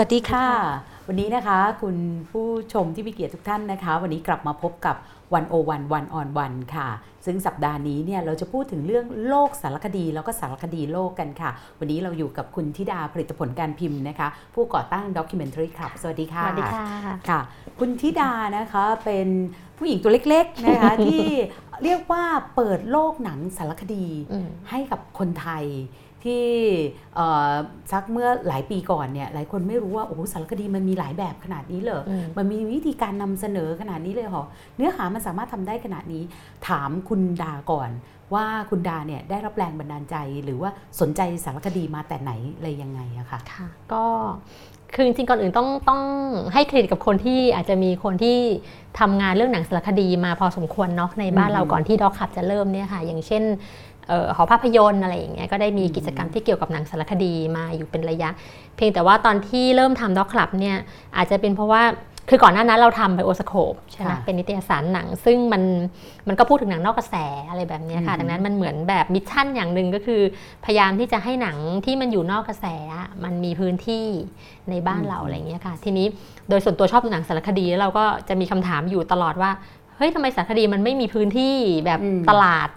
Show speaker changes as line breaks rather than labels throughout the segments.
วัสดีค่ะ วันนี้นะคะ คุณผู้ชมที่มีเกียรติทุกท่านนะคะ วันนี้กลับมาพบกับวันโอวันวันออนวันค่ะ ซึ่งสัปดาห์นี้เนี่ยเราจะพูดถึงเรื่องโลกสารคดีแล้วก็สารคดีโลกกันค่ะ วันนี้เราอยู่กับคุณธิดาผลิตผลการพิมพ์นะคะ ผู้ก่อตั้ง Documentary Club สวัสดีค่ะ
สวัสดีค่ะ
ค่ะ คุณธิดานะคะเป็นผู้หญิงตัวเล็กๆนะคะที่เรียกว่าเปิดโลกหนังสารคดี
อืม
ให้กับคนไทย ที่เอ่อสักเมื่อหลายปีก่อนเนี่ยหลายคนไม่รู้ว่าโอ้โหสารคดีมันมีหลายแบบขนาดนี้เลย
อืม
มันมีวิธีการนำเสนอขนาดนี้เลยเหรอเนื้อหามันสามารถทำได้ขนาดนี้ ถามคุณดาก่อนว่าคุณดาเนี่ยได้รับแรงบันดาลใจหรือว่าสนใจสารคดีมาแต่ไหนอะไรยังไงอะค่ะ
ค่ะ ก็คือจริงๆก่อนอื่นต้องต้องให้เครดิตกับคนที่อาจจะมีคนที่ทำงานเรื่องหนังสารคดีมาพอสมควรเนาะในบ้าน
อืม
เราก่อนที่ด็อกขับจะเริ่มเนี่ยค่ะ อย่างเช่นเอ่อ หอภาพยนตร์อะไรอย่างเงี้ยก็ได้มี
อืม
กิจกรรมที่เกี่ยวกับหนังสารคดีมาอยู่เป็นระยะ เพียงแต่ว่าตอนที่เริ่มทำด็อกคลับเนี่ยอาจจะเป็นเพราะว่าคือก่อนหน้านั้นเราทำไบโอสโคปใช่ไหม
ค่ะ
เป็นนิตยสารหนัง ซึ่งมันมันก็พูดถึงหนังนอกกระแสอะไรแบบเนี้ยค่ะ
อืม
ดังนั้นมันเหมือนแบบมิชชั่นอย่างหนึ่งก็คือ พยายามที่จะให้หนังที่มันอยู่นอกกระแสอะมันมีพื้นที่ในบ้านเราอะไรอย่างเงี้ยค่ะ ทีนี้โดยส่วนตัวชอบดูหนังสารคดีแล้วเราก็จะมีคำถามอยู่ตลอดว่าเฮ้ยทำไมสารคดีมันไม่มีพื้นที่แบบ
อืม
ตลาด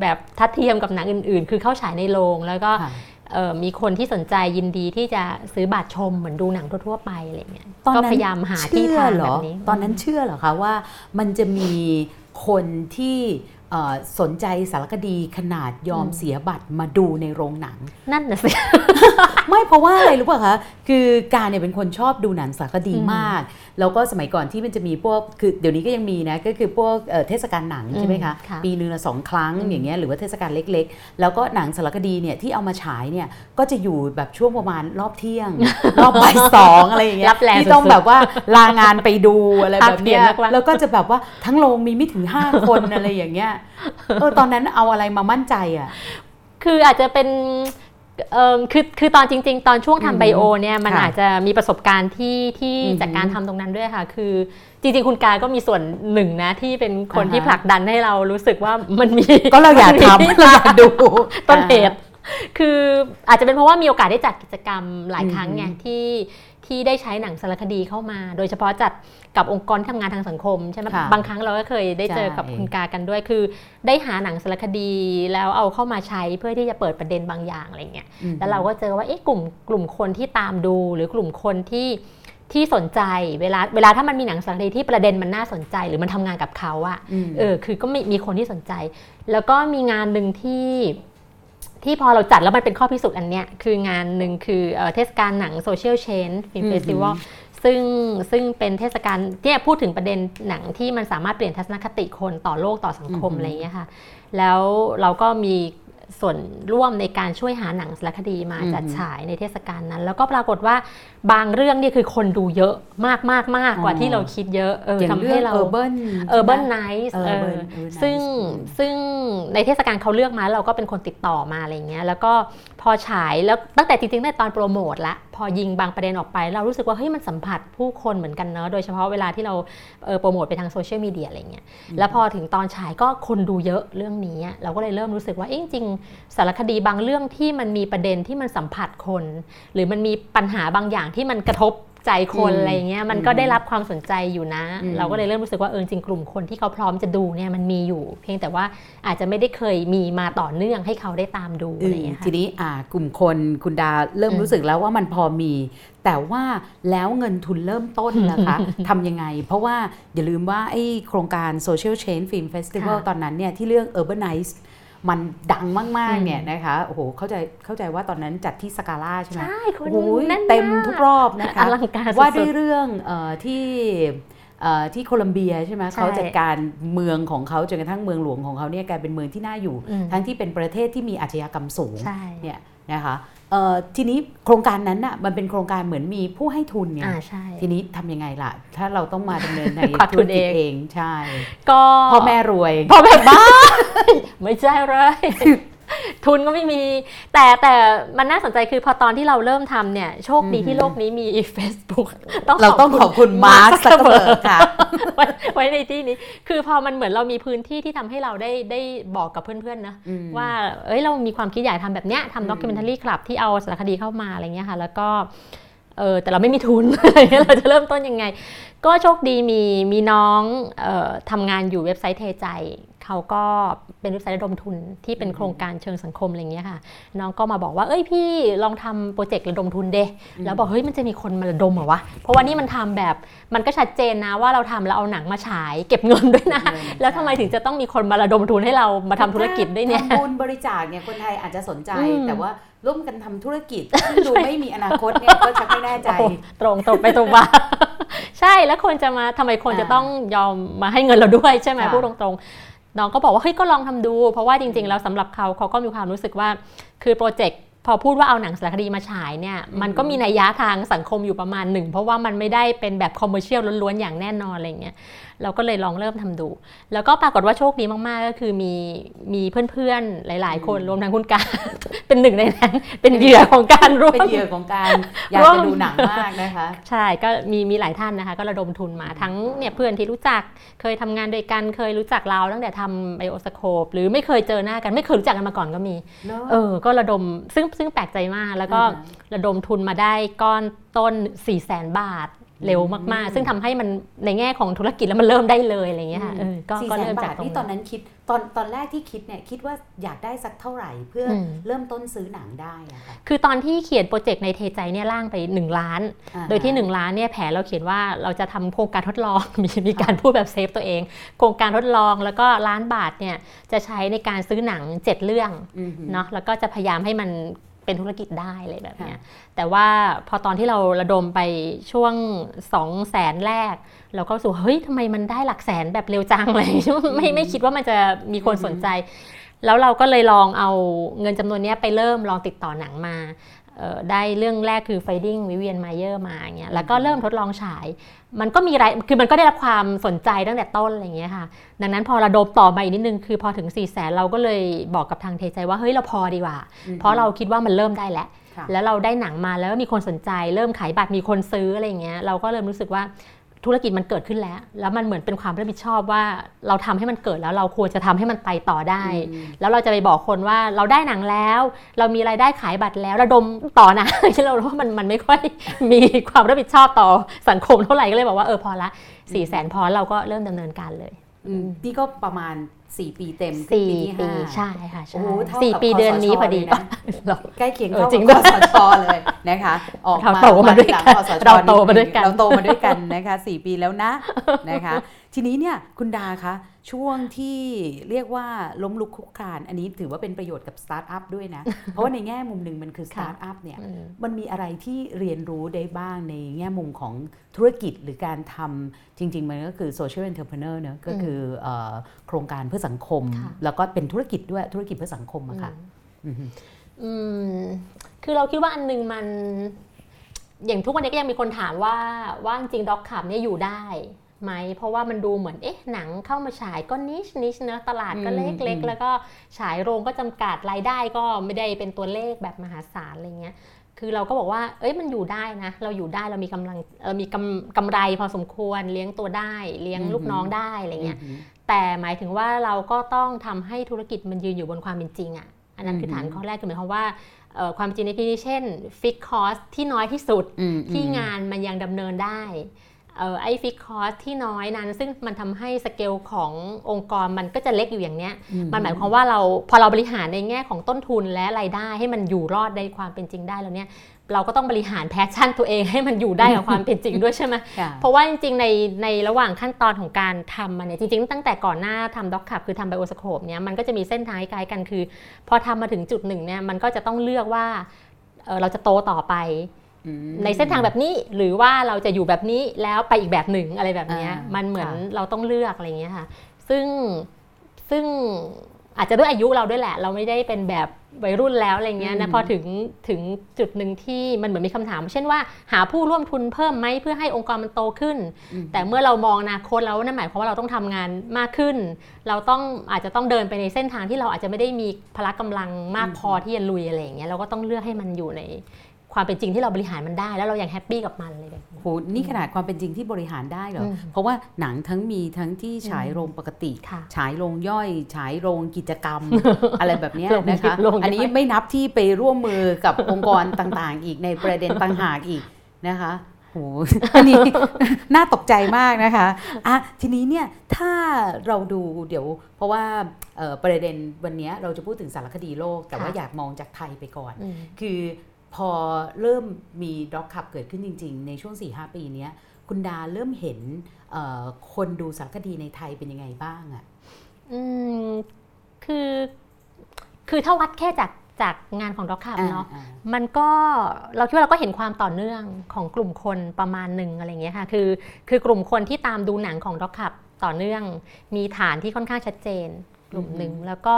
แบบทัดเทียมกับหนังอื่น ๆ คือเข้าฉายในโรงแล้วก็
ค่ะ
เอ่อมีคนที่สนใจยินดีที่จะซื้อบัตรชมเหมือนดูหนังทั่ว ๆ ไปอะไรเงี้ย
ตอน
ก็
นั้น
พยายามหาที่
เชื่อ
ทาง
เหร
แบ
อบ
นี้
ตอนนั้นเชื่อเหรอคะว่ามันจะมีคนที่เอ่อ สนใจสารคดีขนาดยอม
อืม
เสียบัตรมาดูในโรงหนัง
นั่นน่ะสิ
ไม่เพราะว่าอะไรรู้ป่ะคะ คือการเนี่ยเป็นคนชอบดูหนังสารคดี
อืม
มาก แล้วก็สมัยก่อนที่มันจะมีพวก คือเดี๋ยวนี้ก็ยังมีนะ ก็คือพวกเอ่อเทศกาลหนังใช่ไหมคะ
อืมค่ะ
ปีหนึงละสองครั้ง
อืม
อย่างเงี้ย หรือว่าเทศกาลเล็ก ๆ แล้วก็หนังสารคดีเนี่ยที่เอามาฉายเนี่ย ก็จะอยู่แบบช่วงประมาณรอบเที่ยง รอบบ่ายสองอะไรอย่างเงี้ย
รับแรง
ที่ต้อง
สุดๆ
แบบว่าลางานไปดูอะไรแบบเนี้ย
ภาพเปลี่ยนมากๆ
แล้วก็จะแบบว่าทั้งโรงมีไม่ถึง5คนอะไรอย่างเงี้ยเออตอนนั้นเอาอะไรมามั่นใจอะ
คืออาจจะเป็นเอ่อคือคือตอนจริง ๆ ตอนช่วง
อืม
ทำไบโอเนี่ยมัน
ค่ะ
อาจจะมีประสบการณ์ที่ที่
อืม
จากการทำตรงนั้นด้วยค่ะ คือจริง ๆ คุณกายก็มีส่วนหนึ่งนะที่เป็นคน
อ่าฮะ
ที่ผลักดันให้เรารู้สึกว่ามันมี
ก็เราอยากทำ
มันมี
เราอยากดู
ต้นเหตุคืออาจจะเป็นเพราะว่ามีโอกาสได้จัดกิจกรรมหลายครั้งไง
อืม
ที่ ที่ได้ใช้หนังสารคดีเข้ามา โดยเฉพาะจัดกับองค์กรที่ทำงานทางสังคมใช่ไหม
ค่ะ
บางครั้งเราก็เคยได้เจอกับ
ใช่
คุณกากันด้วย คือ ได้หาหนังสารคดีแล้วเอาเข้ามาใช้เพื่อที่จะเปิดประเด็นบางอย่างอะไรเงี้ย
อืม
แล้วเราก็เจอว่าเอ๊ะกลุ่มกลุ่มคนที่ตามดูหรือกลุ่มคนที่ที่สนใจเวลาเวลาถ้ามันมีหนังสารคดีที่ประเด็นมันน่าสนใจ หรือมันทำงานกับเขาอะ
ม
เออคือก็มีมีคนที่สนใจ แล้วก็มีงานหนึ่งที่ ที่พอเราจัดแล้วมันเป็นข้อพิสูจน์อันเนี้ยคืองานหนึ่งคือเอ่อเทศกาลหนัง social change film
อือหือ
festival ซึ่งซึ่งเป็นเทศกาลเนี่ยพูดถึงประเด็นหนังที่มันสามารถเปลี่ยนทัศนคติคนต่อโลกต่อสังคม
อือหืออ
อะไรอย่างเงี้ยค่ะ แล้วเราก็มี ส่วนร่วมในการช่วยหาหนังสารคดีมาจัดฉายในเทศกาลนั้น แล้วก็ปรากฏว่าบางเรื่องเนี่ยคือคนดูเยอะมากมากมากกว่าที่เราคิดเยอะเออ
อย่าง
ทำ
เรื่
ให้
อง
เรา
urban
เออเบิร์น
ใช่ไหม
ไนท์
เออ Urban- Urban
ซึ่ง
Nights
ซึ่งในเทศกาลเขาเลือกมาเราก็เป็นคนติดต่อมาอะไรเงี้ยแล้วก็พอฉายแล้วตั้งแต่จริงๆตั้งแต่ตอนโปรโมทละ พอยิงบางประเด็นออกไป เรารู้สึกว่าเฮ้ยมันสัมผัสผู้คนเหมือนกันเนอะโดยเฉพาะเวลาที่เราเออโปรโมทไปทางโซเชียลมีเดียอะไรเงี้ยแล้วพอถึงตอนฉายก็คนดูเยอะเรื่องนี้อะเราก็เลยเริ่มรู้สึกว่าเอ๊ะจริงๆสารคดีบางเรื่องที่มันมีประเด็นที่มันสัมผัสคน หรือมันมีปัญหาบางอย่างที่มันกระทบ ใจคน
อืม
อะไรเงี้ยมันก็ได้รับความสนใจอยู่นะ
อืม
เราก็เลยเริ่มรู้สึกว่าเออจริงๆกลุ่มคนที่เขาพร้อมจะดูเนี่ยมันมีอยู่ เพียงแต่ว่าอาจจะไม่ได้เคยมีมาต่อเนื่องให้เขาได้ตามดู
อื
อะไร
ม
เงี้ยค่ะ
ทีนี้อ่ากลุ่มคนคุณดาเริ่ม
อืม
รู้สึกแล้วว่ามันพอมี แต่ว่าแล้วเงินทุนเริ่มต้นนะคะทำยังไง เพราะว่าอย่าลืมว่าไอ้โครงการ Social Change Film Festival
ค่ะ
ตอนนั้นเนี่ยที่เรื่อง Urbanize มันดังมากๆเนี่ยนะคะโอ้โหเข้าใจเข้าใจว่าตอนนั้นจัดที่สกาล่าใช่ไหม
ใช่คน
โอ้ย
แน่น
เต็มา
ก
ทุกรอบนะคะ
อลังการสุดๆ
ว่าด้วยเรื่องเออที่เอ่อที่โคลัมเบียใช่ไหม
ใช่
เขาจัดการเมืองของเขาจนกระทั่งเมืองหลวงของเขาเนี่ยกลายเป็นเมืองที่น่าอยู่
อืม
ทั้งที่เป็นประเทศที่มีอาชญากรรมสูง
ใช่
เนี่ยนะคะเอ่อ ทีนี้โครงการนั้นน่ะมันเป็นโครงการเหมือนมีผู้ให้ทุนไง
อ่าใช่
ทีนี้ทำยังไงล่ะ ถ้าเราต้องมาดำเนินใน
ควักทุ
ธุร
น
กิจ
เอง
เองใช่
ก็
พ่อแม่รวย
พ่อแม่บ้าไม่ใช่เลย ทุนก็ไม่มี แต่แต่มันน่าสนใจคือพอตอนที่เราเริ่มทำเนี่ย โชคดี
อือหือ
ที่โลกนี้มี Facebook
เราต้องขอบคุณมาร์คซักเคอร์เบิร์กค่ะ
ไว้ไว้ในที่นี้ คือพอมันเหมือนเรามีพื้นที่ที่ทำให้เราได้ได้บอกกับเพื่อนๆนะ
อืม
ว่าเอ้ยเรามีความคิดอยากทำแบบเนี้ย
อืม
ทำ Documentary Club ที่เอาสารคดีเข้ามาอะไรเงี้ยค่ะ แล้วก็เออแต่เราไม่มีทุนอะไรเงี้ยเราจะเริ่มต้นยังไง ก็โชคดีมีมีน้องเออทำงานอยู่เว็บไซต์เทใจ เขาก็เป็นเว็บไซต์ระดมทุนที่เป็นโครงการเชิงสังคมอะไรเงี้ยค่ะ น้องก็มาบอกว่าเอ้ยพี่ลองทำโปรเจกต์ระดมทุนเดแล้วบอกเฮ้ยมันจะมีคนมาระดมเหรอวะเพราะว่านี่มันทำแบบมันก็ชัดเจนนะว่าเราทำแล้วเอาหนังมาฉาย เก็บเงินด้วยนะ
เงิน
แล้วทำไมถึงจะต้องมีคนมาระดมทุนให้เรามาทำธุรกิจด้วยเนี่ย
ทำบุญบริจาคเนี่ยคนไทยอาจจะสนใจ
อืม
แต่ว่าร่วมกันทำธุรกิจซึ่งดูไม่มีอนาคตเนี่ยก็ชักไม่แน่ใจ
โอ้โหตรงตรงไปตรงมาใช่แล้วคนจะมาทำไมคนจะต้องยอมมาให้เงินเราด้วยใช่ไหม
ค่ะ
พูดตรงๆ น้องก็บอกว่าเฮ้ยก็ลองทำดู เพราะว่าจริงๆแล้วสำหรับเขาเขาก็มีความรู้สึกว่า คือโปรเจกต์พอพูดว่าเอาหนังสารคดีมาฉายเนี่ยมันก็มีนัยยะทางสังคมอยู่ประมาณหนึ่งเพราะว่ามันไม่ได้เป็นแบบ commercial ล้วนๆอย่างแน่นอนอะไรเงี้ย เราก็เลยลองเริ่มทำดู แล้วก็ปรากฏว่าโชคดีมากๆ ก็คือมีมีเพื่อนๆ หลาย ๆ คนรวมทั้งคุณการเป็นหนึ่งในนั้น เป็นเหยื่อของการร่ว
เป็น
ม
เหยื่อของการอยาก
ร่วม
จะดูหนังมากนะคะ
ใช่ก็มีมีหลายท่านนะคะ ก็ระดมทุนมาทั้งเนี่ยเพื่อนที่รู้จักเคยทำงานด้วยกันเคยรู้จักเราตั้งแต่ทำไบโอสโคปหรือไม่เคยเจอหน้ากันไม่เคยรู้จักกันมาก่อนก็มี เออ ก็ระดมซึ่งซึ่งแปลกใจมากแล้วก็
อ่าฮะ
ระดมทุนมาได้ก้อนต้น4 0 0แสนบาท เร็วมาก
อืม
ๆซึ่งทำให้มันในแง่ของธุรกิจแล้วมันเริ่มได้เลยอะไรอย่างเงี้ยค่ะเออก็
สี่
ก็
แสน
เริ่ม
บา
จาก
ท
ตรง
นี่ตอนนั้นคิดตอนตอนแรกที่คิดเนี่ยคิดว่าอยากได้สักเท่าไหร่เพื่ออ
ม
เริ่มต้นซื้อหนังได้อะค่ะ
คือตอนที่เขียนโปรเจกต์ในเทใจเนี่ยร่างไป 1 ล้าน
อ่า
โดยที่ 1 ล้านเนี่ยแผนเราเขียนว่าเราจะทำโครงการทดลองมีมีการพูดแบบ save ตัวเอง โครงการทดลองแล้วก็ล้านบาทเนี่ยจะใช้ในการซื้อหนัง 7 เรื่อง
อือหือ
เนาะแล้วก็จะพยายามให้มัน เป็นธุรกิจได้อะไรแบบเนี้ย
ค่ะ
แต่ว่าพอตอนที่เราระดมไปช่วง 2 0 0แสนแรก เราก็รู้สึกว่าเฮ้ยทำไมมันได้หลักแสนแบบเร็วจังเลยไม่ไม่คิดว่ามันจะมีคนสนใจ แล้วเราก็เลยลองเอาเงินจำนวนเนี้ยไปเริ่มลองติดต่อหนังมาเอ่อ ได้เรื่องแรกคือ Finding Vivian Mayer มาอย่างเงี้ยแล้วก็เริ่มทดลองฉาย มันก็มีรายคือมันก็ได้รับความสนใจตั้งแต่ต้นอะไรอย่างเงี้ยค่ะ ดังนั้นพอระดมต่อมาอีกนิดนึง คือพอถึง4ี่แสนเราก็เลยบอกกับทางเทใจว่า เฮ้ย เราพอดีกว่า
อืม
เพราะเราคิดว่ามันเริ่มได้แล้ว
ค่ะ
แล้วเราได้หนังมาแล้วมีคนสนใจ เริ่มขายบัตรมีคนซื้ออะไรอย่างเงี้ยเราก็เริ่มรู้สึกว่า ธุรกิจมันเกิดขึ้นแล้ว แล้วมันเหมือนเป็นความรับผิดชอบว่าเราทำให้มันเกิดแล้วเราควรจะทำให้มันไปต่อได้
อืม
แล้วเราจะไปบอกคนว่าเราได้หนังแล้ว เรามีรายได้ขายบัตรแล้วระดมต่อนะที่เรารู้ว่ามันมันไม่ค่อยมีความรับผิดชอบต่อสังคมเท่าไหร่ก็เลยบอกว่าเออพอละสี่แสนพอเราก็เริ่มดำเนินการเลย
อืมนี่ก็ประมาณ 4ปีเต็ม
สี่
ที่
ปี
ห้า
ใช่ค่ะใช่
โอ้โหเท่า
สี่
กับ
ปีเดือนนี้
คสช
พอดี
เลยนะ
เรา
ใกล้เคียง
เออ
เท่า
จริง
กับ
ด้วย
คสชเลยนะคะออก
เรา
มา
โตมาด้วยกัน
ทีหลังคสช
เราโตมาด้วยกัน
เราโตมาด้วยกันนะคะสี่ปีแล้วนะนะคะ ทีนี้เนี่ยคุณดาคะ ช่วงที่เรียกว่าล้มลุกคลุกคลาน อันนี้ถือว่าเป็นประโยชน์กับสตาร์ทอัพด้วยนะ เพราะว่าในแง่มุมหนึ่งมันคือสตาร์ทอัพเนี่ย
อืม
มันมีอะไรที่เรียนรู้ได้บ้างในแง่มุมของธุรกิจหรือการทำจริง ๆ มันก็คือ social entrepreneur เนอะก็คือเอ่อโครงการเพื่อสังคม
ค่ะ
แล้วก็เป็นธุรกิจด้วยธุรกิจเพื่อสังคมอะค่ะอือฮึ
อืมคือเราคิดว่าอันหนึงมัน อย่างทุกวันนี้ก็ยังมีคนถามว่าว่าจริงด็อกขับเนี่ยอยู่ได้ ไหม เพราะว่ามันดูเหมือนเอ๊ะหนังเข้ามาฉายก็นิชนิชเนอะตลาดก็เล็กๆ แล้วก็ฉายโรงก็จำกัดรายได้ก็ไม่ได้เป็นตัวเลขแบบมหาศาลอะไรเงี้ยคือเราก็บอกว่า เอ้ย มันอยู่ได้นะ เราอยู่ได้ เรามีกำลังเรามีกำกำไรพอสมควร เลี้ยงตัวได้ เลี้ยงลูกน้องได้อะไรเงี้ย
อือฮึ
แต่หมายถึงว่าเราก็ต้องทำให้ธุรกิจมันยืนอยู่บนความเป็นจริงอะค่ะ อันนั้นคือ
อือฮึ
ฐานข้อแรกคือหมายความว่าเอ่อความจริงในที่นี้เช่น fixed cost ที่น้อยที่สุด
อืม
ที่
อืม
งานมันยังดำเนินได้เอ่อ ไอ้ fixed cost ที่น้อยนั้น ซึ่งมันทำให้สเกลขององค์กรมันก็จะเล็กอยู่อย่างเนี้ย
อื
มันหมายความว่าเราพอเราบริหารในแง่ของต้นทุนและรายได้ให้มันอยู่รอดในความเป็นจริงได้แล้วเนี่ยเราก็ต้องบริหาร passion ตัวเองให้มันอยู่ได้กับความเป็นจริงด้วยใช่ไหม
ค่ะ
เพราะว่าจริงๆ ในในระหว่างขั้นตอนของการทำมันเนี่ยจริงๆ ตั้งแต่ก่อนหน้าทำด็อกขับคือทำไบโอสโคปเนี่ยมันก็จะมีเส้นทางคล้ายๆกันคือ พอทำมาถึงจุดหนึ่งเนี่ยมันก็จะต้องเลือกว่าเอ่อเราจะโตต่อไป
อืม
ในเส้นทางแบบนี้หรือว่าเราจะอยู่แบบนี้แล้วไปอีกแบบหนึ่งอะไรแบบเนี้ย
อ่ามั
มันเหมือน
ค่ะ
เราต้องเลือกอะไรอย่างเงี้ยค่ะ ซึ่งซึ่งอาจจะด้วยอายุเราด้วยแหละ เราไม่ได้เป็นแบบวัยรุ่นแล้วอะไรเงี้ยนะพอถึงถึงจุดหนึ่งที่มันเหมือนมีคำถาม เช่นว่าหาผู้ร่วมทุนเพิ่มไหมเพื่อให้องค์กรมันโตขึ้น
อืม
แต่เมื่อเรามองอนาคตแล้วนั่นหมายความว่าเราต้องทำงานมากขึ้น เราต้องอาจจะต้องเดินไปในเส้นทางที่เราอาจจะไม่ได้มีพละกำลังมากพอที่จะลุยอะไรอย่างเงี้ยเราก็ต้องเลือกให้มันอยู่ใน ความเป็นจริงที่เราบริหารมันได้ แล้วเรายังแฮปปี้กับมันเลยแบบนี้
โหนี่ขนาดความเป็นจริงที่บริหารได้เหรอ
อืม
เพราะว่าหนังทั้งมีทั้งที่ฉายโรงปกติ
ค่ะ
ฉายโรงย่อยฉายโรงกิจกรรม อะไรแบบเนี้ย
โรง
นะคะ
โรงย่อย
อันนี้ไม่นับที่ไปร่วมมือกับองค์กรต่างๆ อีกในประเด็นต่างหากอีกนะคะโหอันนี้น่าตกใจมากนะคะอะทีนี้เนี่ยถ้าเราดูเดี๋ยว เพราะว่าเอ่อประเด็นวันนี้เราจะพูดถึงสารคดีโลก แต่ว่า
ค่ะ
อยากมองจากไทยไปก่อน
อืม
คือ พอเริ่มมีด็อกขับเกิดขึ้นจริง ๆ ในช่วง 4-5 ปีเนี้ยคุณดาเริ่มเห็นเอ่อคนดูสารคดีในไทยเป็นยังไงบ้างอะ
อืมคือคือถ้าวัดแค่จากจากงานของด็อกคับเนาะ
อ่า
มันก็เราคิดว่าเราก็เห็นความต่อเนื่องของกลุ่มคนประมาณหนึ่งอะไรอย่างเงี้ยค่ะคือคือกลุ่มคนที่ตามดูหนังของด็อกคับต่อเนื่อง มีฐานที่ค่อนข้างชัดเจน กลุ่มหนึ่งแล้วก็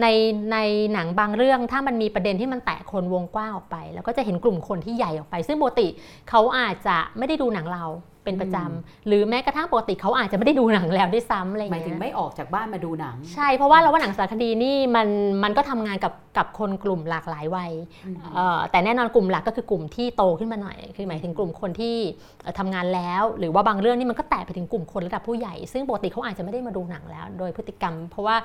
ในในหนังบางเรื่องถ้ามันมีประเด็นที่มันแตะคนวงกว้างออกไป แล้วก็จะเห็นกลุ่มคนที่ใหญ่ออกไป ซึ่งปกติเขาอาจจะไม่ได้ดูหนังเรา เป็นประจำหรือแม้กระทั่งปกติเขาอาจจะไม่ได้ดูหนังแล้วด้วยซ้ำอะไรอย่าง
หมาย
เงี้ย
ถึงไม่ออกจากบ้านมาดูหนัง
ใช่ เพราะว่าเราว่าหนังสารคดีนี่มันมันก็ทำงานกับกับคนกลุ่มหลากหลายวัย
อืม
เอ่อแต่แน่นอนกลุ่มหลักก็คือกลุ่มที่โตขึ้นมาหน่อย คือหมายถึงกลุ่มคนที่เอ่อทำงานแล้ว หรือว่าบางเรื่องนี่มันก็แตะไปถึงกลุ่มคนระดับผู้ใหญ่ ซึ่งปกติเขาอาจจะไม่ได้มาดูหนังแล้ว โดยพฤติกรรม เพราะว่า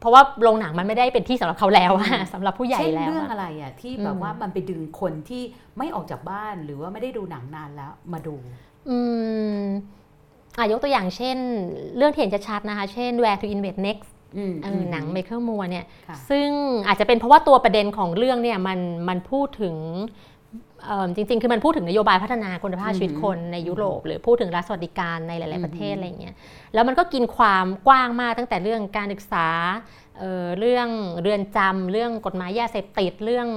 เพราะว่าโรงหนังมันไม่ได้เป็นที่สำหรับเขาแล้วอะสำหรับผู้ใหญ่
เช่น
แล้ว
เรื่อง
อะ
อะไรอะที่
อืม
แบบว่ามันไปดึงคนที่ไม่ออกจากบ้านหรือว่าไม่ได้ดูหนังนานแล้วมาดู
อืมอะยกตัวอย่างเช่น เรื่องที่เห็นชัดๆนะคะ เช่น Where to Invest Next
อืม
เออหนังไมเคิลมัวเนี่ย
ค่ะ
ซึ่งอาจจะเป็นเพราะว่าตัวประเด็นของเรื่องเนี่ยมันมันพูดถึงเอิ่มจริงๆ คือมันพูดถึงนโยบายพัฒนาคุณภาพชีวิตคนในยุโรป หรือพูดถึงรัฐสวัสดิการในหลาย ๆ ประเทศ
อืม
อะไรอย่างเงี้ย แล้วมันก็กินความกว้างมากตั้งแต่เรื่องการศึกษาเอ่อเรื่องเรือนจำเรื่องกฎหมายยาเสพติด เรื่อง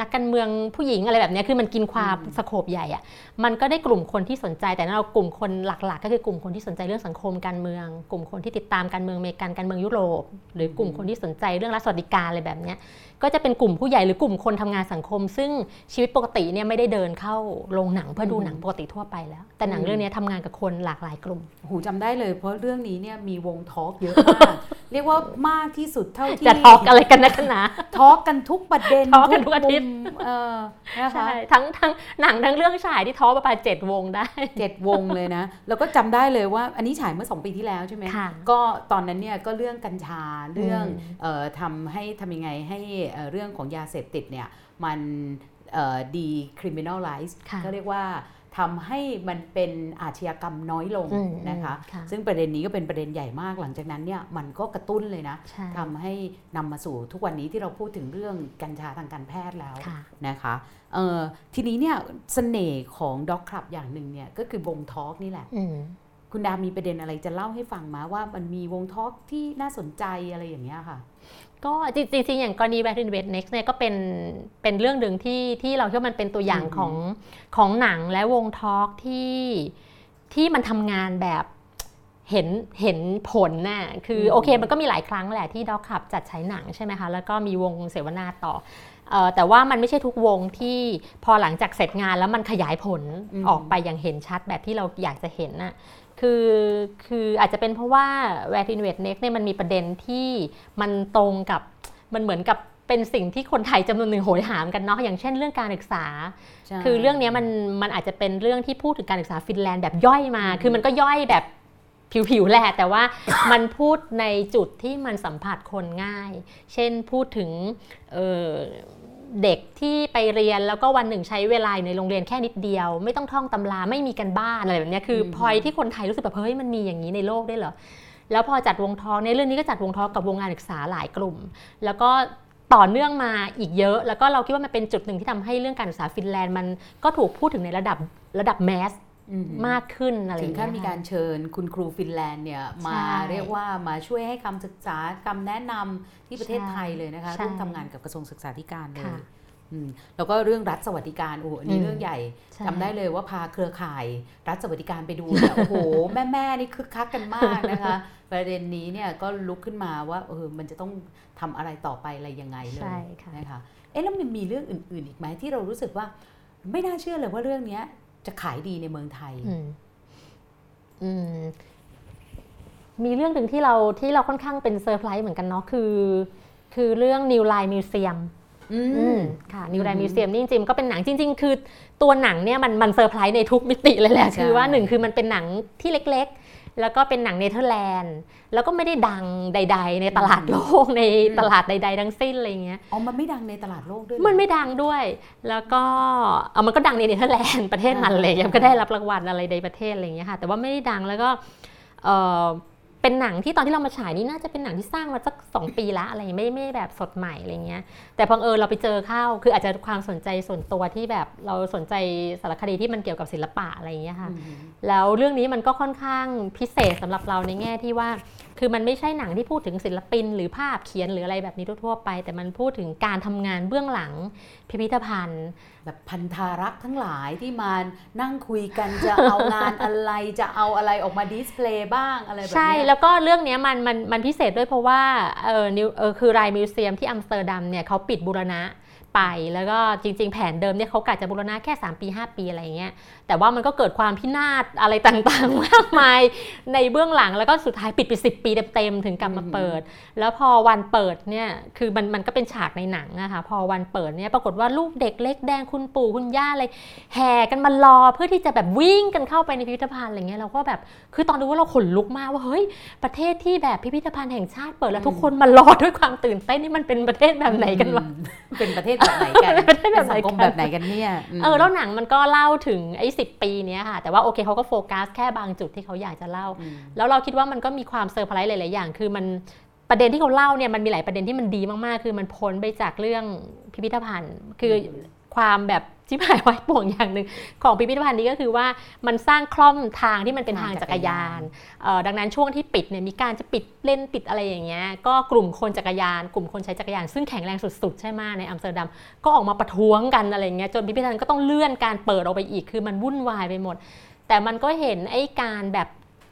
นักการเมืองผู้หญิงอะไรแบบเนี้ยคือมันกินความสโคปใหญ่อะมันก็ได้กลุ่มคนที่สนใจ แต่เรากลุ่มคนหลักๆ ก็คือกลุ่มคนที่สนใจเรื่องสังคมการเมือง กลุ่มคนที่ติดตามการเมืองอเมริกันการเมืองยุโรป หรือกลุ่มคนที่สนใจเรื่องรัฐสวัสดิการอะไรแบบเนี้ย ก็จะเป็นกลุ่มผู้ใหญ่หรือกลุ่มคนทำงานสังคม ซึ่งชีวิตปกติเนี่ยไม่ได้เดินเข้าโรงหนังเพื่อดูหนังปกติทั่วไปแล้ว แต่หนังเรื่องเนี้ยทำงานกับคนหลากหลายกลุ่ม
หูจำได้เลย เพราะเรื่องนี้เนี่ยมีวงทอล์กเยอะมากเรียกว่ามากที่สุดเท่าที่
จะทอกอะไรกันนะกันนะ
ทอล์กกันทุกประเด็น
ทอล์กกันทุกอาทิตย์
มุมเออนะคะ
ใช่ทั้งทั้งหนังทั้งเรื่องฉายที่ท้อประมาณเจ็ดวงได้
เจ็ดวงเลยนะ แล้วก็จำได้เลยว่าอันนี้ฉายเมื่อสองปีที่แล้วใช่ไหม
ค่ะ
ก็ตอนนั้นเนี่ยก็เรื่องกัญชาเรื่อง
อืม
เอ่อทำให้ทำยังไงให้เอ่อเรื่องของยาเสพติดเนี่ยมันดี criminalize
ค่ะ
ก็เรียกว่าทำให้มันเป็นอาชญากรรมน้อยลง
อืม
นะคะ
ค่ะ
ซึ่งประเด็นนี้ก็เป็นประเด็นใหญ่มากหลังจากนั้นเนี่ยมันก็กระตุ้นเลยนะ
ใช่
ทำให้นำมาสู่ทุกวันนี้ที่เราพูดถึงเรื่องกัญชาทางการแพทย์แล้ว
ค่ะ
นะคะเอ่อทีนี้เนี่ยเสน่ห์ของด็อกคลับอย่างหนึ่งเนี่ยก็คือวงทอล์กนี่แหละ
อืม
คุณดามีประเด็นอะไรจะเล่าให้ฟังมาว่ามันมีวงทอล์กที่น่าสนใจอะไรอย่างเงี้ยค่ะ
ก็จริงๆอย่างกรณี Back to Invest Next เนี่ยก็เป็นเป็นเรื่องหนึ่งที่ที่เราคิดว่ามันเป็นตัวอย่าง
อืม
ของของหนังและวงทอล์กที่ที่มันทำงานแบบเห็นเห็นผลน่ะคือโอเคมันก็มีหลายครั้งแหละที่ด็อกขับจัดฉายหนังใช่ไหมคะ แล้วก็มีวงเสวนาต่อเอ่อ แต่ว่ามันไม่ใช่ทุกวงที่พอหลังจากเสร็จงานแล้วมันขยายผล
อืม
ออกไปอย่างเห็นชัดแบบที่เราอยากจะเห็นน่ะคือคืออาจจะเป็นเพราะว่า Where to Invest Next เนี่ยมันมีประเด็นที่มันตรงกับมันเหมือนกับเป็นสิ่งที่คนไทยจำนวนหนึ่งโหยหามกันเนาะอย่างเช่นเรื่องการศึกษา
ใช่
คือเรื่องเนี้ยมันมันอาจจะเป็นเรื่องที่พูดถึงการศึกษาฟินแลนด์แบบย่อยมา คือมันก็ย่อยแบบผิวๆแหละ แต่ว่ามันพูดในจุดที่มันสัมผัสคนง่าย เช่นพูดถึง เอ่อเด็กที่ไปเรียนแล้วก็วันหนึ่งใช้เวลาอยู่ในโรงเรียนแค่นิดเดียว ไม่ต้องท่องตำราไม่มีกันบ้านอะไรแบบเนี้ยคือพอยที่คนไทยรู้สึกแบบเฮ้ยมันมีอย่างนี้ในโลกได้วยเหรอแล้วพอจัดวงทองในยเรื่องนี้ก็จัดวงทองกับวงการศึกษาหลายกลุ่ม แล้วก็ต่อเนื่องมาอีกเยอะ แล้วก็เราคิดว่ามันเป็นจุดหนึ่งที่ทำให้เรื่องการศึกษาฟินแลนด์มันก็ถูกพูดถึงในระดับระดับแมส
อื
มากขึ้นอะไรอ
ถึง
ย่าง
ขั้น
เงี้ย
มีการเชิญคุณครูฟินแลนด์เนี่ยมา
ใช่
เรียกว่ามาช่วยให้คำศึกษาคำแนะนำที่ประเทศไทยเลยนะคะ
ใช่
ร่วมทำงานกับกระทรวงศึกษาธิการเลย
ค่ะ
อืมแล้วก็เรื่องรัฐสวัสดิการโอ้โหอันนี้
อืม
เรื่องใหญ่
ใช่
จำได้เลยว่าพาเครือข่ายรัฐสวัสดิการไปดูเนี่ยโอ้โหแม่แม่ๆนี่คึกคักกันมากนะคะ ประเด็นนี้เนี่ยก็ลุกขึ้นมาว่าเออมันจะต้องทำอะไรต่อไปอะไรยังไงเลย
ใช่ค่ะ
นะคะเอ๊ะแล้วมันมีเรื่องอื่น ๆ อีกไหมที่เรารู้สึกว่า ไม่น่าเชื่อเลยว่าเรื่องเนี้ย จะขายดีในเมืองไทย
อืมอืมมีเรื่องหนึ่งที่เราที่เราค่อนข้างเป็นเซอร์ไพรส์เหมือนกันเนาะคือ คือเรื่อง New Line Museum
อืม
อืมค่ะ New
อื
Line
ม
Museum นี่จริงๆก็เป็นหนังจริง ๆ คือตัวหนังเนี่ยมันมันเซอร์ไพรส์ในทุกมิติเลยแหละ
ใช่
คือว่าหนึ่งคือมันเป็นหนังที่เล็ก แล้วก็เป็นหนังเนเธอร์แลนด์ แล้วก็ไม่ได้ดังใด ๆ ในตลาดโลกในตลาดใด ๆ ทั้งสิ้นอะไรเงี้ย
อ๋อ มันไม่ดังในตลาดโลกด้วย
มันไม่ดังด้วย แล้วก็เอามันก็ดังในเนเธอร์แลนด์ประเทศมันเลยยังก็ได้รับรางวัลอะไรในประเทศอะไรเงี้ยค่ะ แต่ว่าไม่ได้ดังแล้วก็ เออเป็นหนังที่ตอนที่เรามาฉายนี่น่าจะเป็นหนังที่สร้างมาสักสองปีละอะไรไม่ไม่แบบสดใหม่อะไรเงี้ย แต่พอเออเราไปเจอเข้าคืออาจจะความสนใจส่วนตัวที่แบบเราสนใจสารคดีที่มันเกี่ยวกับศิลปะอะไรเงี้ยค่ะ แล้วเรื่องนี้มันก็ค่อนข้างพิเศษสำหรับเราในแง่ที่ว่า คือมันไม่ใช่หนังที่พูดถึงศิลปิน หรือภาพเขียนหรืออะไรแบบนี้ทั่วๆไป แต่มันพูดถึงการทำงานเบื้องหลังพิพิธภัณฑ์
แบบภัณฑารักษ์ทั้งหลายที่มานั่งคุยกันจะเอางานอะไรจะเอาอะไรออกมา display บ้างอะไรแบบ
ใช่
เนี้ย
แล้วก็เรื่องเนี้ยมันมันมันพิเศษด้วยเพราะว่าเออ New เออคือ Rijksmuseum ที่อัมสเตอร์ดัมเนี่ยเขาปิดบูรณะไปแล้วก็จริงๆ แผนเดิมเนี่ยเขากะจะบูรณะแค่ 3 ปี 5 ปีอะไรอย่างเงี้ย แต่ว่ามันก็เกิดความพินาศอะไรต่างๆ มากมายในเบื้องหลังแล้วก็สุดท้ายปิดไป10ปีเต็มๆถึงกลับมาเปิด แล้วพอวันเปิดเนี่ยคือมันมันก็เป็นฉากในหนังอะค่ะพอวันเปิดเนี่ยปรากฏว่าลูกเด็กเล็กแดงคุณปู่คุณย่าอะไรแห่กันมารอเพื่อที่จะแบบวิ่งกันเข้าไปในพิพิธภัณฑ์อะไรเงี้ยเราก็แบบคือตอนดูว่าเราขนลุกมากว่าเฮ้ยประเทศที่แบบพิพิธภัณฑ์แห่งชาติเปิดแล้วทุกคนมารอด้วยความตื่นเต้นนี่มันเป็นประเทศแบบไหนกันวะ
อืมเป็นประเทศแบบไหนกัน
เป็นประเทศแบบไหน
สังคม
กัน
แบบไหนกันเนี่ยม
เออแล้วหนังมันก็เล่าถึงไอ้สิบปีเนี้ยค่ะ แต่ว่าโอเคเขาก็โฟกัสแค่บางจุดที่เขาอยากจะเล่า
ม
แล้วเราคิดว่ามันก็มีความเซอร์ไพรส์หลาย ๆ อย่าง คือมันประเด็นที่เขาเล่าเนี่ยมันมีหลายประเด็นที่มันดีมาก ๆ คือมันพ้นไปจากเรื่องพิพิธภัณฑ์ คือความแบบ ชิบหายวายป่วงอย่างหนึ่งของพิพิธภัณฑ์นี้ก็คือว่ามันสร้างคร่อมทางที่มันเป็นทางจักรยานเอ่อดังนั้นช่วงที่ปิดเนี่ยมีการจะปิดเลนปิดอะไรอย่างเงี้ยก็กลุ่มคนจักรยาน กลุ่มคนใช้จักรยาน ซึ่งแข็งแรงสุดๆ ใช่ไหมในอัมสเตอร์ดัมก็ออกมาประท้วงกันอะไรเงี้ยจนพิพิธภัณฑ์ก็ต้องเลื่อนการเปิดออกไปอีกคือมันวุ่นวายไปหมด แต่มันก็เห็นไอ้การแบบ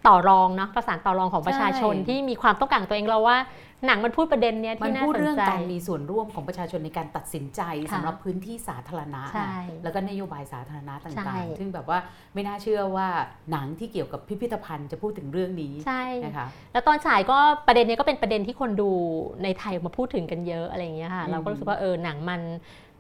ต่อรองเนาะประสานต่อรองของประชาชน
ใช่
ที่มีความต้องการของตัวเองเราว่า หนังมันพูดประเด็นเนี้ย
มัน
ที่น่า
พูด
สน
เรื่อง
ใจ
การมีส่วนร่วมของประชาชนในการตัดสินใจ
ค่ะ
สำหรับพื้นที่สาธารณะ
ใช่
นะแล้วก็นโยบายสาธารณะ
ใช่
ต่างๆ ซึ่งแบบว่าไม่น่าเชื่อว่าหนังที่เกี่ยวกับพิพิธภัณฑ์จะพูดถึงเรื่องนี้
ใช่
นะคะ
แล้วตอนฉายก็ประเด็นเนี้ยก็เป็นประเด็นที่คนดูในไทยมาพูดถึงกันเยอะอะไรอย่างเงี้ยค่ะ
อืม
เราก็รู้สึกว่าเออหนังมัน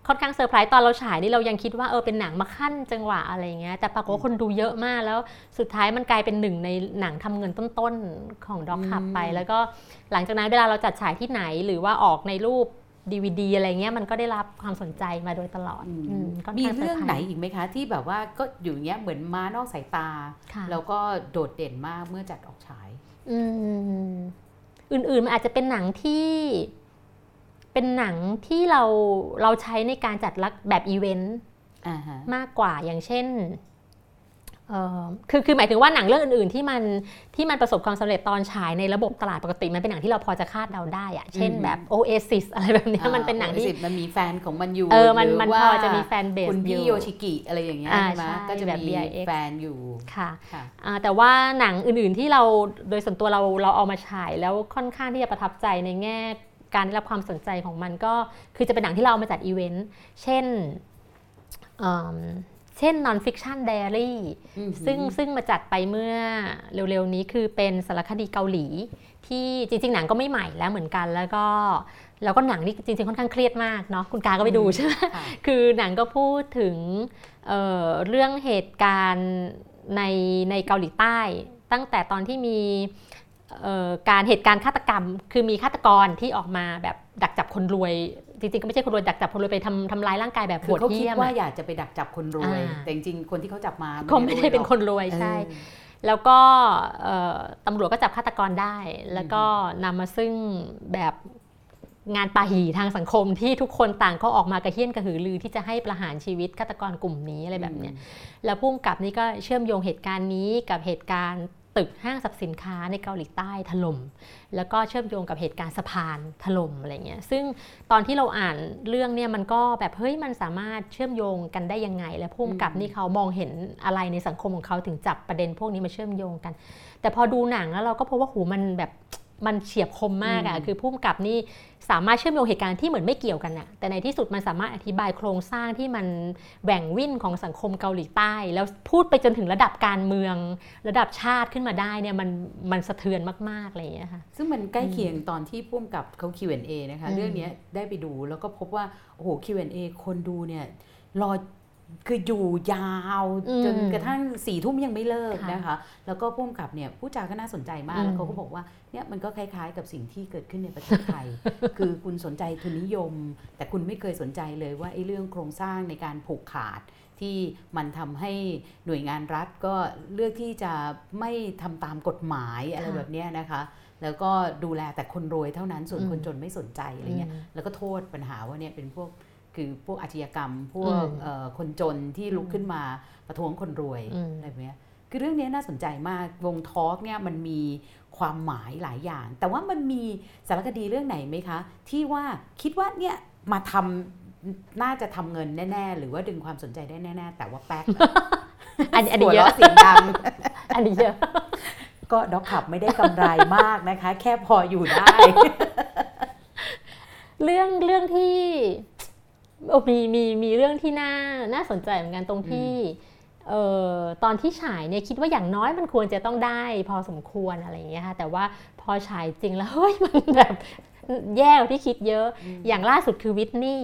ค่อนข้างเซอร์ไพรส์ตอนเราฉายนี่เรายังคิดว่าเออเป็นหนังมาคั่นจังหวะอะไรอย่างเงี้ยแต่ปรากฏว่าคนดูเยอะมากแล้วสุดท้ายมันกลายเป็นหนึ่งในหนังทำเงินต้นๆของ Doc Club ไป แล้วก็หลังจากนั้นเวลาเราจัดฉายที่ไหนหรือว่าออกในรูป DVD อะไรเงี้ยมันก็ได้รับความสนใจมาโดยตลอด
อืม
อืมมีเซอร์ไพรส์
เรื่องไหนอีกไหมคะ ที่แบบว่าก็อยู่อย่างเงี้ยเหมือนมานอกสายตา
ค่ะ
แล้วก็โดดเด่นมากเมื่อจัดออกฉาย
อืมอื่นๆมันอาจจะเป็นหนังที่ เป็นหนังที่เราเราใช้ในการจัดลักแบบอีเวนต์
อ่าฮะ
มากกว่าอย่างเช่นเอ่อคือคือหมายถึงว่าหนังเรื่องอื่น ๆ ที่มันที่มันประสบความสำเร็จตอนฉายในระบบตลาดปกติมันเป็นหนังที่เราพอจะคาดเดาได้อะเช่นแบบ Oasis อะไรแบบเนี้ยมันเป็นหนังที่
สิมันมีแฟนของมันอยู่
เออมัน
หรือ
มัน
ว่า
พอจะมีแฟนเบส
คุณ
อ
พี่
ยู่
โยชิกิอะไรอย่างเงี้ย
อ่า
ใช่ไหม
ใช่
ก็จะ
แบบ
มี
BIX
แฟนอยู่
ค่ะ
ค่ะ
อ่าแต่ว่าหนังอื่น ๆ ที่เราโดยส่วนตัวเราเราเอามาฉายแล้วค่อนข้างที่จะประทับใจในแง่ การได้รับความสนใจของมันก็คือจะเป็นหนังที่เราเอามาจัดอีเวนต์เช่นเอิ่มเช่น non-fiction diary
อืม
ซึ่งซึ่งมาจัดไปเมื่อเร็วๆนี้คือเป็นสารคดีเกาหลี ที่จริง ๆ หนังก็ไม่ใหม่แล้วเหมือนกันแล้วก็แล้วก็หนังนี่จริง ๆ ค่อนข้างเครียดมากเนาะคุณกาก็ไปดูใช่ไหม
ค่ะ
คือหนังก็พูดถึงเอ่อเรื่องเหตุการณ์ในในเกาหลีใต้ ตั้งแต่ตอนที่มีเอ่อ การเหตุการณ์ฆาตกรรม คือมีฆาตกรที่ออกมาแบบดักจับคนรวย จริงๆก็ไม่ใช่คนรวยดักจับคนรวยไปทำทำร้ายร่างกายแบบ
คื
โห
อ
ด
เขาคิด
เหี้ยม
ว่า
อะ
อยากจะไปดักจับคนรวย
อ่า
แต่จริงๆคนที่เขาจับมา
เขาไม่ได้เป็นคนรวย
เออ
ใช่แล้วก็เอ่อตำรวจก็จับฆาตกรได้ แล้วก็นำมาซึ่งแบบงานปาหีทางสังคมที่ทุกคนต่างก็ออกมากระเฮี้ยนกระหือรือที่จะให้ประหารชีวิตฆาตกรกลุ่มนี้อะไรแบบเนี้ยแล้วพุ่มกับนี่ก็เชื่อมโยงเหตุการณ์นี้กับเหตุการณ์ ตึกห้างสรรพสินค้าในเกาหลีใต้ถล่ม แล้วก็เชื่อมโยงกับเหตุการณ์สะพานถล่มอะไรเงี้ย ซึ่งตอนที่เราอ่านเรื่องเนี่ยมันก็แบบเฮ้ยมันสามารถเชื่อมโยงกันได้ยังไง และพุ่มกับนี่เขามองเห็นอะไรในสังคมของเขาถึงจับประเด็นพวกนี้มาเชื่อมโยงกัน แต่พอดูหนังแล้วเราก็พบว่าหูมันแบบมันเฉียบคมมากอะ
อืม
คือพุ่มกับนี่ สามารถเชื่อมโยงเหตุการณ์ที่เหมือนไม่เกี่ยวกันอะแต่ในที่สุดมันสามารถอธิบายโครงสร้างที่มันแหว่งวิ่นของสังคมเกาหลีใต้ แล้วพูดไปจนถึงระดับการเมือง ระดับชาติขึ้นมาได้เนี่ยมันมันสะเทือนมากๆอะไรอย่างเงี้ยค่ะ
ซึ่งมันใกล้เคียงตอนที่พุ่มกับเขา Q&A นะคะ
อืม
เรื่องเนี้ยได้ไปดูแล้วก็พบว่าโอ้โห Q&A คนดูเนี่ยรอ คืออยู่ยาว
อืม
จนกระทั่งสี่ทุ่มยังไม่เลิก
ค่ะ
นะคะ แล้วก็พุ่มกับเนี่ยผู้จาก็น่าสนใจมาก
อืม
แล้วเขาก็บอกว่าเนี่ยมันก็คล้ายๆ กับสิ่งที่เกิดขึ้นในประเทศไทย คือคุณสนใจทุนนิยม แต่คุณไม่เคยสนใจเลยว่าไอ้เรื่องโครงสร้างในการผูกขาดที่มันทำให้หน่วยงานรัฐก็เลือกที่จะไม่ทำตามกฎหมายอะไร
ค่ะ
แบบเนี้ยนะคะ แล้วก็ดูแลแต่คนรวยเท่านั้นส่วน
อืม
คนจนไม่สนใจอะไรเงี้ย
อืม
แล้วก็โทษปัญหาว่าเนี่ยเป็นพวก คือพวกอาชญากรรม พวก
อืม
เอ่อคนจนที่ลุกขึ้นมาประท้วงคนรวย
อืม
อะไรแบบเนี้ยคือเรื่องนี้น่าสนใจมากวงทอล์กเนี่ยมันมีความหมายหลายอย่าง แต่ว่ามันมีสารคดีเรื่องไหนไหมคะ ที่ว่าคิดว่าเนี่ยมาทำน่าจะทำเงินแน่ ๆ หรือว่าดึงความสนใจได้แน่ ๆ แต่ว่าแป๊ก
อันอันนี้
หัว
เยอะ
เราะเสียงดัง
อันนี้เยอะ
ก็ด็อกขับไม่ได้กำไรมากนะคะ แค่พออยู่ได้
เรื่องเรื่องที่โอ้ มีมีมีเรื่องที่น่าน่าสนใจเหมือนกันตรงที่เอ่อตอนที่ฉายเนี่ยคิดว่าอย่างน้อยมันควรจะต้องได้พอสมควรอะไรอย่างเงี้ยค่ะแต่ว่าพอฉายจริงแล้วเฮ้ยมันแบบแย่กว่าที่คิดเยอะ
อืม
อย่างล่าสุดคือวิทนี่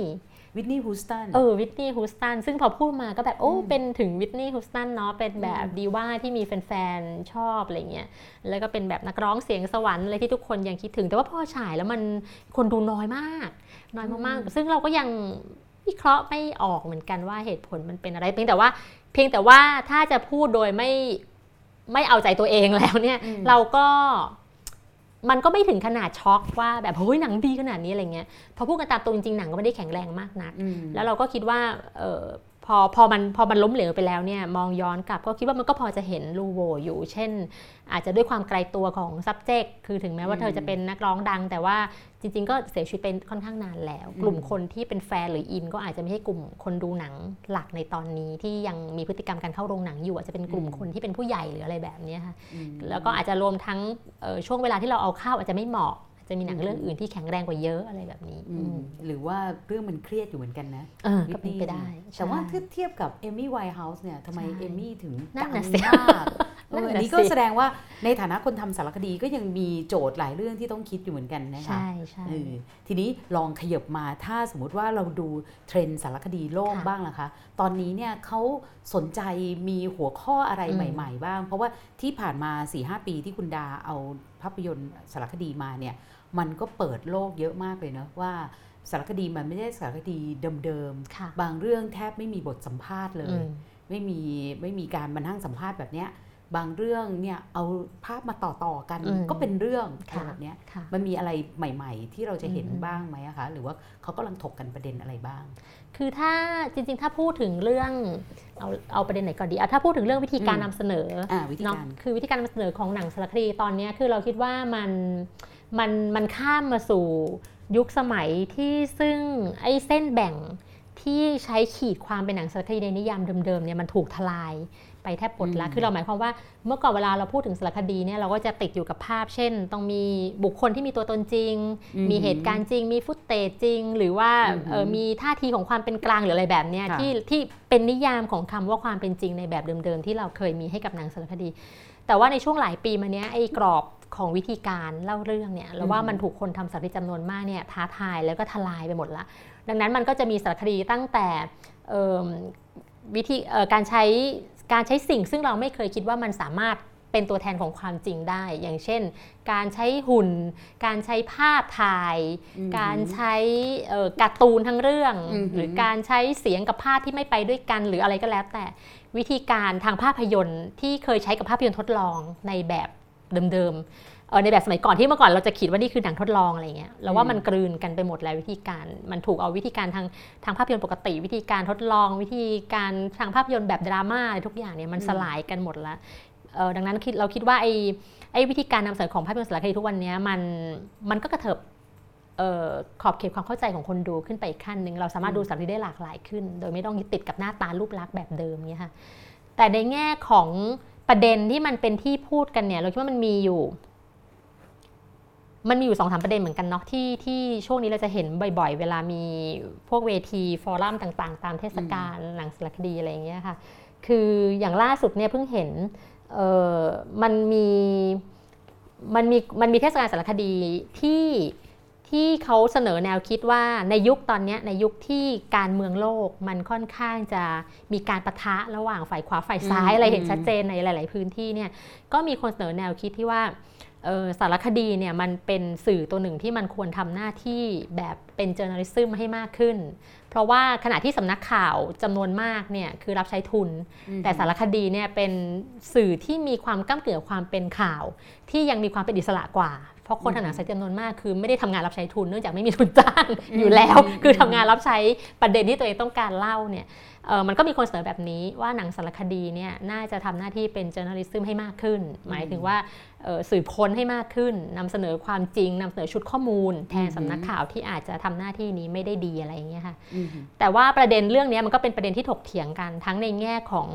วิทนี่ฮูสตัน
เออวิทนี่ฮูสตันซึ่งพอพูดมาก็แบบโอ้
อืม
เป็นถึงวิทนี่ฮูสตันเนาะเป็นแบบ
อืม
ดีว่าที่มีแฟนๆชอบอะไรเงี้ยแล้วก็เป็นแบบนักร้องเสียงสวรรค์อะไรที่ทุกคนยังคิดถึง แต่ว่าพอฉายแล้วมันคนดูน้อยมาก น้อยมากๆ ซึ่งเราก็ยัง วิเคราะห์ไม่ออกเหมือนกันว่าเหตุผลมันเป็นอะไร เพียงแต่ว่า เพียงแต่ว่าถ้าจะพูดโดยไม่ไม่เอาใจตัวเองแล้วเนี่ย
อืม
เราก็มันก็ไม่ถึงขนาดช็อกว่าแบบเฮ้ยหนังดีขนาดนี้อะไรเงี้ยพอพูดกันตามตรงจริงๆหนังก็ไม่ได้แข็งแรงมากนัก
อืม
แล้วเราก็คิดว่าเออ พอพอมันพอมันล้มเหลวไปแล้วเนี่ยมองย้อนกลับก็คิดว่ามันก็พอจะเห็นรูโหวอยู่ เช่น อาจจะด้วยความไกลตัวของ subject คือถึงแม้ว่า
อืม
เธอจะเป็นนักร้องดัง แต่ว่าจริง ๆ ก็เสียชีวิตเป็นค่อนข้างนานแล้ว
อืม
กลุ่มคนที่เป็นแฟนหรืออิน ก็อาจจะไม่ใช่กลุ่มคนดูหนังหลักในตอนนี้ที่ยังมีพฤติกรรมการเข้าโรงหนังอยู่ อาจจะเป็นกลุ่มคนที่เป็นผู้ใหญ่หรืออะไรแบบเนี้ยค่ะ
อืม
แล้วก็อาจจะรวมทั้งเอ่อช่วงเวลาที่เราเอาเข้าอาจจะไม่เหมาะอา จจะมีหนัง
อืม
เรื่องอื่นที่แข็งแรงกว่าเยอะอะไรแบบนี้
อื
อื
ม
ม
หรือว่าเรื่องมันเครียดอยู่เหมือนกันนะ
เออก็เป็นไปได้
แต่ว่า
ใช่
ถ้าเทียบกับเอมี่ไวน์เฮาส์เนี่ยทำไม
ใช่
เอมี่ถึง
นั่น
ดั
น่ะ
ง
สิ
มากเอ
นั่น
อ
น่ะ
อันนี้ก็
สิ
แสดงว่าในฐานะคนทำสารคดีก็ยังมีโจทย์หลายเรื่องที่ต้องคิดอยู่เหมือนกันนะคะ
ใช่ใช่
เออทีนี้ลองขยับมาถ้าสมมติว่าเราดูเทรนด์สารคดีโลก
ค่ะ
บ้างล่ะคะ ตอนนี้เนี่ยเขาสนใจมีหัวข้ออะไร
อืม
ใหม่ ๆ บ้าง เพราะว่าที่ผ่านมา4-5ปีที่คุณดาเอาภาพยนตร์สารคดีมาเนี่ย มันก็เปิดโลกเยอะมากเลยเนอะว่าสารคดีมันไม่ได้สารคดีเดิม
ค่ะ
ๆบางเรื่องแทบไม่มีบทสัมภาษณ์เล
อื
ย
ม
ไม่มีไม่มีการมานั่งสัมภาษณ์แบบเนี้ยบางเรื่องเนี่ยเอาภาพมาต่อๆกัน
อืม
ก็เป็นเรื่องอะไร
ค่ะ
แบบเนี้ย
ค่ะ
มันมีอะไรใหม่ๆ ที่เราจะเห็น
อืม
บ้างไหมอะคะหรือว่าเขากำลังถกกันประเด็นอะไรบ้าง
คือถ้าจริงๆ ถ้าพูดถึงเรื่องเอาเอาประเด็นไหนก่อนดีเอาถ้าพูดถึงเรื่องวิธีการ
อืม
นำเสนอ
อ่าวิธี
เนาะ
การ
คือวิธีการนำเสนอของหนังสารคดีตอนเนี้ยคือเราคิดว่ามัน มันมันข้ามมาสู่ยุคสมัยที่ซึ่งไอ้เส้นแบ่งที่ใช้ขีดความเป็นหนังสารคดีในนิยามเดิมๆเนี่ยมันถูกทลายไปแทบหมดแล้ว
อืม
คือเราหมายความว่าเมื่อก่อนเวลาเราพูดถึงสารคดีเนี่ยเราก็จะติดอยู่กับภาพ เช่น ต้องมีบุคคลที่มีตัวตนจริง มีเหตุการณ์จริง มีฟุตเตจจริง หรือว่า
อือหือ
เอ่อมีท่าทีของความเป็นกลางหรืออะไรแบบเนี้ย
ค่ะ
ที่ที่เป็นนิยามของคำว่าความเป็นจริงในแบบเดิมๆ ที่เราเคยมีให้กับหนังสารคดี แต่ว่าในช่วงหลายปีมาเนี้ยไอ้กรอบของวิธีการเล่าเรื่องเนี่ยเราว่ามันถูกคนทำสารคดีจำนวนมากเนี่ยท้าทายแล้วก็ทลายไปหมดละ ดังนั้นมันก็จะมีสารคดีตั้งแต่เอิ่มวิธีเอ่อการใช้การใช้สิ่งซึ่งเราไม่เคยคิดว่ามันสามารถเป็นตัวแทนของความจริงได้ อย่างเช่น การใช้หุ่น การใช้ภาพถ่าย
อืม
การใช้เอ่อการ์ตูนทั้งเรื่อง
อือหือ
หรือการใช้เสียงกับภาพที่ไม่ไปด้วยกันหรืออะไรก็แล้วแต่ วิธีการทางภาพยนตร์ที่เคยใช้กับภาพยนตร์ทดลองในแบบเดิมๆเอ่อในแบบสมัยก่อนที่เมื่อก่อนเราจะคิดว่านี่คือหนังทดลองอะไรเงี้ยเราว่ามันกลืนกันไปหมดแล้ววิธีการ มันถูกเอาวิธีการทางทางภาพยนตร์ปกติ วิธีการทดลอง วิธีการทางภาพยนตร์แบบดราม่าอะไรทุกอย่างเนี่ยมัน
อืม
สลายกันหมดแล้วเอ่อดังนั้นคิดเราคิดว่าไอ้ไอ้วิธีการนำเสนอของภาพยนตร์สารคดีทุกวันเนี้ยมันมันก็กระเถิบเอ่อ ขอบเขตความเข้าใจของคนดูขึ้นไปอีกขั้นหนึ่งเราสามารถดูสารคดีได้หลากหลายขึ้น โดยไม่ต้องยึดติดกับหน้าตารูปลักษณ์แบบเดิมเนี่ยค่ะแต่ในแง่ของประเด็นที่มันเป็นที่พูดกันเนี่ย เราคิดว่ามันมีอยู่ มันมีอยู่สองสามประเด็นเหมือนกันเนาะที่ที่ช่วงนี้เราจะเห็นบ่อย ๆ เวลามีพวกเวทีฟอรัมต่างๆ ตามเทศกาลหนังสารคดีอะไรอย่างเงี้ยค่ะ คืออย่างล่าสุดเนี่ยเพิ่งเห็นเออมันมีมันมีมันมีเทศกาลสารคดีที่ ทที่เขาเสนอแนวคิดว่าในยุคตอนนี้ในยุคที่การเมืองโลกมันค่อนข้างจะมีการประทะระหว่างฝ่ายขวาฝ่ายซ้ายอะไรเห็นชัดเจนในหลาย ๆ พื้นที่เนี่ยก็มีคนเสนอแนวคิดที่ว่าสารคดีเนี่ยมันเป็นสื่อตัวหนึ่งที่มันควรทำหน้าที่แบบเป็นเจอร์นัลิซึมให้มากขึ้น เพราะว่าขณะที่สำนักข่าวจำนวนมากเนี่ยคือรับใช้ทุน แต่สารคดีเนี่ยเป็นสื่อที่มีความก้ามเกี่ยวความเป็นข่าว ที่ยังมีความเป็นอิสระกว่าเพ ราะคนทำหนังสือจำนวนมากคือไม่ได้ทำงานรับใช้ทุนเนื่องจากไม่มีทุนจ้างอยู่แล้ว คือทำงานรับใช้ประเด็นที่ตัวเองต้องการเล่าเนี่ยมันก็มีคนเสนอแบบนี้ว่าหนังสารคดีเนี่ยน่าจะทำหน้าที่เป็น journalism ให้มากขึ้น หมายถึงว่าสืบค้นให้มากขึ้นนำเสนอความจริงนำเสนอชุดข้อมูล แทนสำนักข่าวที่อาจจะทำหน้าที่นี้ไม่ได้ดีอะไรอย่างเงี้ยค่ะแต่ว่าประเด็นเรื่องนี้มันก็เป็นประเด็นที่ถกเถียงกันทั้งในแง่ของ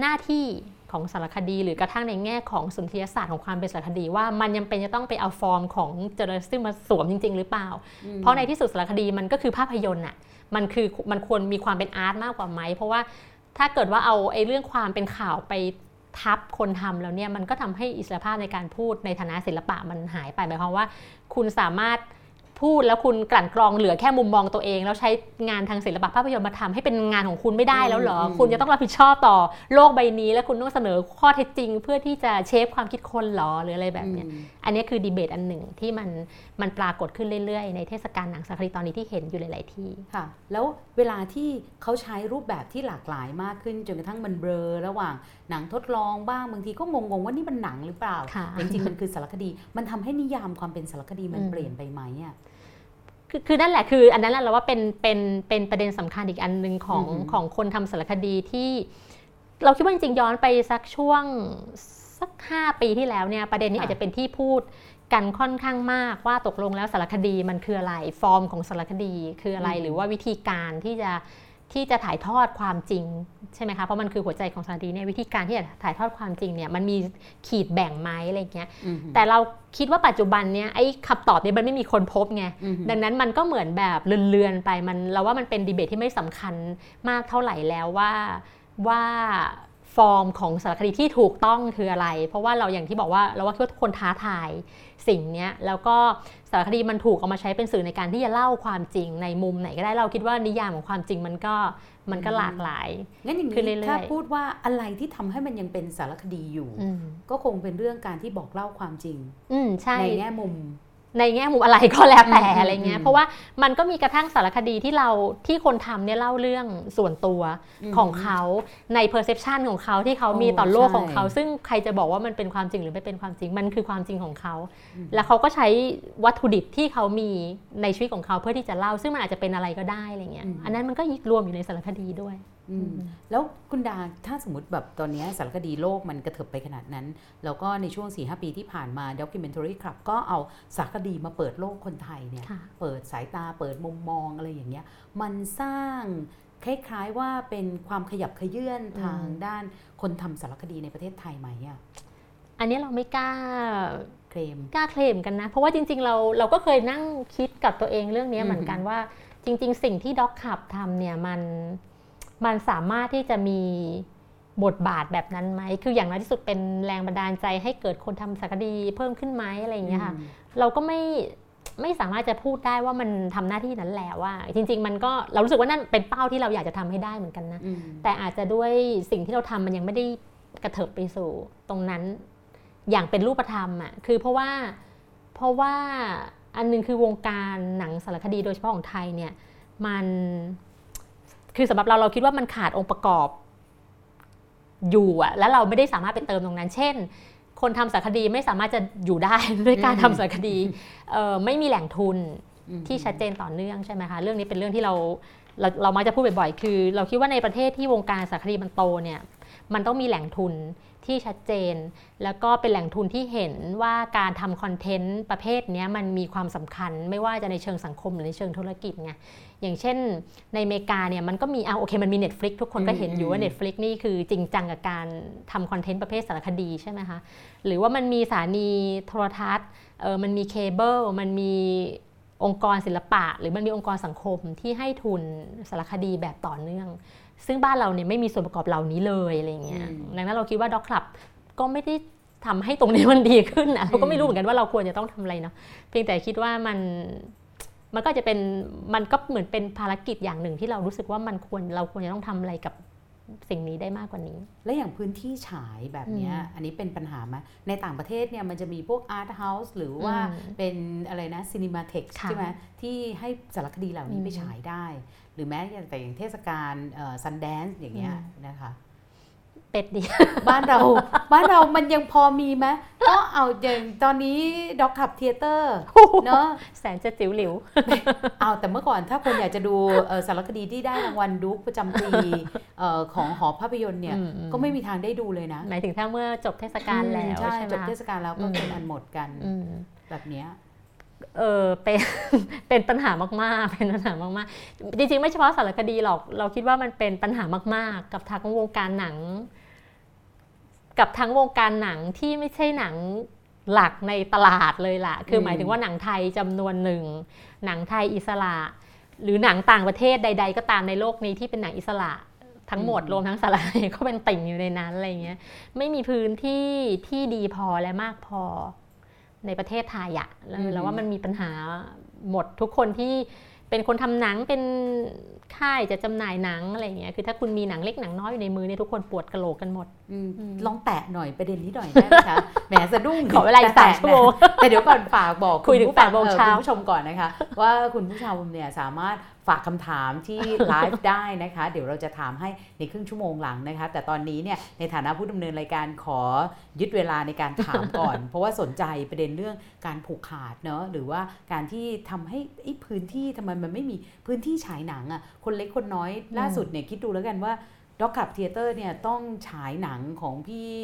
หน้าที่ ของสารคดี หรือกระทั่งในแง่ของสุนทรียศาสตร์ของความเป็นสารคดี ว่ามันยังเป็นจะต้องไปเอาฟอร์มของเจอร์ซิมาสวมจริง ๆ หรือเปล่า เพราะในที่สุดสารคดีมันก็คือภาพยนตร์อะมันคือมันควรมีความเป็นอาร์ตมากกว่าไหมเพราะว่าถ้าเกิดว่าเอาไอ้เรื่องความเป็นข่าวไปทับคนทำแล้วเนี่ยมันก็ทำให้อิสรภาพในการพูดในฐานะศิลปะมันหายไปหมายความว่า คุณสามารถ พูดแล้วคุณกลั่นกรองเหลือแค่มุมมองตัวเอง แล้วใช้งานทางศิลปะภาพยนตร์มาทำให้เป็นงานของคุณไม่ได้แล้วเหรอ คุณจะต้องรับผิดชอบต่อโลกใบนี้ และคุณต้องเสนอข้อเท็จจริง เพื่อที่จะเชฟความคิดคนหรอหรืออะไรแบบนี้อันนี้คือดีเบตอันหนึ่งที่มันมันปรากฏขึ้นเรื่อยๆ ในเทศกาลหนังสารคดีตอนนี้ที่เห็นอยู่หลาย ๆ ที่
ค่ะ แล้ว เวลาที่เขาใช้รูปแบบที่หลากหลายมากขึ้นจนกระทั่งมันเบลอระหว่างหนังทดลองบ้างบางทีก็งงๆว่านี่มันหนังหรือเปล่าจริงๆมันคือสารคดี มันทำให้นิยามความเป็นสารคดีมันเปลี่ยนไปไหมอะ
คือคือนั่นแหละคือ อันนั้นแหละเราว่าเป็นเป็นเป็นประเด็นสำคัญอีกอันหนึ่งของของคนทำสารคดีที่ เราคิดว่าจริงๆย้อนไปสักช่วงสักห้าปีที่แล้วเนี่ยประเด็นนี้อาจจะเป็นที่พูด กันค่อนข้างมากว่าตกลงแล้วสารคดีมันคืออะไร ฟอร์มของสารคดีคืออะไรหรือว่าวิธีการที่จะที่จะถ่ายทอดความจริงใช่ไหมคะเพราะมันคือหัวใจของสารคดีเนี่ยวิธีการที่จะถ่ายทอดความจริงเนี่ยมันมีขีดแบ่งไหมอะไรเงี้ยแต่เราคิดว่าปัจจุบันเนี่ยไอ้คำตอบนี้มันไม่มีคนพบไงดังนั้นมันก็เหมือนแบบเลือนๆไปมันเราว่ามันเป็นดีเบตที่ไม่สำคัญมากเท่าไหร่แล้วว่าว่า ฟอร์มของสารคดีที่ถูกต้องคืออะไร เพราะว่าเราอย่างที่บอกว่าเราว่าคิดว่าทุกคนท้าทายสิ่งนี้แล้วก็สารคดีมันถูกเอามาใช้เป็นสื่อในการที่จะเล่าความจริงในมุมไหนก็ได้เราคิดว่านิยามของความจริงมันก็มันก็หลากหลาย
งั้นอย่างนี้ถ้าพูดว่าอะไรที่ทำให้มันยังเป็นสารคดีอยู่ ก็คงเป็นเรื่องการที่บอกเล่าความจริงในแง่มุม
ในแง่มุมอะไรก็แล้วแต่อะไรเงี้ยเพราะว่ามันก็มีกระทั่งสารคดีที่เราที่คนทำเนี่ยเล่าเรื่องส่วนตัวของเขาในเพอร์เซพชันของเขาที่เขามีต่อโลกของเขา ซึ่งใครจะบอกว่ามันเป็นความจริงหรือไม่เป็นความจริงมันคือความจริงของเขา แล้วเขาก็ใช้วัตถุดิบที่เขามีในชีวิตของเขาเพื่อที่จะเล่า ซึ่งมันอาจจะเป็นอะไรก็ได้อะไรเงี้ยอันนั้นมันก็รวมอยู่ในสารคดีด้วย
แล้วคุณดาถ้าสมมติแบบตอนนี้สารคดีโลกมันกระเถิบไปขนาดนั้น แล้วก็ในช่วง4ีหปีที่ผ่านมา Documentary Club ก็เอาสารคดีมาเปิดโลกคนไทยเนี่ย เปิดสายตาเปิดมุมมองอะไรอย่างเงี้ย มันสร้างคล้ายๆว่าเป็นความขยับขยื่นทางด้านคนทำสารคดีในประเทศไทยไหมอะ
อันนี้เราไม่กล้า
เคลม
กล้าเคลมกันนะ เพราะว่าจริง ๆ เราเราก็เคยนั่งคิดกับตัวเองเรื่องนี้เหมือนกันว่า จริง ๆ สิ่งที่ด็อกขับทำเนี่ยมัน มันสามารถที่จะมีบทบาทแบบนั้นไหม คืออย่างน้อยที่สุดเป็นแรงบันดาลใจให้เกิดคนทำสารคดีเพิ่มขึ้นไหมอะไรอย่างเงี้ยค่ะ เราก็ไม่ไม่สามารถจะพูดได้ว่ามันทำหน้าที่นั้นแล้วว่า จริง ๆ มันก็เรารู้สึกว่านั่นเป็นเป้าที่เราอยากจะทำให้ได้เหมือนกันนะ แต่อาจจะด้วยสิ่งที่เราทำมันยังไม่ได้กระเถิบไปสู่ตรงนั้น อย่างเป็นรูปธรรมอะ คือเพราะว่าเพราะว่าอันนึงคือวงการหนังสารคดีโดยเฉพาะของไทยเนี่ยมัน คือสำหรับเราเราคิดว่ามันขาดองค์ประกอบ อยู่อะแล้วเราไม่ได้สามารถไปเติมตรงนั้น เช่น คนทำสารคดีไม่สามารถจะอยู่ได้ด้วยการทำสารคดีไม่มีแหล่งทุนที่ชัดเจนต่อเนื่องใช่ไหมคะเรื่องนี้เป็นเรื่องที่เราเราเรามักจะพูดบ่อยๆ คือ เราคิดว่าในประเทศที่วงการสารคดีมันโตเนี่ยมันต้องมีแหล่งทุนที่ชัดเจน แล้วก็เป็นแหล่งทุนที่เห็นว่าการทำคอนเทนต์ประเภทนี้มันมีความสำคัญไม่ว่าจะในเชิงสังคมหรือในเชิงธุรกิจไง อย่างเช่นในอเมริกาเนี่ยมันก็มีเอาโอเคมันมี Netflix ทุกคนก็เห็นอยู่ว่า Netflix นี่คือจริงจังกับการทำคอนเทนต์ประเภทสารคดีใช่ไหมคะหรือว่ามันมีสถานีโทรทัศน์เออมันมีเคเบิลมันมีองค์กรศิลปะ หรือมันมีองค์กรสังคมที่ให้ทุนสารคดีแบบต่อเนื่อง ซึ่งบ้านเราเนี่ยไม่มีส่วนประกอบเหล่านี้เลยอะไรเงี้ยดังนั้นเราคิดว่าด็อกคลับก็ไม่ได้ทำให้ตรงนี้มันดีขึ้นนะเราก็ไม่รู้เหมือนกันว่าเราควรจะต้องทำอะไรเนาะเพียงแต่คิดว่ามัน มันก็จะเป็นมันก็เหมือนเป็นภารกิจอย่างหนึ่งที่เรารู้สึกว่ามันควรเราควรจะต้องทำอะไรกับสิ่งนี้ได้มากกว่านี้
และอย่างพื้นที่ฉายแบบเนี้ย
อืม
อันนี้เป็นปัญหาไหมในต่างประเทศเนี่ยมันจะมีพวก art house หรือว่า
อืม
เป็นอะไรนะ cinematheque ค่ะใช่ไหมที่ให้สารคดีเหล่านี้
อืม
ไปฉายได้ หรือแม้แต่อย่างเทศกาลซันแดนซ์อย่างเงี้ย
อืม
นะคะ
เป็ดดี
บ้านเรา บ้านเรามันยังพอมีไหมก็เอาอย่างตอนนี้ Doc Club Theater เนาะ
แสนจะจิ๋วหลิว
เอาแต่เมื่อก่อนถ้าคนอยากจะดูเอ่อสารคดีที่ได้รางวัลดุ๊กประจำปีเอ่อของหอภาพยนตร์เนี่ย
อืมอืม
ก็ไม่มีทางได้ดูเลยนะ
หมายถึงถ้าเมื่อจบเทศกาลแล้ว
ใช่
ใช่ไหม
จบ
คะ
เทศกาลแล้วก็เป็น
อืม
อันหมดกัน
อืม
แบบเนี้ย
เออเป็นเป็นปัญหามากๆ เป็นปัญหามากๆ จริงๆ ไม่เฉพาะสารคดีหรอก เราคิดว่ามันเป็นปัญหามากๆ กับทั้งวงการหนัง กับทั้งวงการหนังที่ไม่ใช่หนังหลักในตลาดเลยล่ะ คือ
ม
หมายถึงว่าหนังไทยจำนวนหนึ่ง หนังไทยอิสระ หรือหนังต่างประเทศใด ๆ ก็ตามในโลกนี้ที่เป็นหนังอิสระทั้งหมดรวมทั้งสารคดีก็เป็นติ่งอยู่ในนั้นอะไรเงี้ยไม่มีพื้นที่ที่ดีพอและมากพอในประเทศไทยอะแล้ว
อืม
แล้วว่ามันมีปัญหาหมดทุกคนที่ เป็นคนทำหนังเป็นค่ายจะจำหน่ายหนังอะไรเงี้ยคือถ้าคุณมีหนังเล็กหนังน้อยอยู่ในมือเนี่ยทุกคนปวดกระโหลกกันหมด
อืม
อืม
ลองแตะหน่อยประเด็นนี้หน่อยได้ไหมคะแหมสะดุ้ง
ขอเวลาอีก
แต่
สามชั่วโมง
แต่แต่เดี๋ยวก่อนฝากบอก
คุยถึง
ณผู้ฟั
แปดโมง
อ่อ
เช้า
คุณผู้ชมก่อนนะคะ ว่าคุณผู้ชมเนี่ยสามารถ ฝากคำถามที่ไลฟ์ได้นะคะ เดี๋ยวเราจะถามให้ในครึ่งชั่วโมงหลังนะคะ แต่ตอนนี้เนี่ยในฐานะผู้ดำเนินรายการขอยึดเวลาในการถามก่อน เพราะว่าสนใจประเด็นเรื่องการผูกขาดเนอะหรือว่าการที่ทำให้ไอ้พื้นที่ทำไมมันไม่มีพื้นที่ฉายหนังอะคนเล็กคนน้อยล่าสุดเนี่ยคิดดูแล้วกันว่าด็อกขับเทเตอร์เนี่ยต้องฉายหนังของพี่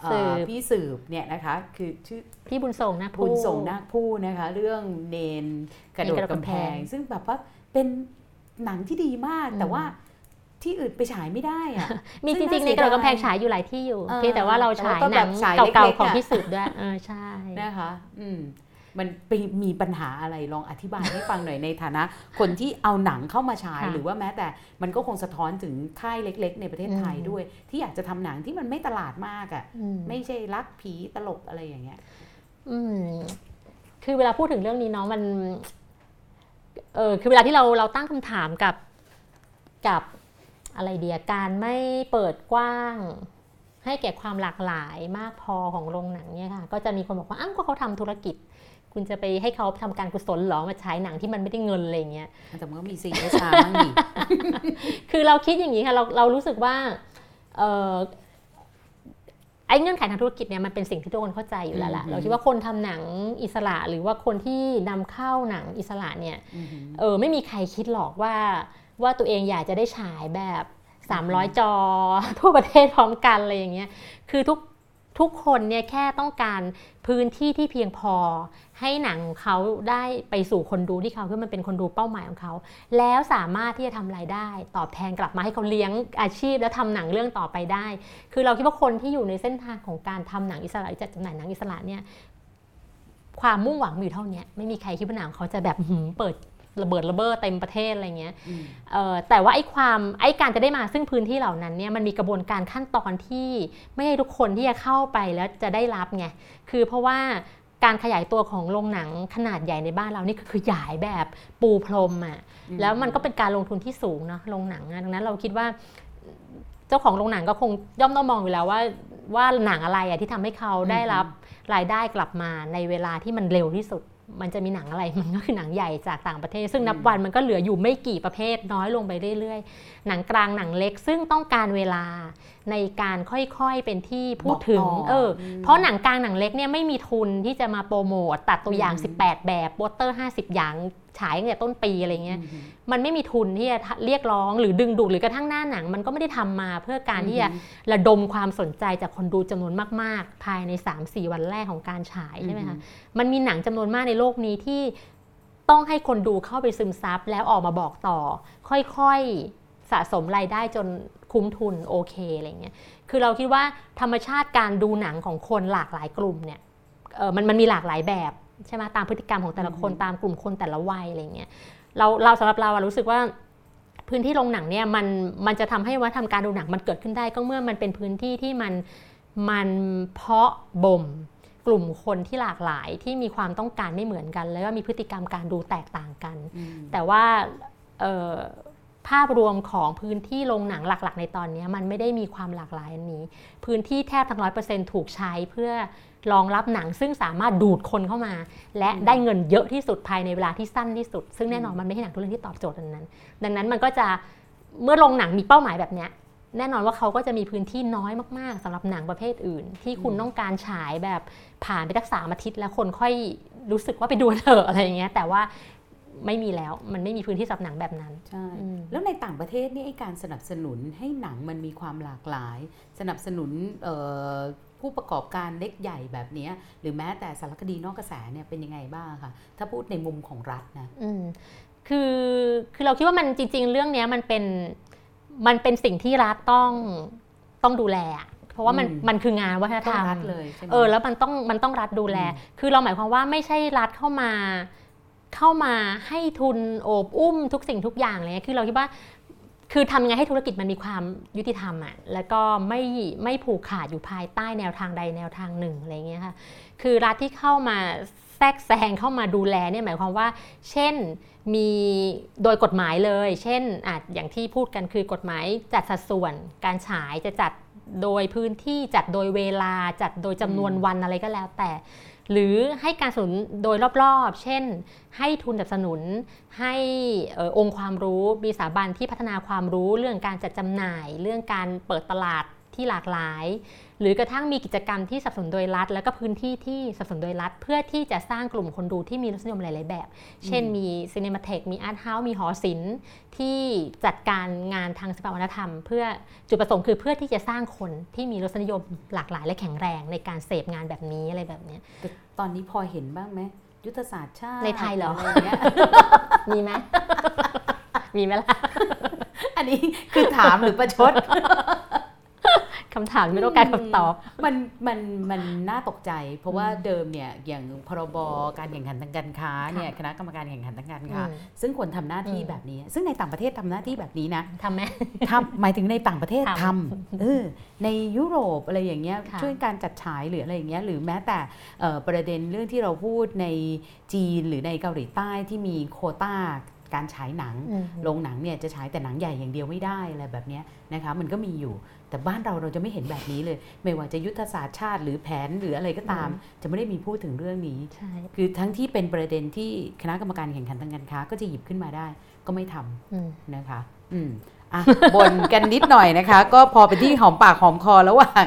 เอ่อ
สืบ
พี่สืบเนี่ยนะคะคือชื่อ
พี่บุญส่งนะ
บุญส่งนาคผู้นะคะ เรื่องเนนกระโดด
เนนกระโดด
กำ
กำ
แพ
แพ
ง
ง
ซึ่งแบบว่า เป็นหนังที่ดีมาก
อืม
แต่ว่าที่อื่นไปฉายไม่ได้อะ
มี
ซึ่
จ
ง
ริงๆ ใน
น่าเสีย
กระโดดกำแพง
ดาย
ฉายอยู่หลายที่อยู่
เออ
เพียงแต่ว่าเรา
แต่ว่า
ฉาย
ก็
ห
แบ
นั
บ
ง
ฉาย
เก่า
เล็กๆ
ๆของ
อะ
พี่สืบด้วยเออใช่
นะคะอืมมันไปมีปัญหาอะไรลองอธิบายให้ฟังหน่อยในฐานะ คนที่เอาหนังเข้ามาฉาย
ค่ะ
หรือว่าแม้แต่มันก็คงสะท้อนถึงค่ายเล็ก ๆ ในประเทศไทย
อืม
ด้วย ที่อยากจะทำหนังที่มันไม่ตลาดมากอะ่ะ
อืม
ไม่ใช่รักผีตลกอะไรอย่างเงี้ย
อืมคือเวลาพูดถึงเรื่องนี้เนาะมัน เออคือเวลาที่เราเราตั้งคำถามกับกับอะไรเดียการไม่เปิดกว้าง ให้แก่ความหลากหลายมากพอของโรงหนังเนี่ยค่ะ ก็จะมีคนบอกว่าอ้าวก็เขาทำธุรกิจ คุณจะไปให้เขาทำการกุศลเหรอมาฉายหนังที่มันไม่ได้เงินอะไรอย่างเงี้ย
แต่มันก็มีซีเอชาบ้างดิ
คือเราคิดอย่างนี้ค่ะเราเรารู้สึกว่าเอ่อไอ้เงื่อนไขทางธุรกิจเนี่ยมันเป็นสิ่งที่ทุกคนเข้าใจอยู่แล้วล่ะ
อืม
เราคิดว่าคนทำหนังอิสระหรือว่าคนที่นำเข้าหนังอิสระเนี่ย
อือหือ
เออไม่มีใครคิดหรอกว่าว่าตัวเองอยากจะได้ฉายแบบ 300 จอ ทั่วประเทศพร้อมกันอะไรอย่างเงี้ยคือทุก ทุกคนเนี่ยแค่ต้องการพื้นที่ที่เพียงพอ ให้หนังเขาได้ไปสู่คนดูที่เขาคือมันเป็นคนดูเป้าหมายของเขา แล้วสามารถที่จะทำรายได้ ตอบแทนกลับมาให้เขาเลี้ยงอาชีพ แล้วทำหนังเรื่องต่อไปได้ คือเราคิดว่าคนที่อยู่ในเส้นทางของการทำหนังอิสระจัดจำหน่ายหนังอิสระเนี่ยความมุ่งหวังมีอยู่เท่านี้ไม่มีใครคิดว่าหนังเขาจะแบบเปิด ระเบิดระเบ้อเต็มประเทศอะไรเงี้ย
อืม
เอ่อแต่ว่าไอ้ความไอ้การจะได้มาซึ่งพื้นที่เหล่านั้นเนี่ยมันมีกระบวนการขั้นตอนที่ไม่ให้ทุกคนที่จะเข้าไปแล้วจะได้รับไงคือเพราะว่าการขยายตัวของโรงหนังขนาดใหญ่ในบ้านเรานี่คือขยายแบบปูพรมอะ
อืม
แล้วมันก็เป็นการลงทุนที่สูงเนาะโรงหนังอะดังนั้นเราคิดว่า เจ้าของโรงหนังก็คงย่อมต้องมองอยู่แล้วว่าว่าหนังอะไรอะที่ทำให้เขาได้รับรายได้กลับมาในเวลาที่มันเร็วที่สุด มันจะมีหนังอะไรมันก็คือหนังใหญ่จากต่างประเทศ ซึ่งนับ
อืม
วันมันก็เหลืออยู่ไม่กี่ประเภทน้อยลงไปเรื่อยๆ หนังกลางหนังเล็กซึ่งต้องการเวลา ในการค่อยๆเป็นที่พูดถึง
บอกต่อ
เออ
ม
เพราะหนังกลางหนังเล็กเนี่ยไม่มีทุนที่จะมาโปรโมตตัดตัวอย่าง
อืม
18 แบบโปสเตอร์ 50 อย่างฉายตั้งแต่ต้นปีอะไรเงี้ย
อืม
มันไม่มีทุนที่จะเรียกร้องหรือดึงดูดหรือกระทั่งหน้าหนัง มันก็ไม่ได้ทำมาเพื่อการที่จะระดมความสนใจจากคนดูจำนวนมาก ๆ ภายใน 3-4 วันแรกของการฉายใช่ไหมคะมันมีหนังจำนวนมากในโลกนี้ที่ต้องให้คนดูเข้าไปซึมซับแล้วออกมาบอกต่อ ค่อยๆสะสมรายได้จน คุ้มทุนโอเคอะไรเงี้ย คือเราคิดว่าธรรมชาติการดูหนังของคนหลากหลายกลุ่มเนี่ยเออมันมันมีหลากหลายแบบใช่ไหมตามพฤติกรรมของแต่ละคน
อืม
ตามกลุ่มคนแต่ละวัยอะไรเงี้ย เราเราสำหรับเราอะรู้สึกว่าพื้นที่โรงหนังเนี่ยมันมันจะทำให้วัฒนธรรมการดูหนังมันเกิดขึ้นได้ก็เมื่อมันเป็นพื้นที่ที่มันมันเพาะบ่มกลุ่มคนที่หลากหลายที่มีความต้องการไม่เหมือนกัน แล้วก็มีพฤติกรรมการดูแตกต่างกัน แต่ว่า ภาพรวมของพื้นที่โรงหนังหลักๆ ในตอนนี้มันไม่ได้มีความหลากหลายอันนี้ พื้นที่แทบทั้งร้อยเปอร์เซ็นต์ถูกใช้เพื่อรองรับหนังซึ่งสามารถดูดคนเข้ามา และได้เงินเยอะที่สุดภายในเวลาที่สั้นที่สุด ซึ่งแน่นอนมันไม่ใช่หนังทุกเรื่องที่ตอบโจทย์นั้น ดังนั้นมันก็จะเมื่อโรงหนังมีเป้าหมายแบบนี้แน่นอนว่าเขาก็จะมีพื้นที่น้อยมากๆสำหรับหนังประเภทอื่น ที่คุณต้องการฉายแบบผ่านไปสักสามอาทิตย์แล้วคนค่อยรู้สึกว่าไปดูเถอะอะไรอย่างเงี้ยแต่ว่า ไม่มีแล้วมันไม่มีพื้นที่สำหรับหนังแบบนั้น
ใช่แล้วในต่างประเทศนี่การสนับสนุนให้หนังมันมีความหลากหลาย สนับสนุนผู้ประกอบการเล็กใหญ่แบบนี้หรือแม้แต่สารคดีนอกกระแสเนี่ยเป็นยังไงบ้างคะถ้าพูดในมุมของรัฐนะ
คือคือเราคิดว่ามันจริง ๆ เรื่องนี้มันเป็นมันเป็นสิ่งที่รัฐต้องต้องดูแลเพราะว่ามันมันคืองานวัฒนธรรมเลยเออแล้วมันต้องมันต้องรัฐดูแล คือเราหมายความว่าไม่ใช่รัฐเข้ามา เข้ามาให้ทุนโอบอุ้มทุกสิ่งทุกอย่างเลยคือเราคิดว่าคือทำยังไงให้ธุรกิจมันมีความยุติธรรมอะ แล้วก็ไม่ไม่ผูกขาดอยู่ภายใต้แนวทางใดแนวทางหนึ่งอะไรเงี้ยค่ะ คือรัฐที่เข้ามาแทรกแซงเข้ามาดูแลเนี่ยหมายความว่า เช่นมีโดยกฎหมายเลย เช่นอาจอย่างที่พูดกันคือกฎหมายจัดสัดส่วนการฉายจะจัดโดยพื้นที่จัดโดยเวลาจัดโดยจำนวนวันอะไรก็แล้วแต่ หรือให้การสนับสนุนโดยรอบๆ เช่น ให้ทุนสนับสนุน ให้องค์ความรู้ มีสถาบันที่พัฒนาความรู้เรื่องการจัดจำหน่าย เรื่องการเปิดตลาดที่หลากหลาย หรือกระทั่งมีกิจกรรมที่สนับสนุนโดยรัฐ แล้วก็พื้นที่ที่สนับสนุนโดยรัฐ เพื่อที่จะสร้างกลุ่มคนดูที่มีรสนิยมหลาย ๆ แบบ เช่นมี cinematheque มี art house มีหอศิลป์ที่จัดการงานทางศิลปวัฒนธรรม เพื่อจุดประสงค์คือเพื่อที่จะสร้างคนที่มีรสนิยมหลากหลายและแข็งแรงในการเสพงานแบบนี้อะไรแบบนี้
ตอนนี้พอเห็นบ้างไหมยุทธศาสตร์ชาติ
ในไทยเหรอมีไหมมีไหมล่ะ
อันนี้คือถามหรือประชด
คำถามไม่ต้องการคำตอบ
มันมันมันน่าตกใจ เพราะว่าเดิมเนี่ยอย่างพรบการแข่งขันทางการค้าเนี่ยคณะกรรมการแข่งขันทางการค้าซึ่งควรทำหน้าที่แบบนี้ ซึ่งในต่างประเทศทำหน้าที่แบบนี้นะ
ทำไหม
ทำหมายถึงในต่างประเทศทำเออในยุโรปอะไรอย่างเงี้ยช่วยการจัดฉายหรืออะไรอย่างเงี้ยหรือแม้แต่ประเด็นเรื่องที่เราพูดในจีนหรือในเกาหลีใต้ที่มีโคต้าการฉายหนัง โรงหนังเนี่ยจะฉายแต่หนังใหญ่อย่างเดียวไม่ได้อะไรแบบนี้นะคะมันก็มีอยู่ แต่บ้านเราเราจะไม่เห็นแบบนี้เลย ไม่ว่าจะยุทธศาสตร์ชาติ หรือแผนหรืออะไรก็ตาม จะไม่ได้มีพูดถึงเรื่องนี้ คือทั้งที่เป็นประเด็นที่คณะกรรมการแข่งขันทางการค้า ก็จะหยิบขึ้นมาได้ ก็ไม่ทำนะคะ อืมอะบนกันนิดหน่อยนะคะ ก็พอไปที่หอมปากหอมคอระหว่าง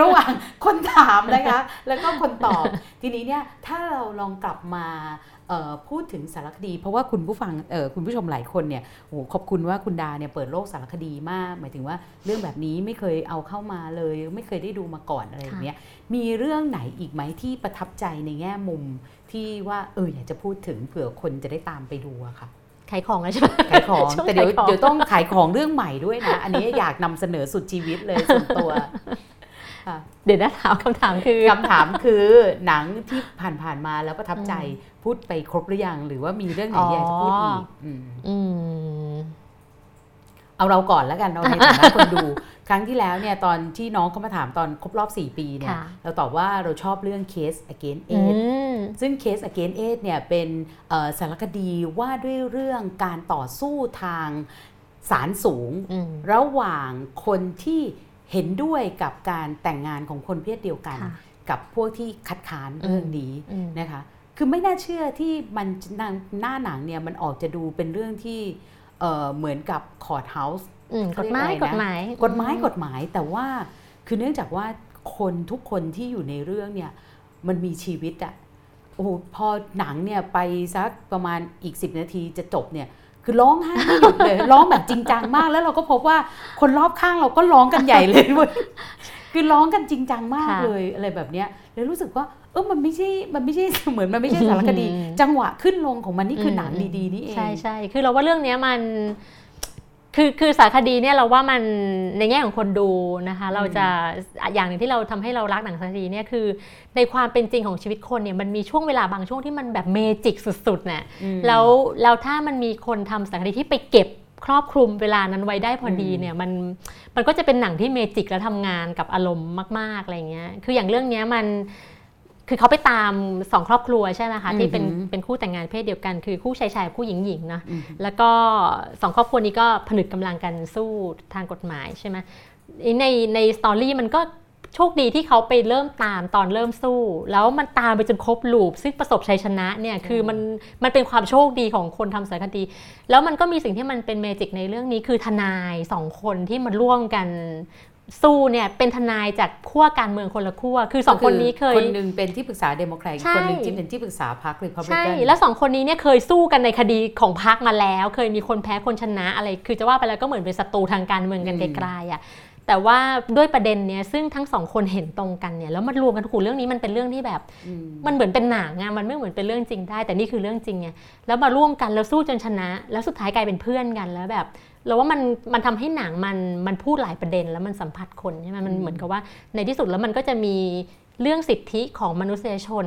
ระหว่างคนถามนะคะ แล้วก็คนตอบ ทีนี้เนี่ยถ้าเราลองกลับมา พูดถึงสารคดี เพราะว่าคุณผู้ฟังคุณผู้ชมหลายคนเนี่ยโอ้ขอบคุณว่าคุณดาเนี่ยเปิดโลกสารคดีมาก หมายถึงว่าเรื่องแบบนี้ไม่เคยเอาเข้ามาเลย ไม่เคยได้ดูมาก่อนอะไรอย่างเงี้ยมีเรื่องไหนอีกไหมที่ประทับใจในแง่มุมที่ว่าเอออยากจะพูดถึงเผื่อคนจะได้ตามไปดูอะค่ะ
ขายของแล้วใช่ไหม
ขายของ แต่เดี๋ยวเดี๋ยวต้องขายของเรื่องใหม่ด้วยนะ อันนี้อยากนำเสนอสุดชีวิตเลยส่วนตัว
เดี๋ยวนะถามคำถามคือ
คำถามคือหนังที่ผ่านๆมาแล้วประทับใจพูดไปครบหรือยังหรือว่ามีเรื่องไหนอยากจะพูดอีกเอาเราก่อนแล้วกันเราในฐานะคนดู ครั้งที่แล้วเนี่ยตอนที่น้องเขามาถามตอนครบรอบ 4 ปีเนี่ยเราตอบว่าเราชอบเรื่อง Case Against Age ซึ่ง Case Against Age เนี่ยเป็นสารคดีว่าด้วยเรื่องการต่อสู้ทางสารสูง ระหว่างคนที่ เห็นด้วยกับการแต่งงานของคนเพศเดียวกัน กับพวกที่คัดค้านเรื่องนี้นะคะคือไม่น่าเชื่อที่มันหน้าหนังเนี่ยมันออกจะดูเป็นเรื่องที่เหมือนกับคอร์ดเฮาส์
กฎหมายกฎหมาย
กฎหมายกฎหมายแต่ว่าคือเนื่องจากว่าคนทุกคนที่อยู่ในเรื่องเนี่ยมันมีชีวิตอะโอ้พอหนังเนี่ยไปสักประมาณอีกสิบนาทีจะจบเนี่ย คือร้องไห้ไม่หยุดเลยร้องแบบจริงจังมากแล้วเราก็พบว่าคนรอบข้างเราก็ร้องกันใหญ่เลยเว้ยคือร้องกันจริงจังมากเลยอะไรแบบเนี้ยเลยรู้สึกว่าเออมันไม่ใช่มันไม่ใช่เหมือนมันไม่ใช่สารคดี จังหวะขึ้นลงของมันนี่คือหนังดีๆนี่เองใช่
ใช่คือเราว่าเรื่องนี้มัน คือคือสารคดีเนี่ยเราว่ามันในแง่ของคนดูนะคะเราจะอย่างหนึ่งที่เราทำให้เรารักหนังสารคดีเนี่ยคือ ในความเป็นจริงของชีวิตคนเนี่ยมันมีช่วงเวลาบางช่วงที่มันแบบเมจิกสุดๆเนี่ยแล้วแล้วถ้ามันมีคนทำสารคดีที่ไปเก็บครอบคลุมเวลานั้นไว้ได้พอดีเนี่ยมันมันก็จะเป็นหนังที่เมจิกและทำงานกับอารมณ์มากๆอะไรเงี้ยคืออย่างเรื่องนี้มัน คือเขาไปตามสองครอบครัวใช่ไหมคะที่เป็น
อือหือ
เป็นคู่แต่งงานเพศเดียวกัน คือคู่ชายชายคู่หญิงหญิงเนาะ
อืม
แล้วก็สองครอบครัวนี้ก็ผนึกกำลังกันสู้ทางกฎหมายใช่ไหมในในสตอรี่มันก็โชคดีที่เขาไปเริ่มตามตอนเริ่มสู้ แล้วมันตามไปจนครบ loop ซึ่งประสบชัยชนะเนี่ยคือมันมันเป็นความโชคดีของคนทำสารคดี แล้วมันก็มีสิ่งที่มันเป็น magic ในเรื่องนี้คือทนายสองคนที่มาร่วมกัน สู้เนี่ยเป็นทนายจากขั้วการเมืองคนละขั้วคือสองคนนี้เคย
คนหนึ่งเป็นที่ปรึกษาเดโมแครตอีก
ใช่
คนหนึ่งที่เป็นที่ปรึกษาพรรครีพับลิกันใช่
แล้วสองคนนี้เนี่ยเคยสู้กันในคดีของพรรคมาแล้ว เคยมีคนแพ้คนชนะอะไร คือจะว่าไปแล้วก็เหมือนเป็นศัตรูทางการเมืองกันไกลๆอะแต่ว่าด้วยประเด็นเนี้ยซึ่งทั้งสองคนเห็นตรงกันเนี่ยแล้วมันรวมกันถูกเรื่องนี้มันเป็นเรื่องที่แบบ
อืม
มันเหมือนเป็นหนังอะมันไม่เหมือนเป็นเรื่องจริงได้ แต่นี่คือเรื่องจริงไงแล้วมาร่วมกันแล้วสู้จนชนะ แล้วสุดท้ายกลายเป็นเพื่อนกันแล้วแบบ เราว่ามันมันทำให้หนังมันมันพูดหลายประเด็นแล้วมันสัมผัสคนใช่ไหมมันเหมือนกับว่าในที่สุดแล้วมันก็จะมีเรื่องสิทธิของมนุษยชน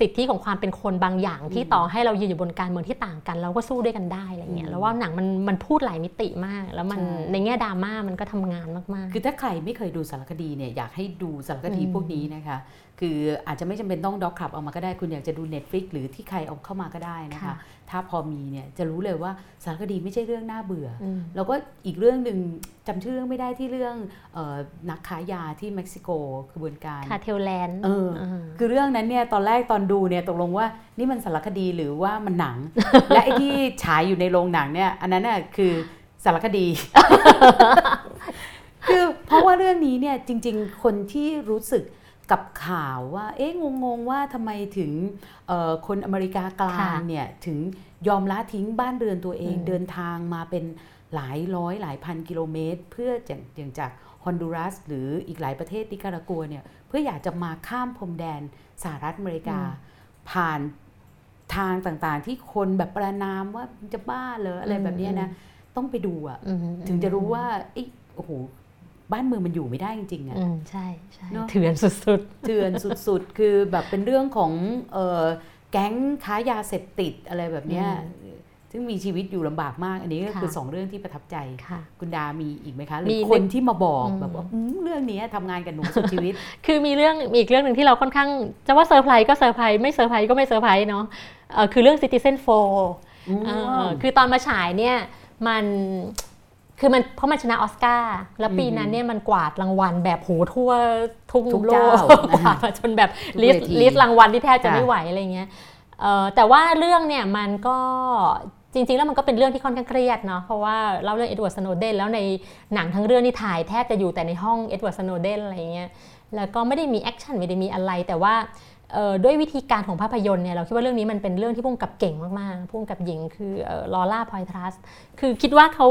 สิทธิของความเป็นคนบางอย่างที่ต่อให้เรายืนอยู่บนการเมืองที่ต่างกัน เราก็สู้ด้วยกันได้อะไรเงี้ยแล้วว่าหนังมันมันพูดหลายมิติมาก แล้วมัน
ใช่
ในแง่ดราม่ามันก็ทำงานมากๆ
คือถ้าใครไม่เคยดูสารคดีเนี่ยอยากให้ดูสารคดี
อืม
พวกนี้นะคะ คืออาจจะไม่จำเป็นต้องด็อกคลับเอามาก็ได้คุณอยากจะดู Netflix หรือที่ใครเอาเข้ามาก็ได้นะคะ
ค่ะ
ถ้าพอมีเนี่ยจะรู้เลยว่าสารคดีไม่ใช่เรื่องน่าเบื่ออ
อืม
แล้วก็อีกเรื่องหนึ่งจำชื่อเรื่องไม่ได้ที่เรื่องเออนักค้ายาที่เม็กซิโกขบวนการ
คาเทลแลนด์
เออคือเรื่องนั้นเนี่ยตอนแรกตอนดูเนี่ยตกลงว่านี่มันสารคดีหรือว่ามันหนัง และไอ้ที่ฉายอยู่ในโรงหนังเนี่ยอันนั้นน่ะคือสารคดีคือเพราะว่าเรื่องนี้เนี่ยจริง ๆ คนที่รู้สึก กับข่าวว่า เอ๊ะงงๆว่าทำไมถึงเอ่อคนอเมริกากลาง
ค่ะ
เนี่ยถึงยอมละทิ้งบ้านเรือนตัวเอง
อืม
เดินทางมาเป็นหลายร้อยหลายพันกิโลเมตร เพื่ออย่างอย่างจากฮอนดูรัสหรืออีกหลายประเทศนิการากัวเนี่ยเพื่ออยากจะมาข้ามพรมแดนสหรัฐอเมริกา ผ่านทางต่างๆ ที่คนแบบประนามว่ามันจะบ้าเหรออะไรแบบเนี้ยนะ ต้องไปดูอะ
อืม
ถึงจะรู้ว่าเอ้ยโอ้โห บ้านเมืองมันอยู่ไม่ได้จริงๆอะ
อืมใช่ใช่
เนอะ
เถื่อนสุด
เถื่อนสุดๆ คือแบบเป็นเรื่องของเออแก๊งค้ายาเสพติดอะไรแบบเนี้ยซึ่งมีชีวิตอยู่ลำบากมาก อันนี้ก็
ค่ะ
คือสองเรื่องที่ประทับใจ
ๆค่ะ
คุณดามีอีกไหมคะหรื
มี
อคนที่มาบอก
อืม
แบบว่าอืมเรื่องนี้ทำงานกับหนูสุดชีวิต
คือมีเรื่องมีอีกเรื่องหนึ่งที่เราค่อนข้างจะว่าเซอร์ไพรส์ก็เซอร์ไพรส์ไม่เซอร์ไพรส์ก็ไม่เซอร์ไพรส์เนาะเอ่อคือเรื่อง Citizen 4เออคือตอนมาฉายเนี่ยมัน คือมันเพราะมันชนะออสการ์แล้วปีนั้นเนี่ยมันกวาดรางวัลแบบโหทั่วทุก
ทุก
โล
เจ้าก
กวาดมาจนแบบ
ทุก
list
เวที
list รางวัลที่แทบจะ
ค่ะ
ไม่ไหวอะไรเงี้ยเอ่อแต่ว่าเรื่องเนี่ยมันก็จริงๆ แล้วมันก็เป็นเรื่องที่ค่อนข้างเครียดเนาะเพราะว่าเล่าเรื่องเอ็ดเวิร์ดสโนว์เดนแล้วในหนังทั้งเรื่องนี่ถ่ายแทบจะอยู่แต่ในห้องเอ็ดเวิร์ดสโนว์เดนอะไรเงี้ยแล้วก็ไม่ได้มี action ไม่ได้มีอะไร แต่ว่าเอ่อด้วยวิธีการของภาพยนตร์เนี่ยเราคิดว่าเรื่องนี้มันเป็นเรื่องที่ผู้กำกับเก่งมากๆผู้กำกับหญิงคือลอร่าพอยทราสคือคิดว่าเขา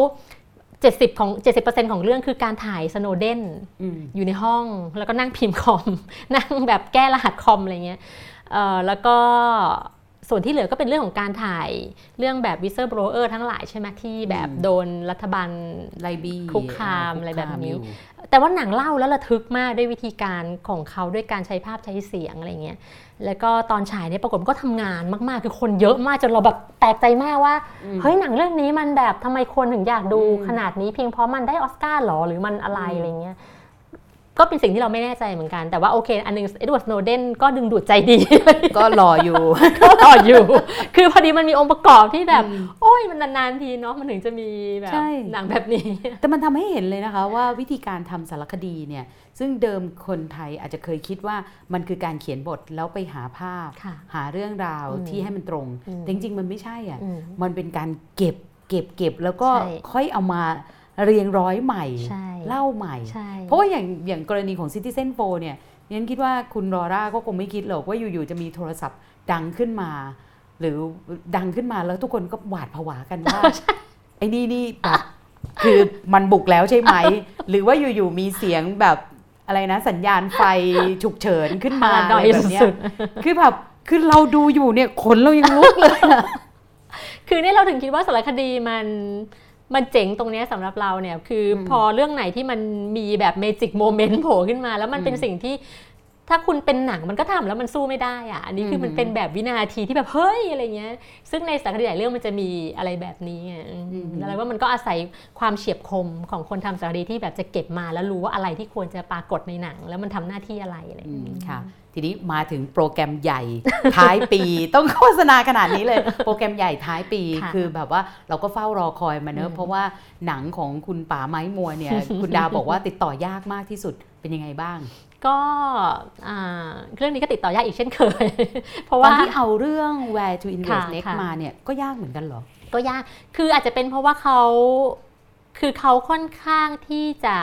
70ของ70%ของเรื่องคือการถ่ายสโนว์เดน
อืม
อยู่ในห้องแล้วก็นั่งพิมพ์คอม นั่งแบบแก้รหัสคอมอะไรเงี้ยเอ่อแล้วก็ส่วนที่เหลือก็เป็นเรื่องของการถ่ายเรื่องแบบ whistleblower ทั้งหลายใช่ไหมที่แบบ
อืม
โดนรัฐบาล
ไล่บี้
คุกคามอะไรแบบนี้
คุกคามอยู่
แต่ว่าหนังเล่าแล้วระทึกมากด้วยวิธีการของเขาด้วยการใช้ภาพใช้เสียงอะไรเงี้ย แล้วก็ตอนฉายเนี่ยปรากฏมันก็ทำงานมาก ๆ คือคนเยอะมากจนเราแบบแปลกใจมากว่า
อืม
เฮ้ยหนังเรื่องนี้มันแบบทำไมคนถึงอยากดู
อืม
ขนาดนี้เพียงเพราะมันได้ออสการ์หรอหรือมันอะไร
อืม
อะไรเงี้ยก็เป็นสิ่งที่เราไม่แน่ใจเหมือนกัน แต่ว่าโอเค อันหนึงเอ็ดเวิร์ดสโนว์เดนก็ดึงดูดใจดี
ก็รออยู่
ก็รออยู่ คือพอดีมันมีองค์ประกอบที่แบบ
อืม
โอ้ยมันนานๆทีเนาะมันถึงจะมีแบบ
ใช่
หนังแบบนี้
แต่มันทำให้เห็นเลยนะคะว่าวิธีการทำสารคดีเนี่ย ซึ่งเดิมคนไทยอาจจะเคยคิดว่ามันคือการเขียนบทแล้วไปหาภาพ
ค่ะ
หาเรื่องราว
อืม
ที่ให้มันตรง
อืม
แต่จริงๆมันไม่ใช่อะ
อืม
มันเป็นการเก็บเก็บเก็บแล้วก็
ใช่
ค่อยเอามาเรียงร้อยใหม่
ใช่
เล่าใหม่
ใช่
เพราะว่าอย่างอย่างกรณีของ Citizen 4เนี่ยยันคิดว่าคุณรอร่าก็คงไม่คิดหรอกว่าอยู่ๆจะมีโทรศัพท์ดังขึ้นมา หรือดังขึ้นมาแล้วทุกคนก็หวาดผวากันว่าไอ้นี่นี่แบบคือมันบุกแล้วใช่ไหม หรือว่าอยู่ๆมีเสียงแบบ อะไรนะ สัญญาณไฟฉุกเฉินขึ้นมา
พารา
อะ
นอ
ไร
ย
แบบเนี้ย
สุด
คือแบบคือเราดูอยู่เนี่ยขนเรายังลุกเลยอะ
ๆคือเนี่ยเราถึงคิดว่าสารคดีมันมันเจ๋งตรงเนี้ยสำหรับเราเนี่ย คืออ
ม
พอเรื่องไหนที่มันมีแบบ magic moment โผล่ขึ้นมา แล้วมันเป็น
อืม
สิ่งที่ ถ้าคุณเป็นหนังมันก็ทำแล้วมันสู้ไม่ได้อะอันนี้คืออ
ม
มันเป็นแบบวินาทีที่แบบเฮ้ยอะไรเงี้ย ซึ่งในสารคดีหลายเรื่องมันจะมีอะไรแบบนี้ไงอืมแล้วเราว่ามันก็อาศัยความเฉียบคมของคนทำสารคดีที่แบบจะเก็บมาแล้วรู้ว่าอะไรที่ควรจะปรากฏในหนัง แล้วมันทำหน้าที่อะไรอะไรอย่าง
อืม
เงี้ย
ค่ะ ทีนี้มาถึงโปรแกรมใหญ่ท้ายปี ต้องโฆษณาขนาดนี้เลย โปรแกรมใหญ่ท้ายปี
ค่ะ
คือแบบว่าเราก็เฝ้ารอคอยมาเน
อื
อะ
ม
เพราะว่าหนังของคุณป๋าไม้มัวเนี่ย คุณดาบอกว่าติดต่อยากมากที่สุดเป็นยังไงบ้าง
ก็อ่าเรื่องนี้ก็ติดต่อยากอีกเช่นเคย เพราะ
ตอ
ว่า
นที่เอาเรื่อง Where to Invest
ค่ะ
Next
ค่ะ
มาเนี่ยก็ยากเหมือนกันเหรอ
ก็ยาก คืออาจจะเป็นเพราะว่าเขาคือเขาค่อนข้างที่จะ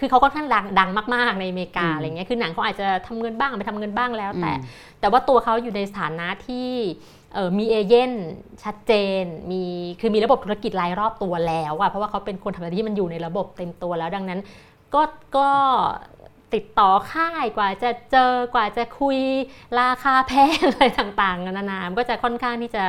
คือเขาค่อนข้างดังดังมาก ๆ ในอเมริกา
อืม
อะไรเงี้ย คือหนังเขาอาจจะทำเงินบ้างไม่ทำเงินบ้างแล้ว แต่
อืม
แต่ว่าตัวเขาอยู่ในสถานะที่เอ่อมีเอเย่นชัดเจน มีคือมีระบบธุรกิจรายรอบตัวแล้วอะเพราะว่าเขาเป็นคนทำอะไรที่มันอยู่ในระบบเต็มตัวแล้วดังนั้น ก็ก็ ติดต่อค่ายกว่าจะเจอกว่าจะคุยราคาแพงอะไรต่างๆนานามันก็จะค่อนข้างที่จะ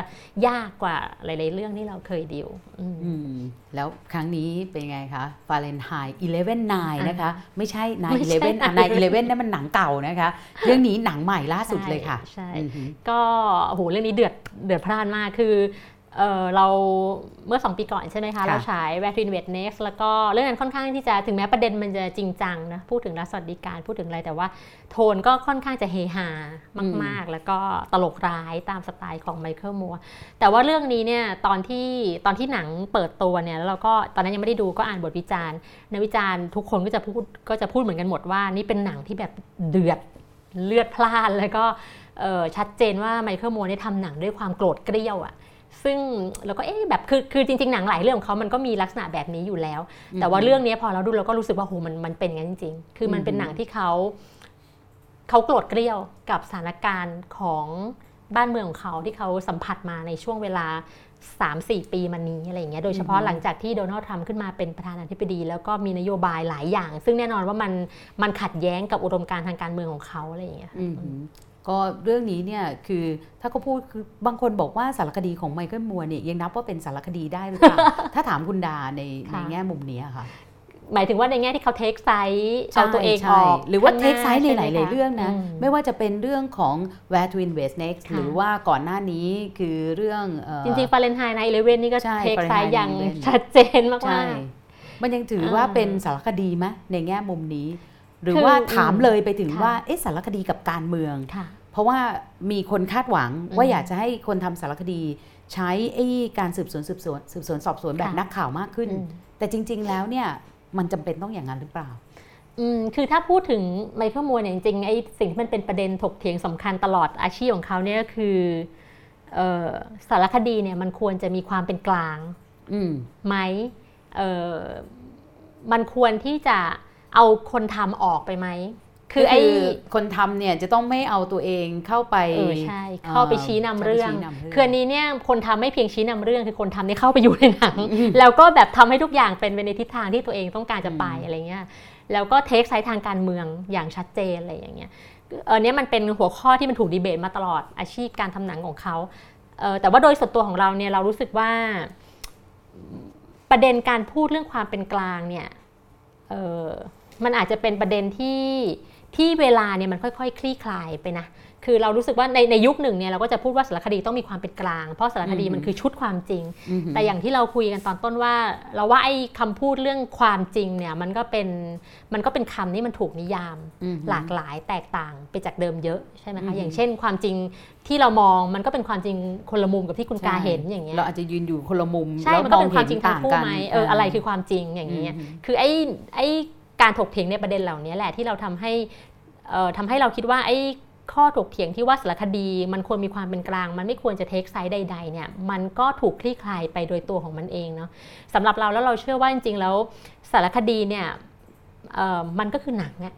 ยากกว่าหลายๆเรื่องที่เราเคยดิวอืม
อืมแล้วครั้งนี้เป็นไงคะฟาเรนไฮต์11นะคะ ไม่ใช่
ไม่ใช่
9 11อะ9 11นั่นมันหนังเก่านะคะ เรื่องนี้หนังใหม่ล่าสุดเลยค่ะ
ใช่
อือหือ
ก็โอ้โหเรื่องนี้เดือดเดือดพล่านมากคือ เออเราเมื่อ 2 ปีก่อนใช่ไหมคะ
ค่ะ
เราฉาย w e t i n v e t Next แล้วก็เรื่องนั้นค่อนข้างที่จะถึงแม้ประเด็นมันจะจริงจังนะ พูดถึงรัฐสวัสดิการพูดถึงอะไรแต่ว่าโทนก็ค่อนข้างจะเฮฮามาก ๆ แล้วก็ตลกร้ายตามสไตล์ของไมเคิลมัวแต่ว่าเรื่องนี้เนี่ยตอนที่ตอนที่หนังเปิดตัวเนี่ยแล้วเราก็ตอนนั้นยังไม่ได้ดูก็อ่านบทวิจารณ์ในกวิจารณ์ทุกคนก็จะพูดก็จะพูดเหมือนกันหมดว่านี่เป็นหนังที่แบบเดือดเลือดพล่านแล้วก็เอ่อชัดเจนว่าไมเคิลมัวเนี่ยทำหนังด้วยความโกรธเกรี้ยวอะ ซึ่งเราก็เอ๊ะแบบคือคือจริง ๆ หนังหลายเรื่องของเขามันก็มีลักษณะแบบนี้อยู่แล้ว แต่ว่าเรื่องนี้พอเราดูเราก็รู้สึกว่าโหมันมันเป็นงั้นจริง ๆ คือมันเป็นหนังที่เขาเขาโกรธเกรี้ยวกับสถานการณ์ของบ้านเมืองของเขาที่เขาสัมผัสมาในช่วงเวลา 3-4 ปีมานี้อะไรอย่างเงี้ยโดยเฉพาะหลังจากที่โดนัลด์ทรัมป์ขึ้นมาเป็นประธานาธิบดี แล้วก็มีนโยบายหลายอย่าง ซึ่งแน่นอนว่ามันมันขัดแย้งกับอุดมการณ์ทางการเมืองของเขาอะไรอย่างเงี้ย
อือหือ ก็เรื่องนี้เนี่ยคือถ้าเขาพูดคือบางคนบอกว่าสารคดีของไมเคิลมัวร์เนี่ยยังนับว่าเป็นสารคดีได้หรือเปล่า ถ้าถามคุณดาในใน
ค่ะ
แง่มุมนี้อะค่ะ
หมายถึงว่าในแง่ที่เขา take side เอาตัวเองอ
ใช่
อก
หรือว่า
ข้ง
take side ใน
ช่
ห
ไม
ลายๆ
คะ
เรื่องนะ
ม
ไม่ว่าจะเป็นเรื่องของ Where to Invade Next
ค่ะ
หรือว่าก่อนหน้านี้คือเรื่องเอ่อ
จริงๆ Fahrenheit nine eleven นี่ก็
ใช่
take side
Fahrenheit
อย่าง
9/11
ชัดเจนมา
ใช่
ก
มันยังถือ
อ่า
ว่าเป็นสารคดีไหมในแง่มุมนี้ หรือ
คือ
ว่าถามเลยไปถึง
ค่ะ
ว่าเอ๊ะสารคดีกับการเมือง
ๆค่ะ
เพราะว่ามีคนคาดหวัง
อืม
ว่าอยากจะให้คนทำสารคดีใช้ไอ้การสืบสวนสืบสวนสืบสวนสอบสวนแบบ
ค่ะ
นักข่าวมากขึ้น
อืม
แต่จริง ๆ แล้วเนี่ยมันจำเป็นต้องอย่างนั้นหรือเปล่า
อืมคือถ้าพูดถึงไมเคิลมัวเนี่ยจริงๆไอ้สิ่งที่มันเป็นประเด็นถกเถียงสำคัญตลอดอาชีพของเขาเนี่ยก็คือเอ่อสารคดีเนี่ยมันควรจะมีความเป็นกลาง
อืม
ไหมเอ่อมันควรที่จะ เอาคนทำออกไปไหมคือไอ้
คนทำเนี่ยจะต้องไม่เอาตัวเองเข้าไป
เออใช่เข้าไปชี้นำเรื่อง
ข้าไปชี้นำเรื่อง
คืออันนี้เนี่ยคนทำไม่เพียงชี้นำเรื่องคือคนทำเนี่ยเข้าไปอยู่ในหนังแล้วก็แบบทำให้ทุกอย่างเป็นไปในทิศทางที่ตัวเองต้องการจะไป
อืม
อะไรเงี้ยแล้วก็เทคไซต์ทางการเมืองอย่างชัดเจนอะไรอย่างเงี้ยเออเนี่ยมันเป็นหัวข้อที่มันถูกดีเบตมาตลอดอาชีพการทำหนังของเขาเออแต่ว่าโดยส่วนตัวของเราเนี่ยเรารู้สึกว่าประเด็นการพูดเรื่องความเป็นกลางเนี่ยเออ มันอาจจะเป็นประเด็นที่ที่เวลาเนี่ยมันค่อยๆ คลี่คลายไปนะ คือเรารู้สึกว่าในในยุคหนึ่งเนี่ยเราก็จะพูดว่าสารคดีต้องมีความเป็นกลาง เพราะสารคดี
อืม
มันคือชุดความจริง
อือหือ
แต่อย่างที่เราคุยกันตอนต้นว่า เราว่าไอ้คำพูดเรื่องความจริงเนี่ยมันก็เป็นมันก็เป็นคำที่มันถูกนิยาม
อือหือ
หลากหลายแตกต่างไปจากเดิมเยอะใช่ไหม
อื
คะ
ม
อย่างเช่น ความจริงที่เรามองมันก็เป็นความจริงคนละมุมกับที่คุณกา
ใช่
เห็นอย่างเงี้ย
เราอาจจะยืนอยู่คนละมุม
ใช่
แล้ว
มันก็เป็นความจริง
ห็
ทั้งคู่ไหมเอออะไรคือความจริงอย่าง
อื
เงี้ย
ม
คือไอ้ไอ้ การถกเถียงในประเด็นเหล่านี้แหละที่เราทำให้ทำให้เราคิดว่าไอ้ข้อถกเถียงที่ว่าสารคดีมันควรมีความเป็นกลาง มันไม่ควรจะเทคไซด์ใดๆเนี่ยมันก็ถูกคลี่คลายไปโดยตัวของมันเองเนาะสำหรับเราแล้วเราเชื่อว่าจริงๆแล้วสารคดีเนี่ยมันก็คือหนังอะ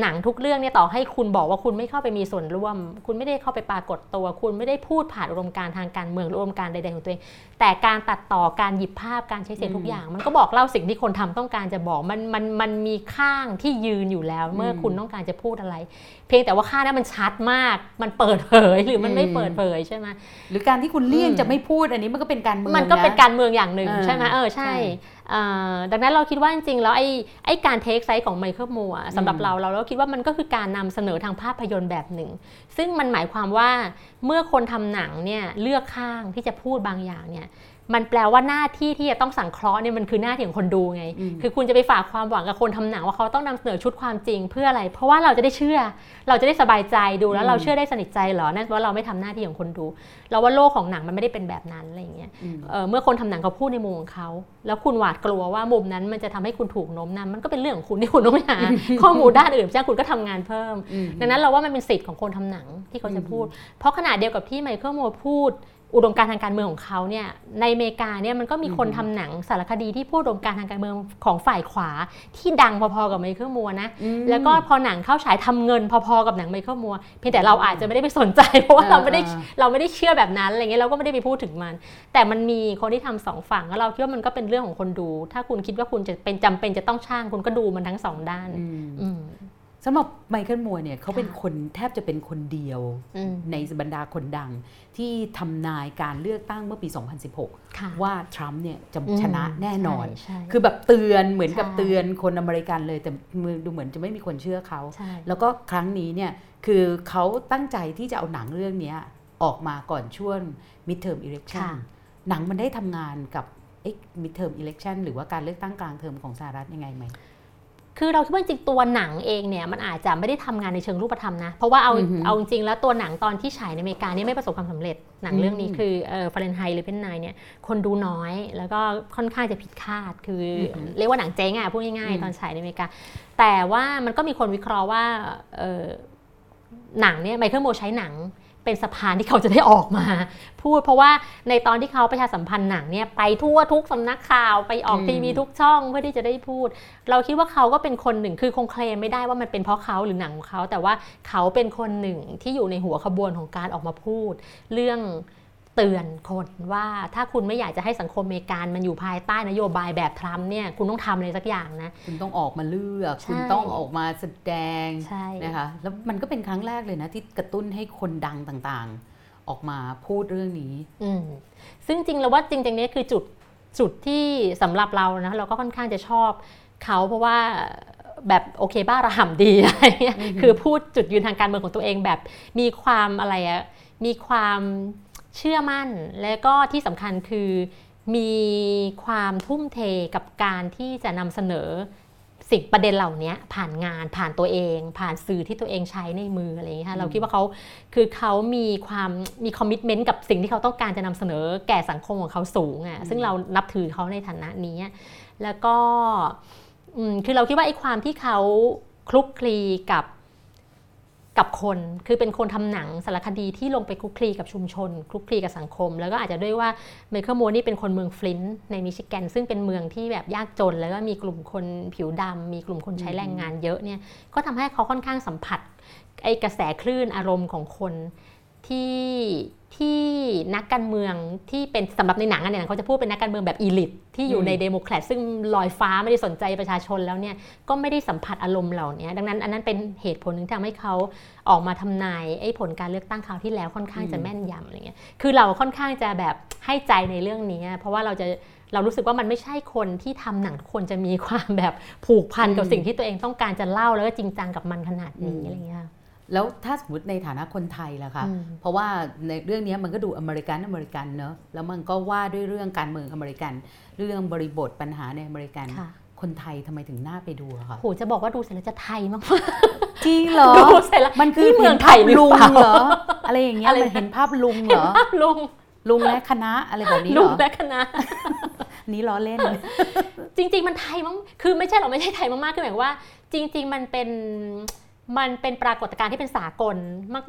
หนังทุกเรื่องเนี่ยต่อให้คุณบอกว่าคุณไม่เข้าไปมีส่วนร่วม คุณไม่ได้เข้าไปปรากฏตัว คุณไม่ได้พูดผ่านอุดมการณ์ทางการเมืองหรืออุดมการณ์ใดๆของตัวเอง แต่การตัดต่อการหยิบภาพการใช้เสียงทุกอย่าง มันก็บอกเล่าสิ่งที่คนทำต้องการจะบอกมันมันมันมีข้างที่ยืนอยู่แล้ว เมื่อคุณต้องการจะพูดอะไร เพียงแต่ว่าข้างนั้นมันชัดมาก มันเปิดเผยหรือมันไม่เปิดเผยใช่ไหม
หรือการที่คุณเลี่ยง
อืม
จะไม่พูดอันนี้มันก็เป็นการเมือง
มันก็เป็น
นะ
การเมืองอย่างหนึ่ง
เออ
ใช่ไหมเออใช่
ใช่
เอ่อ ดังนั้นเราคิดว่าจริงๆ แล้วไอ้ไอ้การเทคไซส์ของไมเคิลมัวสำหรับ
อืม
เราเราเราคิดว่ามันก็คือการนำเสนอทางภาพยนตร์แบบหนึ่ง ซึ่งมันหมายความว่าเมื่อคนทำหนังเนี่ยเลือกข้างที่จะพูดบางอย่างเนี่ย มันแปลว่าหน้าที่ที่จะต้องสังเคราะห์เนี่ยมันคือหน้าที่ของคนดูไง
อืม
คือคุณจะไปฝากความหวังกับคนทำหนังว่าเขาต้องนำเสนอชุดความจริงเพื่ออะไร เพราะว่าเราจะได้เชื่อ เราจะได้สบายใจดูแล้วเราเชื่อได้สนิทใจเหรอนั่นว่าเราไม่ทำหน้าที่ของคนดู เราว่าโลกของหนังมันไม่ได้เป็นแบบนั้นอะไรอย่างเงี้ย
อืม
เอ่อเมื่อคนทำหนังเขาพูดในมุมของเขา แล้วคุณหวาดกลัวว่ามุมนั้นมันจะทำให้คุณถูกโน้มนำมันก็เป็นเรื่องของคุณที่คุณต้องไปหาข้อมูลด้านอื่นใช่ไหมคุณก็ทำงานเพิ่ม
อืม
ดังนั้นเราว่ามันเป็นสิทธิ์ของคนทำหนังที่เขาจะพูด เพราะขณะเดียวกับที่ไมเคิล มัวร์พูด อุดมการณ์ทางการเมืองของเขาเนี่ยในอเมริกาเนี่ยมันก็มีคน
อืม
ทำหนังสารคดีที่พูดอุดมการณ์ทางการเมืองของฝ่ายขวา ที่ดังพอๆกับไมเคิลมัวร์นะ
อืม
แล้วก็พอหนังเข้าฉายทำเงินพอๆกับหนังไมเคิลมัวร์เพียงแต่เราอาจจะไม่ได้ไปสนใจ เพราะว่าเราไม่ได้
อ่า
เราไม่ได้เชื่อแบบนั้นอะไรเงี้ยเราก็ไม่ได้ไปพูดถึงมัน แต่มันมีคนที่ทำสองฝั่งแล้วเราคิดว่ามันก็เป็นเรื่องของคนดู ถ้าคุณคิดว่าคุณจะเป็นจำเป็นจะต้องช่างคุณก็ดูมันทั้งสองด้าน
อืม
อืม
สำหรับไมเคิลมัวร์เนี่ยเขาเป็น
ค่ะ
คนแทบจะเป็นคนเดียว
อืม
ในบรรดาคนดังที่ทำนายการเลือกตั้งเมื่อปี 2016
ค่ะ
ว่าทรัมป์เนี่ยจะ
อืม
ชนะแน่นอน
ใช่ใช่
คือแบบเตือนเหมือนกับ
ใช่
เตือนคนอเมริกันเลย แต่มือดูเหมือนจะไม่มีคนเชื่อเขา
ใช่
แล้วก็ครั้งนี้เนี่ยคือเขาตั้งใจที่จะเอาหนังเรื่องเนี้ยออกมาก่อนช่วง midterm election
ค่ะ
หนังมันได้ทำงานกับเอ๊ะ midterm election หรือว่าการเลือกตั้งกลางเทอมของสหรัฐยังไงไหม
คือเราคิดว่าจริงๆตัวหนังเองเนี่ยมันอาจจะไม่ได้ทำงานในเชิงรูปธรรมนะ เพราะว่าเอา
อือหือ
เอาจริงๆแล้วตัวหนังตอนที่ฉายในอเมริกาเนี่ยไม่ประสบความสำเร็จหนังเรื่องนี้
อืม
คือเอ่อฟาเรนไฮต์หรือเป็นไนเนี่ยคนดูน้อยแล้วก็ค่อนข้างจะผิดคาด คืออ
อหือ
เรียกว่าหนังเจ๊งอะพูดง่าย
อืม
ๆตอนฉายในอเมริกา แต่ว่ามันก็มีคนวิเคราะห์ว่าเอ่อหนังเนี่ยไมเคิลโมใช้หนัง เป็นสะพานที่เขาจะได้ออกมา พูดเพราะว่าในตอนที่เขาประชาสัมพันธ์หนังเนี่ยไปทั่วทุกสำนักข่าวไปออกทีวีทุกช่องเพื่อที่จะได้พูด เราคิดว่าเขาก็เป็นคนหนึ่งคือคงเคลมไม่ได้ว่ามันเป็นเพราะเขาหรือหนังของเขา แต่ว่าเขาเป็นคนหนึ่งที่อยู่ในหัวขบวนของการออกมาพูด เรื่อง เตือนคนว่าถ้าคุณไม่อยากจะให้สังคมอเมริกันมันอยู่ภายใต้นโยบายแบบทรัมป์เนี่ยคุณต้องทำอะไรสักอย่างนะ
คุณต้องออกมาเลือก
ใช่
คุณต้องออกมาแสดง
ใช่
นะคะแล้วมันก็เป็นครั้งแรกเลยนะที่กระตุ้นให้คนดังต่างๆ ออกมาพูดเรื่องนี้
อืมซึ่งจริงเราว่าจริงๆเนี่ยคือจุดจุดที่สำหรับเรานะเราก็ค่อนข้างจะชอบเขาเพราะว่าแบบโอเคบ้าระห่ำดีอะไรเงี้ยคือพูดจุดยืนทางการเมืองของตัวเองแบบมีความอะไรอะมีความ เชื่อมั่น และก็ที่สำคัญคือมีความทุ่มเทกับการที่จะนำเสนอสิ่งประเด็นเหล่านี้ผ่านงานผ่านตัวเอง ผ่านสื่อที่ตัวเองใช้ในมืออะไรอย่างเงี้ยค่ะเราคิดว่าเขาคือเขามีความมีคอมมิชเมนต์กับสิ่งที่เขาต้องการจะนำเสนอแก่สังคมของเขาสูงอะ่ะซึ่งเรานับถือเขาในฐานะนี้ แล้วก็อืมคือเราคิดว่าไอ้ความที่เขาคลุกคลีกับ กับคนคือเป็นคนทำหนังสารคดีที่ลงไปคลุกคลีกับชุมชนคลุกคลีกับสังคม แล้วก็อาจจะด้วยว่าไมเคิลโมนี่เป็นคนเมืองฟลินต์ในมิชิแกน ซึ่งเป็นเมืองที่แบบยากจน แล้วก็มีกลุ่มคนผิวดำมีกลุ่มคนใช้แรงงานเยอะเนี่ยก็ทำให้เขาค่อนข้างสัมผัสไอ้กระแสคลื่นอารมณ์ของคนที่ ที่นักการเมืองที่เป็นสำหรับในหนังอันเนี้ยเขาจะพูดเป็นนักการเมืองแบบอีลิทที่อยู่
อืม
ในเดโมแครตซึ่งลอยฟ้าไม่ได้สนใจประชาชนแล้วเนี่ยก็ไม่ได้สัมผัสอารมณ์เหล่านี้ดังนั้นอันนั้นเป็นเหตุผลหนึ่งที่ทำให้เขาออกมาทำนายไอ้ผลการเลือกตั้งคราวที่แล้วค่อนข้างจะแม่นยำอะไรเงี้ยคือเราค่อนข้างจะแบบให้ใจในเรื่องนี้ เพราะว่าเราจะเรารู้สึกว่ามันไม่ใช่คนที่ทำหนังทุกคนจะมีความแบบผูกพันกับ
อืม
สิ่งที่ตัวเองต้องการจะเล่าแล้วก็จริงจังกับมันขนาดนี้
อืม
อะไรเงี้ยค่ะ
แล้วถ้าสมมติในฐานะคนไทยล่ะคะ
อืม
เพราะว่าในเรื่องนี้มันก็ดูอเมริกันอเมริกันเนอะแล้วมันก็ว่าด้วยเรื่องการเมืองอเมริกัน เรื่องบริบทปัญหาในอเมริกัน
ค่ะ
คนไทยทำไมถึงน่าไปดูอะคะ
โหจะบอกว่าดูเสร็จแล้วจะไทยมาก
จริงเหรอ
ๆดูเสร็จแล้ว
มันคือ
เมืองไท
ย
หรือเป
ล่า
เห็นภาพลุง
เหรออะไรอย่างเงี้ย
อะไรนะ
มันเห็นภาพลุงเหรอ
ลุง
ลุงและคณะอะไรแบบนี้เหร
ลุงและคณะ
นี่ล้อเล่น
จริง ๆ มันไทยมั้งคือไม่ใช่หรอกไม่ใช่ไทยมากๆคือหมายความว่า จริง ๆ มันเป็น มันเป็นปรากฏการณ์ที่เป็นสากล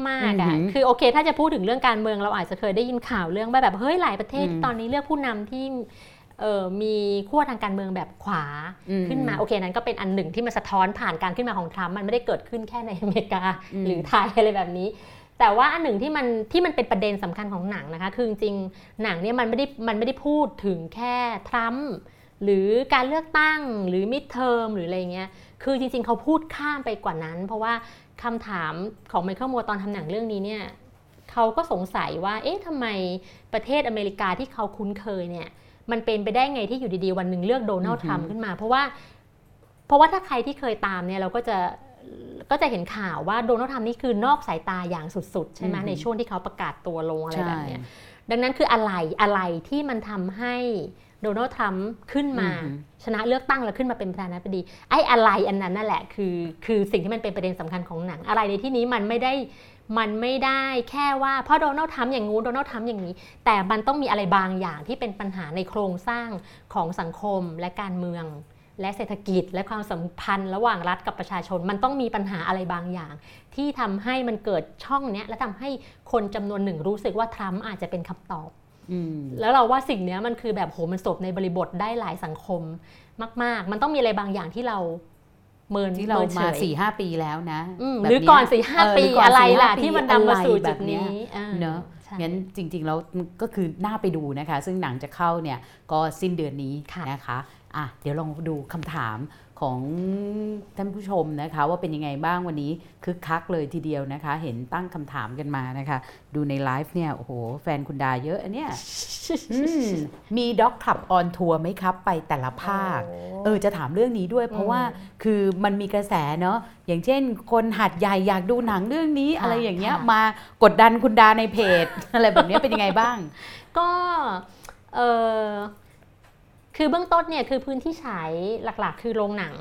มากๆ
อื
อะ
อหือ
คือโอเค ถ้าจะพูดถึงเรื่องการเมืองเราอาจจะเคยได้ยินข่าวเรื่องว่าแบบเฮ้ยหลายประเทศ
อืม
ตอนนี้เลือกผู้นำที่เอ่อมีขั้วทางการเมืองแบบขวา
อืม
ขึ้นมาโอเคนั้นก็เป็นอันหนึ่งที่มันสะท้อนผ่านการขึ้นมาของทรัมป์มันไม่ได้เกิดขึ้นแค่ในอเมริกา
อืม
หรือไทยอะไรแบบนี้ แต่ว่าอันหนึ่งที่มันที่มันเป็นประเด็นสำคัญของหนังนะคะคือจริงๆหนังเนี่ยมันไม่ได้มันไม่ได้พูดถึงแค่ทรัมป์หรือการเลือกตั้งหรือมิดเทอมหรืออะไรเงี้ย คือจริงๆ เขาพูดข้ามไปกว่านั้น เพราะว่าคำถามของไมเคิลมัวตอนทำหนังเรื่องนี้เนี่ยเขาก็สงสัยว่า เอ๊ะทำไมประเทศอเมริกาที่เขาคุ้นเคยเนี่ย มันเป็นไปได้ไงที่อยู่ดีๆ วันหนึ่งเลือกโดนัลด์
อือฮึ
ทรัมป์ขึ้นมา เพราะว่า เพราะว่าถ้าใครที่เคยตามเนี่ยเราก็จะก็จะเห็นข่าวว่าโดนัลด์ทรัมป์นี่คือนอกสายตาอย่างสุดๆ ใช่ไหม
อือฮึ
ในช่วงที่เขาประกาศตัวลงอะไรแบบเนี้ยดังนั้นคืออะไรอะไรที่มันทำให้ โดนัลด์ทรัมป์ขึ้นมา
อือหือ
ชนะเลือกตั้งแล้วขึ้นมาเป็นประธานาธิบดี ไอ้อะไรอันนั้นนั่นแหละคือ คือสิ่งที่มันเป็นประเด็นสำคัญของหนัง อะไรในที่นี้มันไม่ได้มันไม่ได้แค่ว่าเพราะโดนัลด์ทรัมป์อย่างงู้นโดนัลด์ทรัมป์อย่างนี้ แต่มันต้องมีอะไรบางอย่างที่เป็นปัญหาในโครงสร้างของสังคมและการเมือง และเศรษฐกิจและความสัมพันธ์ระหว่างรัฐกับประชาชน มันต้องมีปัญหาอะไรบางอย่าง ที่ทำให้มันเกิดช่องเนี้ยและทำให้คนจำนวนหนึ่งรู้สึกว่าทรัมป์อาจจะเป็นคำตอบ
อืม
แล้วเราว่าสิ่งเนี้ยมันคือแบบโหมันสบในบริบทได้หลายสังคมมาก ๆ มันต้องมีอะไรบางอย่างที่เราเมิน
ที่เรา
มินฉ
มายสี่ห้าปีแล้วนะ
อืม
แบบ
หรือ
เย
ก่อนสี่ห้า
เปีหก่น
อะไร
4-5
ล่ะ
ปี
ที่มันนำมาสู่
อะไร
จุด
แบบย
นี้อ่า
เนอะ
ใช่
งั้นจริง ๆ แล้วก็คือน่าไปดูนะคะ ซึ่งหนังจะเข้าเนี่ยก็สิ้นเดือนนี้
ค่ะ
นะคะอะเดี๋ยวลองดูคำถาม ของท่านผู้ชมนะคะว่าเป็นยังไงบ้างวันนี้คึกคักเลยทีเดียวนะคะ เห็นตั้งคำถามกันมานะคะ ดูในไลฟ์เนี่ยโอ้โหแฟนคุณดาเยอะอันเนี้ยอืมมีด็อกขับออนทัวร์ไหมครับ ไปแต่ละภาค เออจะถามเรื่องนี้ด้วย เพราะว่าคือมันมีกระแสเนาะอย่างเช่น คนหัดใหญ่อยากดูหนังเรื่องนี้
ค่ะ
อะไรอย่างเงี้ย
ค่ะ
มากดดันคุณดาในเพจ อะไรแบบเนี้ยเป็นยังไงบ้าง
ก็เออ คือเบื้องต้นเนี่ยคือพื้นที่ฉายหลักๆ คือโรงหนัง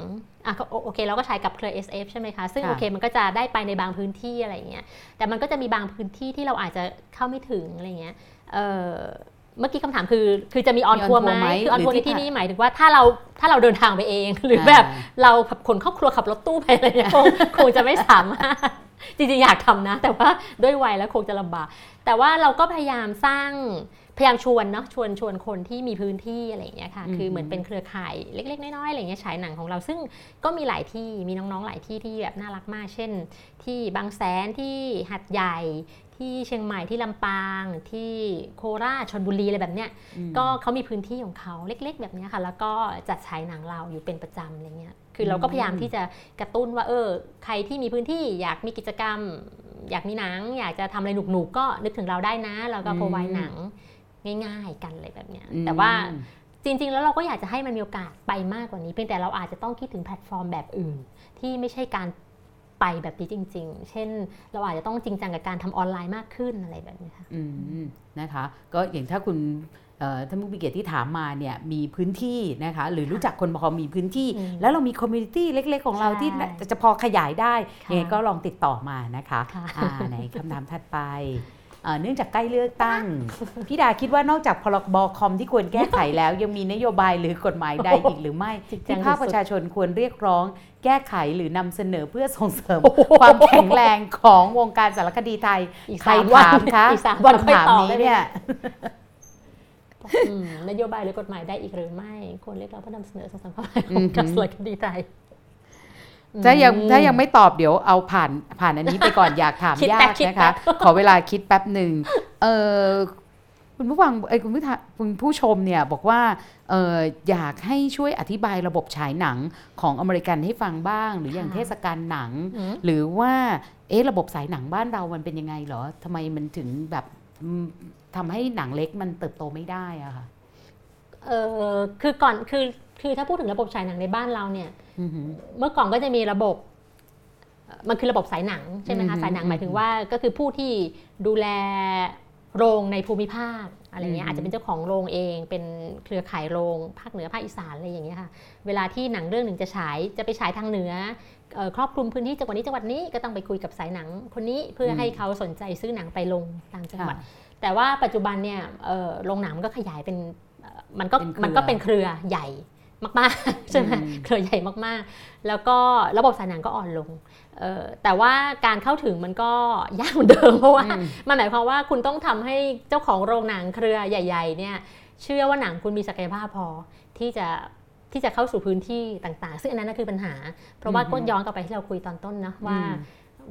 อะก็โอโอเคเราก็ฉายกับเครือ SF ใช่ไหมคะ ซึ่ง
ค่ะ
โอเคมันก็จะได้ไปในบางพื้นที่อะไรอย่างเงี้ยแต่มันก็จะมีบางพื้นที่ที่เราอาจจะเข้าไม่ถึงอะไรเงี้ยเออเมื่อกี้คำถามคือคือจะมีออน
มี on
ทัวร์ไหม
tour ไหม
คือออนทัวร์
หรื
ใน
อที่
ที่นี้หมายถึงว่าถ้าเราถ้าเราเดินทางไปเอง หรือแบบ
อ่า
เราแบบขนครอบครัวขับรถตู้ไปอะไรเนี่ยคงคงจะไม่สามารถจริงๆอยากทำนะ แต่ว่าด้วยวัยแล้วคงจะลำบากแต่ว่าเราก็พยายามสร้าง พยายามชวนเนาะชวนชวนคนที่มีพื้นที่อะไรอย่างเงี้ยค่ะ
อืม
คือเหมือนเป็นเครือข่ายเล็ก ๆ น้อยๆอะไรอย่างเงี้ยฉายหนังของเรา ซึ่งก็มีหลายที่มีน้องๆหลายที่ที่แบบน่ารักมาก เช่น ที่บางแสนที่หัดใหญ่ที่เชียงใหม่ที่ลำปางที่โคราชชลบุรีอะไรแบบเนี้ย
อืม
ก็เขามีพื้นที่ของเขาเล็ก ๆ แบบเนี้ยค่ะ แล้วก็จัดฉายหนังเราอยู่เป็นประจำอะไรเงี้ยคือเราก็พยายามที่จะกระตุ้นว่าเออใครที่มีพื้นที่อยากมีกิจกรรม อยากมีหนัง อยากจะทำอะไรหนุกๆก็นึกถึงเราได้นะเราก็
อืม
พอไว้หนัง ง่าย ๆ กันอะไรแบบเนี้ย
อืม
แต่ว่าจริง ๆ แล้วเราก็อยากจะให้มันมีโอกาสไปมากกว่านี้ เพียงแต่เราอาจจะต้องคิดถึงแพลตฟอร์มแบบอื่น ที่ไม่ใช่การไปแบบนี้จริง ๆ เช่น เราอาจจะต้องจริงจังกับการทำออนไลน์มากขึ้นอะไรแบบนี้ค่ะ
อืมนะคะ ก็อย่างถ้าคุณเอ่อท่านผู้มีเกียรติที่ถามมาเนี่ยมีพื้นที่นะคะหรือรู้จักคนพอมีพื้นที่
อืม
แล้วเรามี community เล็ก ๆ ของเรา
ใช่
ที่จะพอขยายได้
ค่ะ
ยังไงก็ลองติดต่อมานะคะ
ค่ะ
อ่าในคำถามถัดไป เอ่อเนื่องจากใกล้เลือกตั้ง พี่ดาคิดว่านอกจากพรบคอมที่ควรแก้ไขแล้ว ยังมีนโยบายหรือกฎหมายใดอีกหรือไม่
จริงจั
ที่
ง
ภาค
สุดๆ
ประชาชนควรเรียกร้อง แก้ไขหรือนำเสนอเพื่อส่งเสริม ความแข็งแรงของวงการสารคดีไทย
อีก
ใคร
สามวัน
ถามคะ
อีกสามวันค่อย
คำถาม
ตอบ
นี้
ได้ไหม
เนี่ย
อืมนโยบายหรือกฎหมายได้อีกหรือไม่ควรเรียกร้องเพื่อนำเสนอสังคมข
อื
อง
อหือ
การสารคดีไทย
ถ้ายัง
อืม
ถ้ายังไม่ตอบเดี๋ยวเอาผ่านผ่านอันนี้ไปก่อนอยากถาม
คิด
ยา
แป๊
ก
บคิด
นะคะ
แป๊บ
ขอเวลาคิดแป๊บหนึ่งเออคุณผู้ฟังเอยคุณผู้ทาคุณผู้ชมเนี่ยบอกว่าเอออยากให้ช่วยอธิบายระบบฉายหนังของอเมริกันให้ฟังบ้าง หรืออย่าง
ค่ะ
เทศกาลหนัง
อืม
หรือว่าเอ๊ะระบบสายหนังบ้านเรามันเป็นยังไงเหรอทำไมมันถึงแบบอืมทำให้หนังเล็กมันเติบโตไม่ได้อะค่ะ
เออคือก่อนคือ คือถ้าพูดถึงระบบฉายหนังในบ้านเราเนี่ย
อือหือ
เมื่อก่อนก็จะมีระบบเอ่อมันคือระบบสายหนังใช่ไหม
อื
คะ
ม
สายหนัง
อืม
หมายถึงว่าก็คือผู้ที่ดูแลโรงในภูมิภาคอะไรเงี้
อื
ย
ม
อาจจะเป็นเจ้าของโรงเอง เป็นเครือข่ายโรงภาคเหนือภาคอีสานอะไรอย่างเงี้ยค่ะเวลาที่หนังเรื่องหนึ่งจะฉายจะไปฉายทางเหนือเอ่อครอบคลุมพื้นที่จังหวัดนี้จังหวัดนี้ก็ต้องไปคุยกับสายหนังคนนี้เพื่อให้เขาสนใจซื้อหนังไปลงต่างจังหวัด แต่ว่าปัจจุบันเนี่ยเอ่อโรงหนังมันก็ขยายเป็นเอ่อมันก็
เป็นเครือ
มันก็เป็นเครือใหญ่ มากๆใช่ไหม
อืม
เครือใหญ่มากๆ แล้วก็ระบบสายหนังก็อ่อนลงเอ่อแต่ว่าการเข้าถึงมันก็ยากเหมือนเดิมเพราะว่า
อืม
มันหมายความว่าคุณต้องทำให้เจ้าของโรงหนังเครือใหญ่ ๆ เนี่ยเชื่อว่าหนังคุณมีศักยภาพพอที่จะที่จะเข้าสู่พื้นที่ต่าง ๆ ซึ่งอันนั้นนะคือปัญหา เพราะว่า
อือฮึ
ก็ย้อนกลับไปที่เราคุยตอนต้นนะว่า
อืม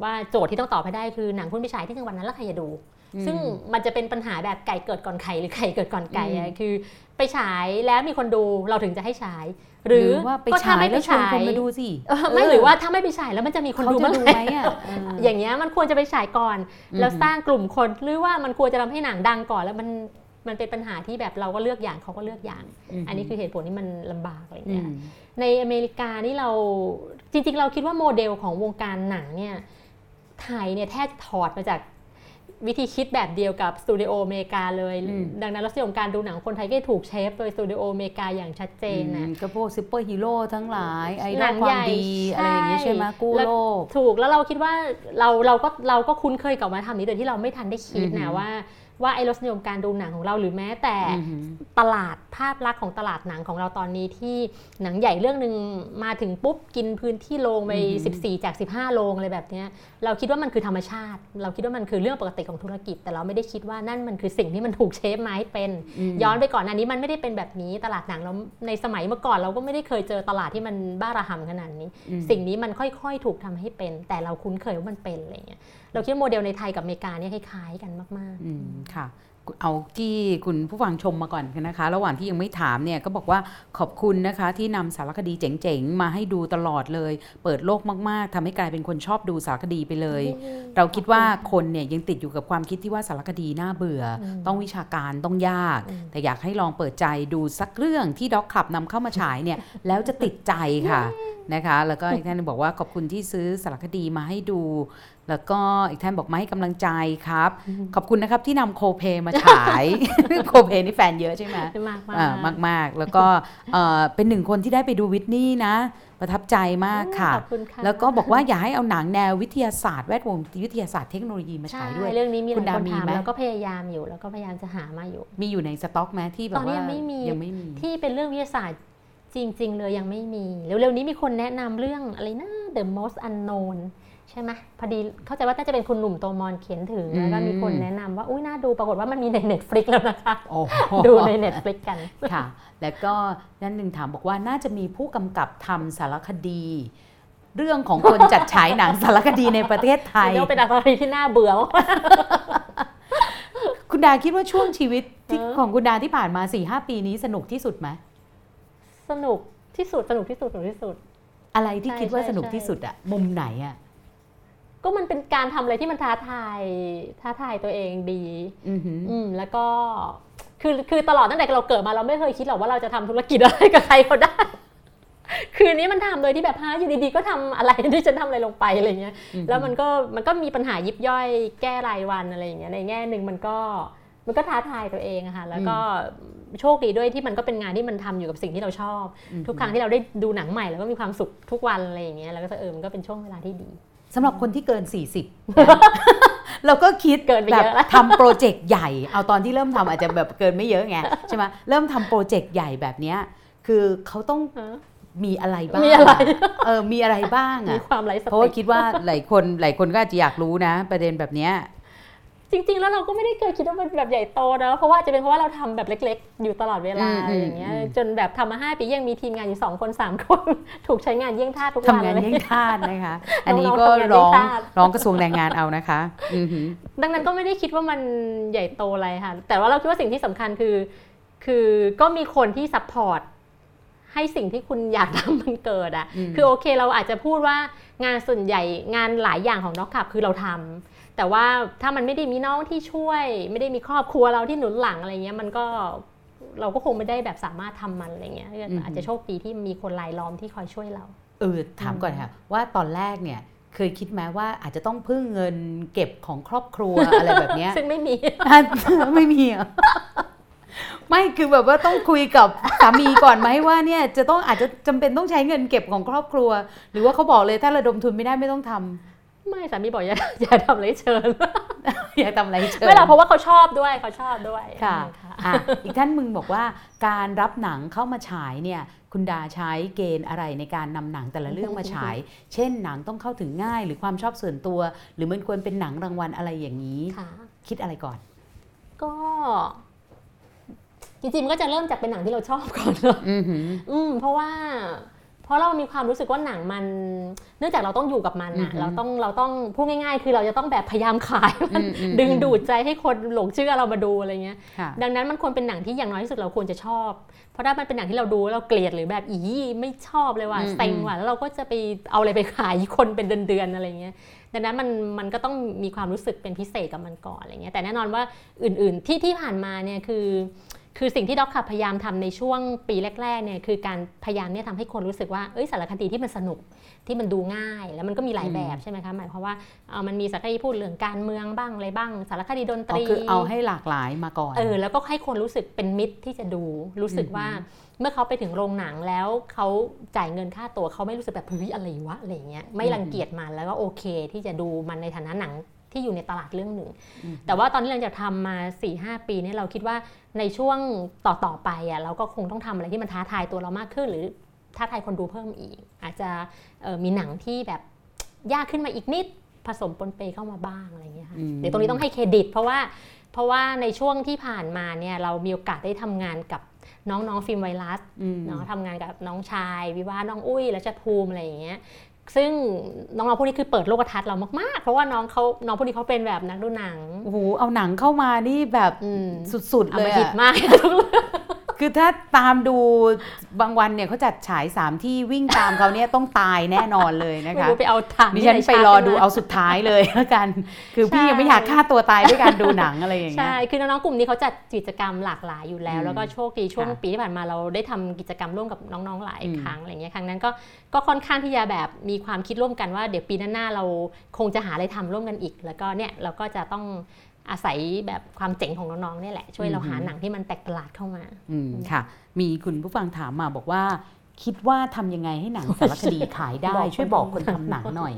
ว่าโจทย์ที่ต้องตอบให้ได้คือหนังคุณไปฉายที่จังหวัดนั้นแล้วใครจะดู
อืม
ซึ่งมันจะเป็นปัญหาแบบไก่เกิดก่อนไข่หรือไข่เกิดก่อนไก่
อื
อะ
ม
คือ ไปฉายแล้วมีคนดูเราถึงจะให้ฉาย หรือ
ว่าไป
ก็ถ้
ฉาย
ไม่
แล้วชวนคน
ฉย
มาดูสิ
เออไม่หรือว่าถ้าไม่ไปฉายแล้วมันจะมีคน
เขา
ดู
จะ
เมื่อ
ดู
ไหร่
ไหมอะเออ
อย่างเงี้ยมันควรจะไปฉายก่อน
อืม
แล้วสร้างกลุ่มคนหรือว่ามันควรจะทำให้หนังดังก่อนแล้วมันมันเป็นปัญหาที่แบบเราก็เลือกอย่างเขาก็เลือกอย่าง อันนี้คือเหตุผลที่มันลำบากอะไรเงี้ยอื
ม
ในอเมริกานี่เราจริงๆ เราคิดว่าโมเดลของวงการหนังเนี่ยไทยเนี่ยแทบถอดมาจาก วิธีคิดแบบเดียวกับสตูดิโออเมริกาเลย
อืม
ดังนั้นรสนิยมการดูหนังคนไทยก็ถูก shape โดยสตูดิโออเมริกาอย่างชัดเจนนะ
อืมก็พวกซูเปอร์ฮีโร่ทั้งหลายไอด
หนั
อล
ง
ควา
ให
ม
ญ่
ดีอะไรอย่างนี้ใช่ไหมกู้
แล้ว
โลก
ถูกแล้วเราคิดว่าเราเราก็เราก็คุ้นเคยกับวัฒนธรรมนี้โดยที่เราไม่ทันได้คิด
อือหื
นะ
อ
ว่า ว่าไอ้รสนิยมการดูหนังของเราหรือแม้แต่
อือหือ
ตลาดภาพลักษณ์ของตลาดหนังของเราตอนนี้ที่หนังใหญ่เรื่องหนึ่งมาถึงปุ๊บกินพื้นที่โรงไป
อือหือ
14 จาก 15 โรงอะไรแบบเนี้ยเราคิดว่ามันคือธรรมชาติ เราคิดว่ามันคือเรื่องปกติของธุรกิจ แต่เราไม่ได้คิดว่านั่นมันคือสิ่งที่มันถูกเชฟมาให้เป็น
ม
ย้อนไปก่อนหน้านี้มันไม่ได้เป็นแบบนี้ตลาดหนังเราในสมัยเมื่อก่อนเราก็ไม่ได้เคยเจอตลาดที่มันบ้าระห่ำขนาดนี้
อืม
สิ่งนี้มันค่อยๆ ถูกทำให้เป็น แต่เราคุ้นเคยว่ามันเป็นอะไรเงี้ย เราคิดว่าโมเดลในไทยกับอเมริกาเนี่ยคล้ายๆกันมาก
อืมค่ะเอาที่คุณผู้ฟังชมมาก่อนนะคะ ระหว่างที่ยังไม่ถามเนี่ยก็บอกว่าขอบคุณนะคะที่นำสารคดีเจ๋งๆ มาให้ดูตลอดเลย เปิดโลกมากๆทำให้กลายเป็นคนชอบดูสารคดีไปเลย
ๆ
เราคิดว่าคนเนี่ยยังติดอยู่กับความคิดที่ว่าสารคดีน่าเบื่ออ
ม
ต้องวิชาการต้องยาก
อืม
แต่อยากให้ลองเปิดใจดูสักเรื่องที่ด็อกคลับนำเข้ามาฉายเนี่ยแล้วจะติดใจค่ะนะคะ แล้วก็อีกท่านหนึ่งบอกว่าขอบคุณที่ซื้อสารคดีมาให้ดู แล้วก็อีกท่านบอกมาให้กำลังใจครับ ขอบคุณนะครับที่นำโคเพมาฉาย โคเพนี่แฟนเยอะใช่ไหม
มากๆ
อ่ามากมากๆแล้วก็เอ่อเป็นหนึ่งคนที่ได้ไปดูวิทนี่นะ ประทับใจมากค่ะ
ขอบคุณค่ะ
แล้วก็บอกว่าอยากให้เอาหนังแนววิทยาศาสตร์แวดวงวิทยาศาสตร์เทคโนโลยีมา
ใช่
ฉายด้วย
เรื่องนี้มีห
คุ
ลาย
ณ
คน
ดามี
ถาม
ไหม
แล้วก็พยายามอยู่แล้วก็พยายามจะหามาอยู่
มีอยู่ในสต็อกไหมที่แบบ
ตอนนี้
ว่า
ยังไม่มี
ยังไม่มี
ที่เป็นเรื่องวิทยาศาสตร์จริง ๆ เลยยังไม่มีเร็วๆนี้มีคนแนะนำเรื่องอะไรนะ The Most Unknown ใช่ไหมพอดีเข้าใจว่าน่าจะเป็นคุณหนุ่มโตมอนเขียนถึงแล้วก็มีคนแนะนำว่าอุ้ยน่าดูปรากฏว่ามันมีใน Netflix แล้วนะคะ
โอ้โห
ดูใน Netflix กัน
ค่ะ แล้วก็นั่นหนึ่งถามบอกว่าน่าจะมีผู้กำกับทำสารคดี เรื่องของคนจัดฉายหนังสารคดีในประเทศไทย
เรียกว่าเป็นอะไรที่น่าเบื่อมาก
คุณดาคิดว่าช่วงชีวิตที่
เออ
ของคุณดาที่ผ่านมา4ีหปีนี้สนุกที่สุดไหม
สนุกที่สุดสนุกที่สุดสนุกที่สุด
อะไรที่
ใช่
คิดว่า
ใช่
สนุก
ใช่
ที่สุดอะมุมไหนอะ
ก็มันเป็นการทำอะไรที่มันท้าทายท้าทายตัวเองดี
อือหือ
อืมแล้วก็คือคือตลอดตั้งแต่เราเกิดมาเราไม่เคยคิดหรอกว่าเราจะทำธุรกิจอะไรกับใครเขาได้ คืนนี้มันทำโดยที่แบบฮะอยู่ดีๆก็ทำอะไรที่ฉันทำอะไรลงไปอะไรเงี้ย
อือหือ
แล้วมันก็มันก็มีปัญหายิบย่อยแก้รายวันอะไรอย่างเงี้ยในแง่หนึ่งมันก็มันก็ท้าทายตัวเองอะค่ะแล้วก็โชคดีด้วยที่มันก็เป็นงานที่มันทำอยู่กับสิ่งที่เราชอบ
อือหือ
ทุกครั้งที่เราได้ดูหนังใหม่แล้วก็มีความสุขทุกวันอะไรอย่างเงี้ยแล้วก็เออมันก็เป็นช่วงเวลาที่ดี
สำหรับคนที่เกิน 40 เราก็คิด
เกินไป
แบ
เย
บ
อะแล้ว
ทำโปรเจกต์ใหญ่ เอาตอนที่เริ่มทำอาจจะแบบเกินไม่เยอะไงใช่ไหมเริ่มทำโปรเจกต์ใหญ่แบบเนี้ยคือเขาต้อง
เออ
มีอะไรบ้าง
มีอะไร
เออ มีอะไรบ้าง
มี
อะ
ความไร้ส
เพราะว่า
ติ
คิดว่าหลายคนหลายคนก็อาจจะอยากรู้นะ ประเด็นแบบเนี้ย
จริง ๆ แล้วเราก็ไม่ได้เคยคิดว่ามันแบบใหญ่โตนะเพราะว่าอาจจะเป็นเพราะว่าเราทำแบบเล็ก ๆ อยู่ตลอดเวลา
อืม
อะไรอย่างเงี้ย
อืม
จนแบบทำมาห้าปียังมีทีมงานอยู่สองคนสามคน ถูกใช้งานเยี่ยงทาสทุกวัน
ทำงาน
เลย
เยี่ยงทาสนะคะ อันนี้
น้องๆ
ก็
ทำงาน
ร้อง
เยี่ยงทาส
ร้องกระทรวงแรงงานเอานะคะอือหือ
ดังนั้นก็ไม่ได้คิดว่ามันใหญ่โตอะไรค่ะแต่ว่าเราคิดว่าสิ่งที่สำคัญคือ คือก็มีคนที่ support ให้สิ่งที่คุณอยากทำมันเกิดอะ
อืม
คือโอเคเราอาจจะพูดว่างานส่วนใหญ่งานหลายอย่างของ Doc Club คือเราทำ แต่ว่าถ้ามันไม่ได้มีน้องที่ช่วย ไม่ได้มีครอบครัวเราที่หนุนหลังอะไรเงี้ยมันก็เราก็คงไม่ได้แบบสามารถทำมันอะไรเงี้ยอาจจะโชคดีที่มีคนรายล้อมที่คอยช่วยเรา
เออถามก่อนค่ะว่าตอนแรกเนี่ยเคยคิดไหมว่าอาจจะต้องพึ่งเงินเก็บของครอบครัวอะไรแบบเนี้ย
ซึ่งไม่มี
ไม่มีเหรอไม่คือแบบว่าต้องคุยกับสามีก่อนไหมว่าเนี่ยจะต้องอาจจะจำเป็นต้องใช้เงินเก็บของครอบครัว หรือว่าเขาบอกเลยถ้าระดมทุนไม่ได้ไม่ต้องทำ
ไม่สามีบอกอย่าอย่าทำเลยเชิญ
อยากทำอะไรเชิญ
ไม่หรอกเพราะว่าเขาชอบด้วยเขาชอบด้วย
ค่ะ
ค่ะ
อะอีกท่านมึงบอกว่าการรับหนังเข้ามาฉายเนี่ยคุณดาใช้เกณฑ์อะไรในการนำหนังแต่ละเรื่องมาฉาย เช่นหนังต้องเข้าถึงง่าย หรือความชอบส่วนตัว หรือมันควรเป็นหนังรางวัลอะไรอย่างนี้
ค่ะ
คิดอะไรก่อน
ก็จริงๆมันก็จะเริ่มจากเป็นหนังที่เราชอบก่อนเนอะ
อือหือ
อืมเพราะว่า เพราะเรามีความรู้สึกว่าหนังมัน เนื่องจากเราต้องอยู่กับมัน
อือ
อะ
หือ
เราต้องเราต้องพูดง่าย ๆ คือเราจะต้องแบบพยายามขายมัน
อืมอืม
ดึงดูดใจให้คนหลงเชื่อเรามาดูอะไรเงี้ย
ค่ะ
ดังนั้นมันควรเป็นหนังที่อย่างน้อยที่สุดเราควรจะชอบ เพราะถ้ามันเป็นหนังที่เราดูแล้วเราเกลียดหรือแบบอีไม่ชอบเลยว่ะ
อืม
เซ็งว่ะแล้วเราก็จะไปเอาอะไรไปขายคนเป็นเดือนๆอะไรเงี้ยดังนั้นมันมันก็ต้องมีความรู้สึกเป็นพิเศษกับมันก่อนอะไรเงี้ยแต่แน่นอนว่าอื่น ๆที่ที่ผ่านมาเนี่ยคือ คือสิ่งที่ด็อกขับพยายามทำในช่วงปีแรกๆเนี่ยคือการพยายามเนี่ยทำให้คนรู้สึกว่าเอ้ยสารคดีที่มันสนุกที่มันดูง่าย แล้วมันก็มีหลายแบบใช่ไหมคะหมายความว่าเอามันมีสารคดีพูดเรื่องการเมืองบ้างอะไรบ้าง สารคดีดนต
อ๋อ
รี
คือเอาให้หลากหลายมาก่อน
เออแล้วก็ให้คนรู้สึกเป็นมิตรที่จะดูรู้สึกว่าเมื่อเขาไปถึงโรงหนังแล้วเขาจ่ายเงินค่าตัวเขาไม่รู้สึกแบบเฮ้ยอะไรวะอะไรเงี้ยไม่รังเกียจมันแล้วก็โอเคที่จะดูมันในฐานะหนัง ที่อยู่ในตลาดเรื่องหนึ่ง
อืม
แต่ว่าตอนที่เราจะทำมา4ีหปีเนี่ยเราคิดว่าในช่วงต่อๆไปอะเราก็คงต้องทำอะไรที่มันท้าทายตัวเรามากขึ้น หรือท้าทายคนดูเพิ่มอีก อาจจะเอ่อมีหนังที่แบบยากขึ้นมาอีกนิดผสมปนเปเข้ามาบ้างอะไรเงี้ยค่ะ
อืม
เดี๋ยวตรงนี้ต้องให้เครดิต เพราะว่าเพราะว่าในช่วงที่ผ่านมาเนี่ยเรามีโอกาสได้ทำงานกับน้องๆฟิล์มไวรัส
อืม
เนาะทำงานกับน้องชาย วิวาห์น้องอุ้ยและชภูมิอะไรอย่างเงี้ย ซึ่งน้องๆพวกนี้คือเปิดโลกทัศน์เรามากๆ เพราะว่าน้องเขาน้องพวกนี้เขาเป็นแบบนักดูหนัง
โอ้โหเอาหนังเข้ามานี่แบบ
อืม
สุดๆ
เอา
เลย
มาฮิต
อะ
มาก
คือถ้าตามดูบางวันเนี่ยเขาจัดฉายสามที่วิ่งตามเขาเนี่ยต้องตายแน่นอนเลยนะ
ไม่
คะ
รู้ไปเอาฐาน
ดิ
ที่
ฉัน
ห
ไป
ชาร์จ
รอ
ขึ้น
ดู
มา
เอาสุดท้ายเลยแล้วกัน คือพี่
ใช่
ยังไม่อยากฆ่าตัวตายด้วยการดูหนังอะไรอย่างเงี้
ใช่
ย
คือน้องๆกลุ่มนี้เขาจัดกิจกรรมหลากหลายอยู่แล้ว
อืม
แล้วก็โชคดีช่วง
ค่ะ
ปีที่ผ่านมาเราได้ทำกิจกรรมร่วมกับน้องๆหลาย
อืม
ครั้งอะไรเงี้ยครั้งนั้นก็ก็ค่อนข้างที่จะแบบมีความคิดร่วมกันว่า เดี๋ยวปีหน้าๆเราคงจะหาอะไรทำร่วมกันอีก แล้วก็เนี่ยเราก็จะต้อง อาศัยแบบความเจ๋งของน้องๆเนี่ยแหละ ช่วยเราหาหนังที่มันแตกตลาดเข้ามา
อืมค่ะ มีคุณผู้ฟังถามมาบอกว่า คิดว่าทำยังไงให้หนังสารคดีขายได้
บอกคน
ช่วยบอกคนทำหนังหน่อย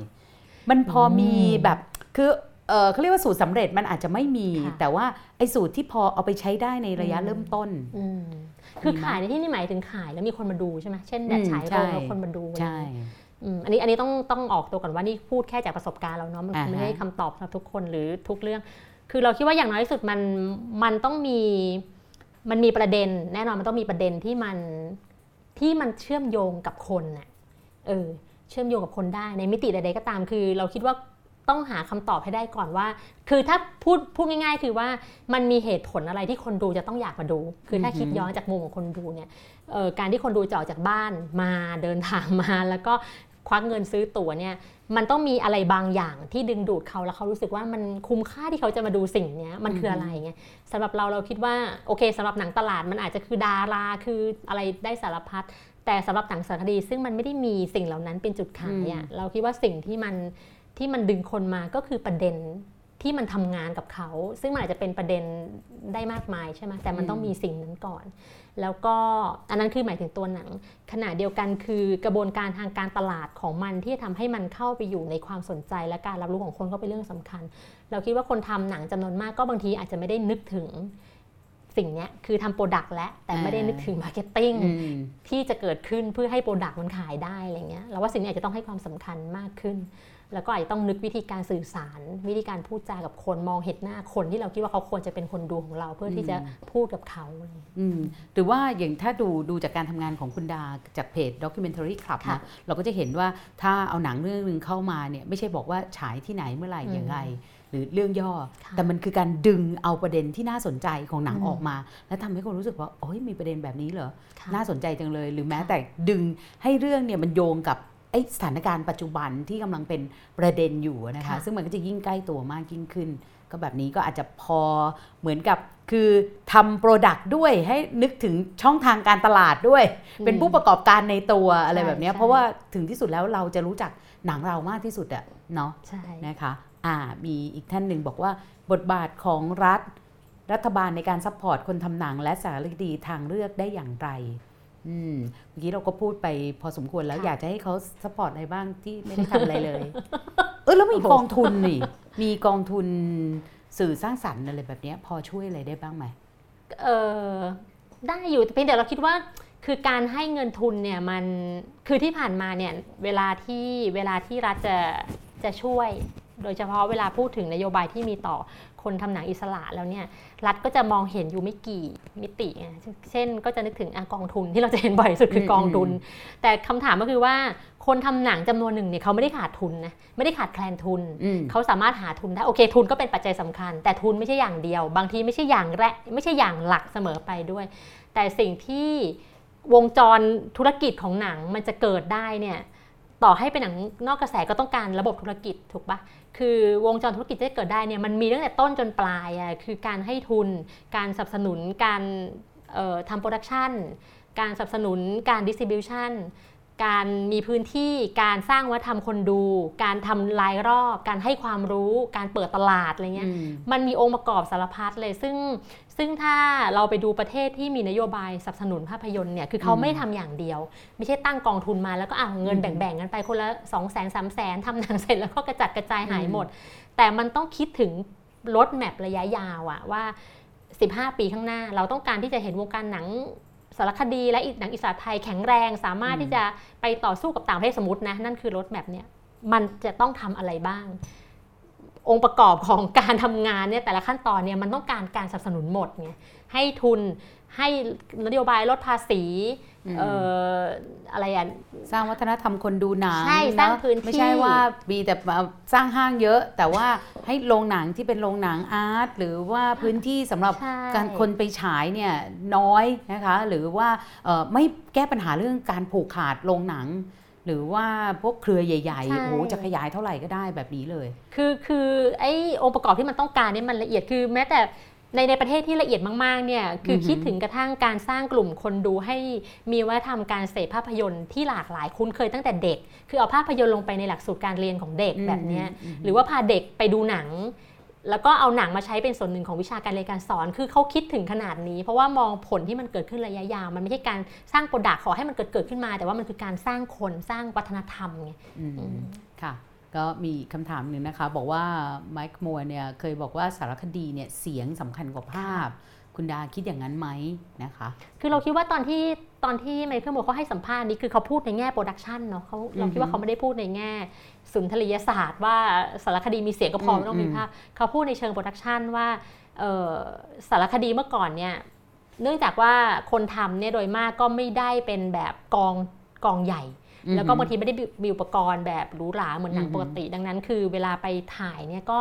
มันพอมีแบบคือเออเขาเรียกว่าสูตรสำเร็จมันอาจจะไม่มี
ค่ะ
แต่ว่าไอ้สูตรที่พอเอาไปใช้ได้ในระยะ
อืม
เริ่มต้น
อืมคือ
มีไหม
ขายในที่นี่หมายถึงขายแล้วมีคนมาดูใช่ไหมเช่นแบบ
อืม
ฉาย
ใช่
โรงแล้วคนมาดูอะไร
ใช่
เงี้ยอืมอันนี้อันนี้ต้องต้องออกตัวก่อนว่านี่พูดแค่จากประสบการณ์เราเนาะมัน
อ่าฮะ
ไม่ได้คำตอบสำหรับทุกคนหรือทุกเรื่อง คือเราคิดว่าอย่างน้อยที่สุดมันมันต้องมีมันมีประเด็น แน่นอนมันต้องมีประเด็นที่มันที่มันเชื่อมโยงกับคนน่ะเออเชื่อมโยงกับคนได้ในมิติใดๆก็ตาม คือ เราคิดว่าต้องหาคำตอบให้ได้ก่อนว่า คือถ้าพูดพูดง่าย ๆ คือว่ามันมีเหตุผลอะไรที่คนดูจะต้องอยากมาดู คือถ้าคิดย้อนจากมุมของคนดูเนี่ยเออการที่คนดูจะออกจากบ้านมาเดินทางมา แล้วก็ควักเงินซื้อตั๋วเนี่ย มันต้องมีอะไรบางอย่างที่ดึงดูดเขาแล้วเขารู้สึกว่ามันคุ้มค่าที่เขาจะมาดูสิ่งเนี้ยมันคืออะไรเงี้ยสำหรับเราเราคิดว่าโอเคสำหรับหนังตลาดมันอาจจะคือดาราคืออะไรได้สารพัดแต่สำหรับหนังสารคดี ซึ่งมันไม่ได้มีสิ่งเหล่านั้นเป็นจุดขายอะเราคิดว่าสิ่งที่มันที่มันดึงคนมาก็คือประเด็นที่มันทำงานกับเขา ซึ่งมันอาจจะเป็นประเด็นได้มากมายใช่ไหมแต่มันต้องมีสิ่งนั้นก่อน แล้วก็อันนั้นคือหมายถึงตัวหนัง ขณะเดียวกันคือกระบวนการทางการตลาดของมันที่จะทำให้มันเข้าไปอยู่ในความสนใจและการรับรู้ของคนก็เป็นเรื่องสำคัญ เราคิดว่าคนทำหนังจำนวนมากก็บางทีอาจจะไม่ได้นึกถึงสิ่งเนี้ยคือทำ product และแต่ไม่ได้นึกถึง marketing
อืม
ที่จะเกิดขึ้นเพื่อให้ product มันขายได้อะไรเงี้ยเราว่าสิ่งนี้อาจจะต้องให้ความสำคัญมากขึ้น แล้วก็อาจจะต้องนึกวิธีการสื่อสาร วิธีการพูดจากับคนมองเห็นหน้าคนที่เราคิดว่าเขาควรจะเป็นคนดูของเราเพื่อที่จะพูดกับเขาอะไรเงี้ย
อืมหรือว่าอย่างถ้าดูดูจากการทำงานของคุณดาจากเพจ Documentary Club
ค่ะ
นะเราก็จะเห็นว่าถ้าเอาหนังเรื่องหนึ่งเข้ามาเนี่ยไม่ใช่บอกว่าฉายที่ไหนเมื่อไหร่
อืม
อย่างไรหรือเรื่องย่อ
ค่ะ
แต่มันคือการดึงเอาประเด็นที่น่าสนใจของหนัง
อืม
ออกมา แล้วทำให้คนรู้สึกว่าโอ้ยมีประเด็นแบบนี้เหรอ
ค่ะ
น่าสนใจจังเลย หรือแม้
ค่ะ
แต่ดึงให้เรื่องเนี่ยมันโยงกับไอ สถานการณ์ปัจจุบันที่กำลังเป็นประเด็นอยู่นะคะ
ค่ะ
ซึ่งมันก็จะยิ่งใกล้ตัวมากยิ่งขึ้น ก็แบบนี้ก็อาจจะพอเหมือนกับคือทำ product ด้วยให้นึกถึงช่องทางการตลาดด้วย เป็นผู้ประกอบการในตัวอะไรแบบเนี้ย
ใช่
เพราะว่าถึงที่สุดแล้วเราจะรู้จักหนังเรามากที่สุดอะเนาะ
ใช่
นะคะอ่ามีอีกท่านหนึ่งบอกว่าบทบาทของรัฐรัฐบาลในการ support คนทำหนังและสารคดีทางเลือกได้อย่างไรอืม เมื่อกี้เราก็พูดไปพอสมควรแล้ว
ค่ะ
อยากจะให้เขา support อะไรบ้างที่ไม่ได้ทำอะไรเลย เออแล้วมีกองทุนนี่ มีกองทุนสื่อสร้างสรรค์อะไรแบบเนี้ยพอช่วยอะไรได้บ้างไหม
เออได้อยู่แต่เพียงแต่เราคิดว่าคือการให้เงินทุนเนี่ยมันคือที่ผ่านมาเนี่ยเวลาที่เวลาที่รัฐจะจะช่วย โดยเฉพาะเวลาพูดถึงนโยบายที่มีต่อคนทำหนังอิสระแล้วเนี่ย รัฐก็จะมองเห็นอยู่ไม่กี่มิติไงเช่นก็จะนึกถึงอะกองทุนที่เราจะเห็นบ่อยที่สุดคือ
ม
กองทุน
อื
แต่คำถามก็คือว่าคนทำหนังจำนวนหนึ่งเนี่ยเขาไม่ได้ขาดทุนนะไม่ได้ขาดแคลนทุน
อืม
เขาสามารถหาทุนได้โอเคทุนก็เป็นปัจจัยสำคัญ แต่ทุนไม่ใช่อย่างเดียว บางทีไม่ใช่อย่างแรกไม่ใช่อย่างหลักเสมอไปด้วย แต่สิ่งที่วงจรธุรกิจของหนังมันจะเกิดได้เนี่ยต่อให้เป็นหนังนอกกระแสก็ต้องการระบบธุรกิจถูกปะ คือวงจรธุรกิจที่จะเกิดได้เนี่ยมันมีตั้งแต่ต้นจนปลายอะคือการให้ทุน การสนับสนุนการเอ่อทำ production การสนับสนุนการ distribution การมีพื้นที่การสร้างวัฒนธรรมคนดู การทำรายรอบ การให้ความรู้ การเปิดตลาดอะไรเงี้ย
อืม
มันมีองค์ประกอบสารพัดเลย ซึ่ง ซึ่งถ้าเราไปดูประเทศที่มีนโยบายสนับสนุนภาพยนตร์เนี่ยคือเขา
อืม
ไม่ทำอย่างเดียว ไม่ใช่ตั้งกองทุนมาแล้วก็เอาเงิน
อืม
แบ่งๆกันไปคนละ2 0 0 0 0 0 3 0 0 0 0ทำหนังเสร็จแล้วก็กระจัดกระจายหาย
อืม
หมด แต่มันต้องคิดถึงรถแมประยะยาวอะว่า 15 ปีข้างหน้า เราต้องการที่จะเห็นวงการหนังสารคดีและอีกหนังอิสระไทยแข็งแรง สามารถ
อืม
ที่จะไปต่อสู้กับต่างประเทศสมมตินะนั่นคือรถแมพเนี่ยมันจะต้องทำอะไรบ้าง องค์ประกอบของการทำงานเนี่ยแต่ละขั้นตอนเนี่ยมันต้องการการสนับสนุนหมดไงให้ทุนให้นโยบายลดภาษี
อืม
เอ่ออะไรอะ
สร้างวัฒนธรรมคนดูหนัง
ใช่สร้าง
เอะ
พื้นที่
ไม่ใช่ว่ามีแต่มาสร้างห้างเยอะ แต่ว่าให้โรงหนังที่เป็นโรงหนังอาร์ตหรือว่าพื้นที่สำหรับ
ใช่
การคนไปฉายเนี่ยน้อยนะคะ หรือว่าเอ่อไม่แก้ปัญหาเรื่องการผูกขาดโรงหนัง หรือว่าพวกเครือใหญ่ๆ โอ้โห จะขยายเท่าไหร่ก็ได้แบบนี้เลย
คือคือไอ้องค์ประกอบที่มันต้องการเนี่ยมันละเอียดคือ แม้แต่ในในประเทศที่ละเอียดมากๆเนี่ยคือ
อฮึ
คิดถึงกระทั่งการสร้างกลุ่มคนดูให้มีวัฒนธรรมการเสพภาพยนตร์ที่หลากหลายคุ้นเคยตั้งแต่เด็ก คือเอาภาพยนตร์ลงไปในหลักสูตรการเรียนของเด็กแบบเนี้ย
อืม
หรือว่าพาเด็กไปดูหนัง แล้วก็เอาหนังมาใช้เป็นส่วนหนึ่งของวิชาการเรียนการสอน คือเขาคิดถึงขนาดนี้ เพราะว่ามองผลที่มันเกิดขึ้นระยะยาว มันไม่ใช่การสร้าง product ขอให้มันเกิดเกิดขึ้นมา แต่ว่ามันคือการสร้างคนสร้างวัฒนธรรมไง
อืม
อืม
ค่ะ ก็มีคำถามหนึ่งนะคะ บอกว่าไมค์มัวเนี่ยเคยบอกว่าสารคดีเนี่ยเสียงสำคัญกว่าภาพ คุณดาคิดอย่างนั้นไหมนะคะ
คือเราคิดว่าตอนที่ตอนที่ไมเคิล มัวร์เขาให้สัมภาษณ์นี้คือเขาพูดในแง่ production เนาะเขาเราคิดว่าเขาไม่ได้พูดในแง่สุนทรียศาสตร์ ว่าสารคดีมีเสียงก็พอ
อืม
ไม่ต้องมี
อืม
ภาพเขาพูดในเชิง production ว่าเอ่อสารคดีเมื่อก่อนเนี่ยเนื่องจากว่าคนทำเนี่ยโดยมากก็ไม่ได้เป็นแบบกองกองใหญ่แล้วก็บางทีไม่ได้มีอุปกรณ์แบบหรูหราเหมือนหนัง
อืม
ปกติ ดังนั้นคือเวลาไปถ่ายเนี่ยก็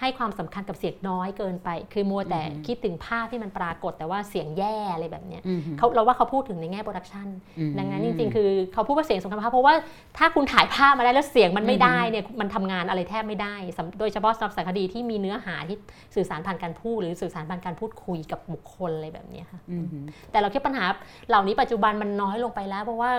ให้ความสำคัญกับเสียงน้อยเกินไป คือมัวแต่
อืม
คิดถึงภาพที่มันปรากฏแต่ว่าเสียงแย่อะไรแบบเนี้ย
อืม
เขาเราว่าเขาพูดถึงในแง่โปรดักชัน
อืม
ดังนั้นจริง ๆ คือเขาพูดว่าเสียงสำคัญมากเพราะว่าถ้าคุณถ่ายภาพมาได้แล้วเสียงมันไม่ได้เนี่ยมันทำงานอะไรแทบไม่ได้สำโดยเฉพาะสำหรับสารคดีที่มีเนื้อหาที่สื่อสารผ่านการพูด หรือสื่อสารผ่านการพูดคุยกับบุคคลอะไรแบบเนี้ยค่ะ
อืม
แต่เราคิดปัญหาเหล่านี้ปัจจุบันมันน้อยลงไปแล้ว เพราะว่า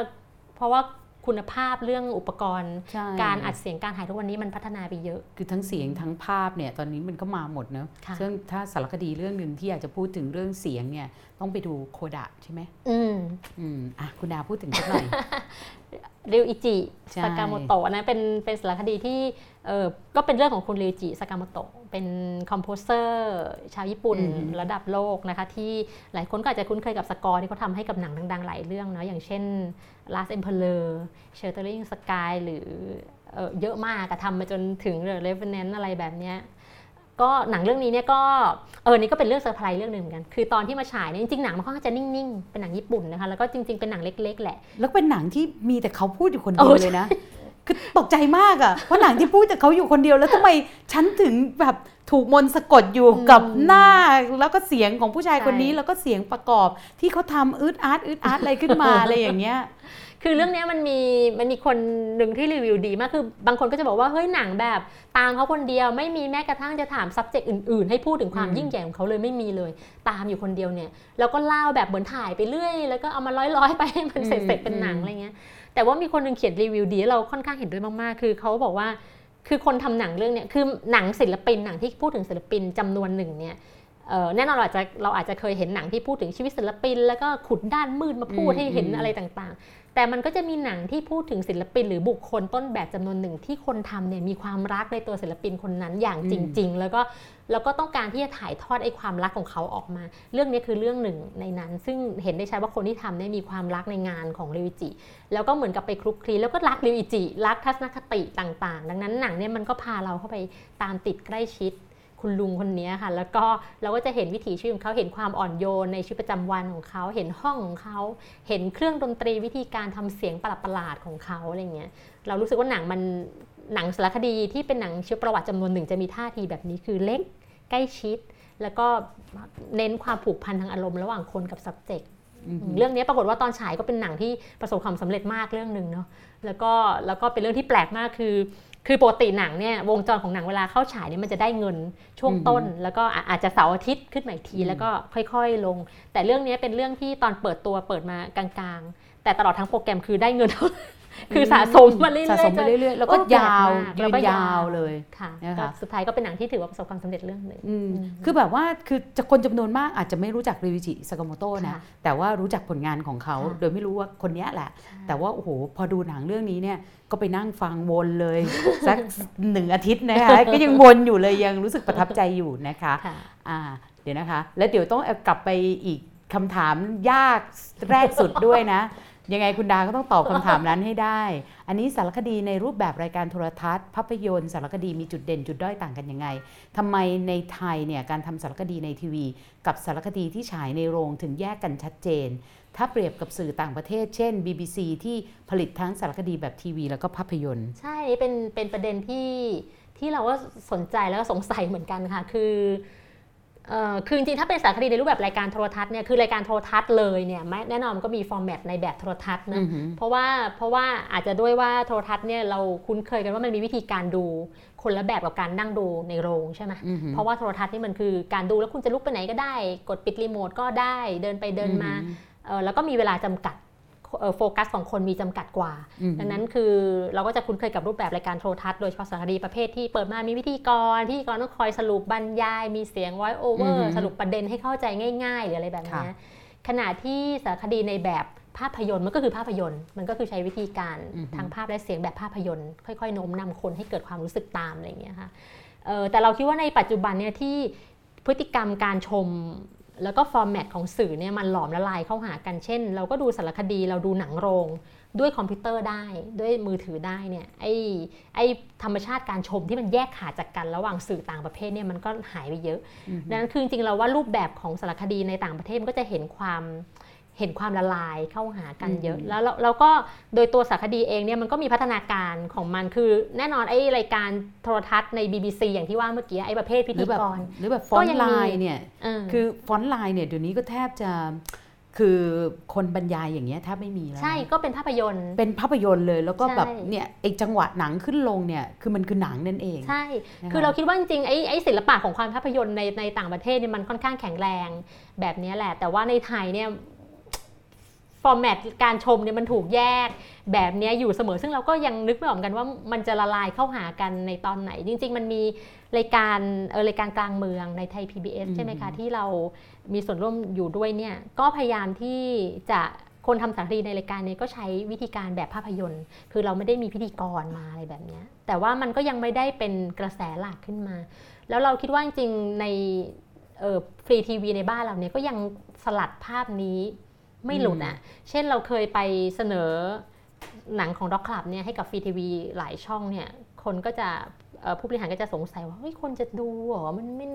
เพราะว่า คุณภาพเรื่องอุปกรณ์
ใช่
การอัดเสียงการถ่ายทุกวันนี้มันพัฒนาไปเยอะ
คือทั้งเสียงทั้งภาพเนี่ยตอนนี้มันก็มาหมดเนอะ
ค่ะ
ซึ่งถ้าสารคดีเรื่องหนึ่งที่อยากจะพูดถึงเรื่องเสียงเนี่ยต้องไปดูโคดะใช่ไหม
อืม
อืมอะคุณดาพูดถึงสักหน่อย
ริวอิจิ
ใช่
สากาโมโตะอันนั้นเป็นเป็นสารคดีที่เออก็เป็นเรื่องของคุณริวอิจิ ซากาโมโตะ เป็น composer ชาวญี่ปุ่น
อืม
ระดับโลกนะคะ ที่หลายคนก็อาจจะคุ้นเคยกับสกอร์ที่เขาทำให้กับหนังดังๆ หลายเรื่องเนาะอย่างเช่น Last Emperor Sheltering Sky หรือเอ่อเยอะมากอะทำมาจนถึง The Revenant อะไรแบบเนี้ยก็หนังเรื่องนี้เนี่ยก็เออนี่ก็เป็นเรื่องเซอร์ไพรส์เรื่องหนึ่งเหมือนกัน คือตอนที่มาฉายเนี่ยจริงๆหนังมันค่อนข้างจะนิ่งๆ เป็นหนังญี่ปุ่นนะคะแล้วก็จริงๆเป็นหนังเล็ก ๆ แหละ
แล้วเป็นหนังที่มีแต่เขาพูดอยู่คนเดียว
โอ้ใช่
เลยนะ คือตกใจมากอะว่าหนังที่พูดแต่เขาอยู่คนเดียวแล้วทำไมฉันถึงแบบถูกมนต์สะกดอยู่กับหน้า แล้วก็เสียงของผู้ชายคนนี้แล้วก็เสียงประกอบที่เขาทำอืดอาร์ตอืดอาร์ตอะไรขึ้นมาอะไรอย่างเงี้ย
คือเรื่องเนี้ยมันมีมันมีคนหนึ่งที่รีวิวดีมากคือบางคนก็จะบอกว่าเฮ้ยหนังแบบตามเขาคนเดียวไม่มีแม้กระทั่งจะถาม subject อื่น ๆ ให้พูดถึงความ
อืม
ยิ่งใหญ่ของเขาเลยไม่มีเลย ตามอยู่คนเดียวเนี่ยแล้วก็เล่าแบบเหมือนถ่ายไปเรื่อย แล้วก็เอามาร้อยๆไปให้มันเสร็จๆเป็นหนังอะไรเงี้ย แต่ว่ามีคนหนึ่งเขียนรีวิวดีแล้วเราค่อนข้างเห็นด้วยมากๆ คือเขาบอกว่าคือคนทำหนังเรื่องเนี้ยคือหนังศิลปินหนังที่พูดถึงศิลปินจำนวนหนึ่งเนี่ยเอ่อแน่นอนเราอาจจะเราอาจจะเคยเห็นหนังที่พูดถึงชีวิตศิลปิน แล้วก็ขุดด้านมืดมาพูด
อืม
ให้เห็น
อืม
อะไรต่างๆ แต่มันก็จะมีหนังที่พูดถึงศิลปิน หรือบุคคลต้นแบบจำนวนหนึ่งที่คนทำเนี่ยมีความรักในตัวศิลปินคนนั้นอย่างจริง ๆ แล้วก็แล้วก็ต้องการที่จะถ่ายทอดไอ้ความรักของเขาออกมา เรื่องนี้คือเรื่องหนึ่งในนั้น ซึ่งเห็นได้ชัดว่าคนที่ทำเนี่ยมีความรักในงานของริวจิ แล้วก็เหมือนกับไปคลุกคลีแล้วก็รักริวจิ รักทัศนคติต่างๆ ดังนั้นหนังเนี่ยมันก็พาเราเข้าไปตามติดใกล้ชิด คุณลุงคนนี้ค่ะ แล้วก็เราก็จะเห็นวิถีชีวิตของเขาเห็นความอ่อนโยนในชีวิตประจำวันของเขา เห็นห้องของเขา เห็นเครื่องดนตรีวิธีการทำเสียงประหลาดๆของเขาอะไรเงี้ย เรารู้สึกว่าหนังมันหนังสารคดีที่เป็นหนังชีวประวัติจำนวนหนึ่งจะมีท่าทีแบบนี้คือเล็กใกล้ชิด แล้วก็เน้นความผูกพันทางอารมณ์ระหว่างคนกับ subject
อืม
เรื่องนี้ปรากฏว่าตอนฉายก็เป็นหนังที่ประสบความสำเร็จมากเรื่องหนึ่งเนาะแล้วก็แล้วก็เป็นเรื่องที่แปลกมากคือ คือปกติหนังเนี่ยวงจรของหนังเวลาเข้าฉายเนี่ยมันจะได้เงินช่วงต้น แล้วก็อะอาจจะเสาร์อาทิตย์ขึ้นมาอีกทีแล้วก็ค่อยๆลง แต่เรื่องนี้เป็นเรื่องที่ตอนเปิดตัวเปิดมากลางๆ แต่ตลอดทั้งโปรแกรมคือได้เงิน คือสะสมมาเรื่อยๆ
สะสมไป
จน
เรื่อยๆ แล้วก็
โอ้แปลก
ยาว
มาก
ยื
แล้ว
น
ก็
ยาวเลย
ค่ะ
นะคะ
ก็สุดท้ายก็เป็นหนังที่ถือว่าประสบความสำเร็จเรื่องหนึ่ง
อืม
อืม
คือแบบว่าคือจะคนจำนวนมากอาจจะไม่รู้จักริวิจิสากาโมโตนะ
ค่ะ
แต่ว่ารู้จักผลงานของเขา
ค่ะ
โดยไม่รู้ว่าคนเนี้ยแหละ แต่ว่าโอ้โหพอดูหนังเรื่องนี้เนี่ยก็ไปนั่งฟังวนเลยสักหนึ่งอาทิตย์นะคะก็ยังวนอยู่เลยยังรู้สึกประทับใจอยู่นะคะ
ค่ะ
อ่าเดี๋ยวนะคะ แล้วเดี๋ยวต้องเอากลับไปอีกคำถามยากแรกสุดด้วยนะ ยังไงคุณดาก็ต้องตอบคำถามนั้นให้ได้ อันนี้สารคดีในรูปแบบรายการโทรทัศน์ ภาพยนตร์สารคดีมีจุดเด่นจุดด้อยต่างกันยังไงทำไมในไทยเนี่ยการทำสารคดีในทีวี กับสารคดีที่ฉายในโรงถึงแยกกันชัดเจน ถ้าเปรียบกับสื่อต่างประเทศ เช่น BBC ที่ผลิตทั้งสารคดีแบบทีวี แล้วก็ภาพยนตร์
ใช่เป็นเป็นประเด็นที่ที่เราก็สนใจแล้วก็สงสัยเหมือนกันค่ะ คือ คือจริงๆ ถ้าเป็นสารคดีในรูปแบบรายการโทรทัศน์เนี่ยคือรายการโทรทัศน์เลยเนี่ยแม้แน่นอนมันก็มีฟอร์แมตในแบบโทรทัศน์นะ
อือหือ
เพราะว่าเพราะว่าอาจจะด้วยว่าโทรทัศน์เนี่ยเราคุ้นเคยกันว่ามันมีวิธีการดูคนละแบบกับการนั่งดูในโรงใช่ไหม
อือหือ
เพราะว่าโทรทัศน์นี่มันคือการดูแล้วคุณจะลุกไปไหนก็ได้ กดปิดรีโมทก็ได้เดินไปเดินมาเอ่อแล้วก็มีเวลาจำกัดเอ่อ โฟกัสของคนมีจำกัดกว่า
อือหือ
ดังนั้นคือเราก็จะคุ้นเคยกับรูปแบบรายการโทรทัศน์โดยเฉพาะสารคดีประเภทที่เปิดมามีวิธีกรพิธีกรต้องคอยสรุปบรรยาย มีเสียง voice
อือ
over
หือ
สรุปประเด็นให้เข้าใจง่าย ๆ หรืออะไรแบบนี้
ค่ะ
ขณะที่สารคดีในแบบภาพยนตร์มันก็คือภาพยนตร์ มันก็คือใช้วิธีการ
อือหือ
ทางภาพและเสียงแบบภาพยนตร์ค่อยๆโน้มนำคนให้เกิดความรู้สึกตามอะไรอย่างเงี้ยค่ะเอ่อแต่เราคิดว่าในปัจจุบันเนี่ยที่พฤติกรรมการชม แล้วก็ฟอร์แมตของสื่อเนี่ยมันหลอมละลายเข้าหากันเช่น เราก็ดูสารคดีเราดูหนังโรง ด้วยคอมพิวเตอร์ได้ด้วยมือถือได้เนี่ยไอ้ไอ้ธรรมชาติการชมที่มันแยกขาดจากกันระหว่างสื่อต่างประเภทเนี่ยมันก็หายไปเยอะ ดังนั้นคือจริงๆเราว่ารูปแบบของสารคดีในต่างประเทศมันก็จะเห็นความ เห็นความละลายเข้าหากันเยอะ
อืม
แล้วแล้วแล้วก็โดยตัวสารคดีเองเนี่ยมันก็มีพัฒนาการของมันคือแน่นอนไอ้รายการโทรทัศน์ใน BBC อย่างที่ว่าเมื่อกี้ไอ้ประเภทพิ
หรื
ธี
อแบบ
กร
หรือแบบหรือแบบ Frontline
ก็ยังมี
ไลน์เนี่ย
เออ
คือ Frontline เนี่ยเดี๋ยวนี้ก็แทบจะคือคนบรรยายอย่างเงี้ยแทบไม่มีแล้วนะ
ใช่ก็เป็นภาพยนตร์
เป็นภาพยนตร์เลยแล้วก็
ใช่
แบบเนี่ยไอจังหวะหนังขึ้นลงเนี่ยคือมันคือหนังนั่นเอง
ใช่
นะคะ
คือเราคิดว่าจริงๆไอ้ไอ้ศิลปะของความภาพยนตร์ในในต่างประเทศเนี่ยมันค่อนข้างแข็งแรงแบบนี้แหละ แต่ว่าในไทยเนี่ย ฟอร์แมตการชมเนี่ยมันถูกแยกแบบเนี้ยอยู่เสมอ ซึ่งเราก็ยังนึกไม่ออกเหมือนกันว่ามันจะละลายเข้าหากันในตอนไหน จริง ๆ มันมีรายการเออรายการกลางเมืองในไทย PBS ใช่ไหมคะ ที่เรามีส่วนร่วมอยู่ด้วยเนี่ยก็พยายามที่จะคนทำสารคดีในรายการเนี้ก็ใช้วิธีการแบบภาพยนตร์ คือเราไม่ได้มีพิธีกรมาอะไรแบบเนี้ยแต่ว่ามันก็ยังไม่ได้เป็นกระแสหลักขึ้นมา แล้วเราคิดว่าจริงๆในฟรีทีวีในบ้านเราเนี่ยก็ยังสลัดภาพนี้ ไม่หลุดอะเช่นเราเคยไปเสนอหนังของด็อกคลับเนี่ยให้กับฟรีทีวีหลายช่องเนี่ยคนก็จะเอ่อผู้บริหารก็จะสงสัยว่าเฮ้ยคนจะดูเหรอมันเป็น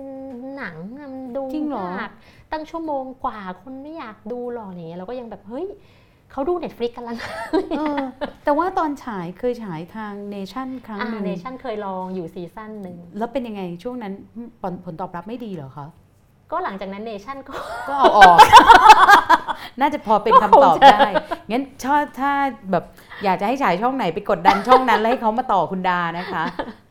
หนังอะมันดู
จริงเหรอ
ยาวตั้งชั่วโมงกว่าคนไม่อยากดูหรอกอย่างเงี้ยเราก็ยังแบบเฮ้ยเขาดู Netflix กันแล้วนะ
เออแต่ว่าตอนฉายเคยฉายทางเนชั่นครั้ง
อ่า
หนึ่ง
เนชั่นเคยลองอยู่ season หนึ่ง
แล้วเป็นยังไงช่วงนั้นผลผลตอบรับไม่ดีเหรอคะ
ก็หลังจากนั้นเนชั่นก็
ก็เอาออก น่าจะพอเป็นคำตอบได้ งั้นชอบถ้าแบบอยากจะให้ฉายช่องไหนไปกดดันช่องนั้น แล้วให้เขามาต่อคุณดานะคะ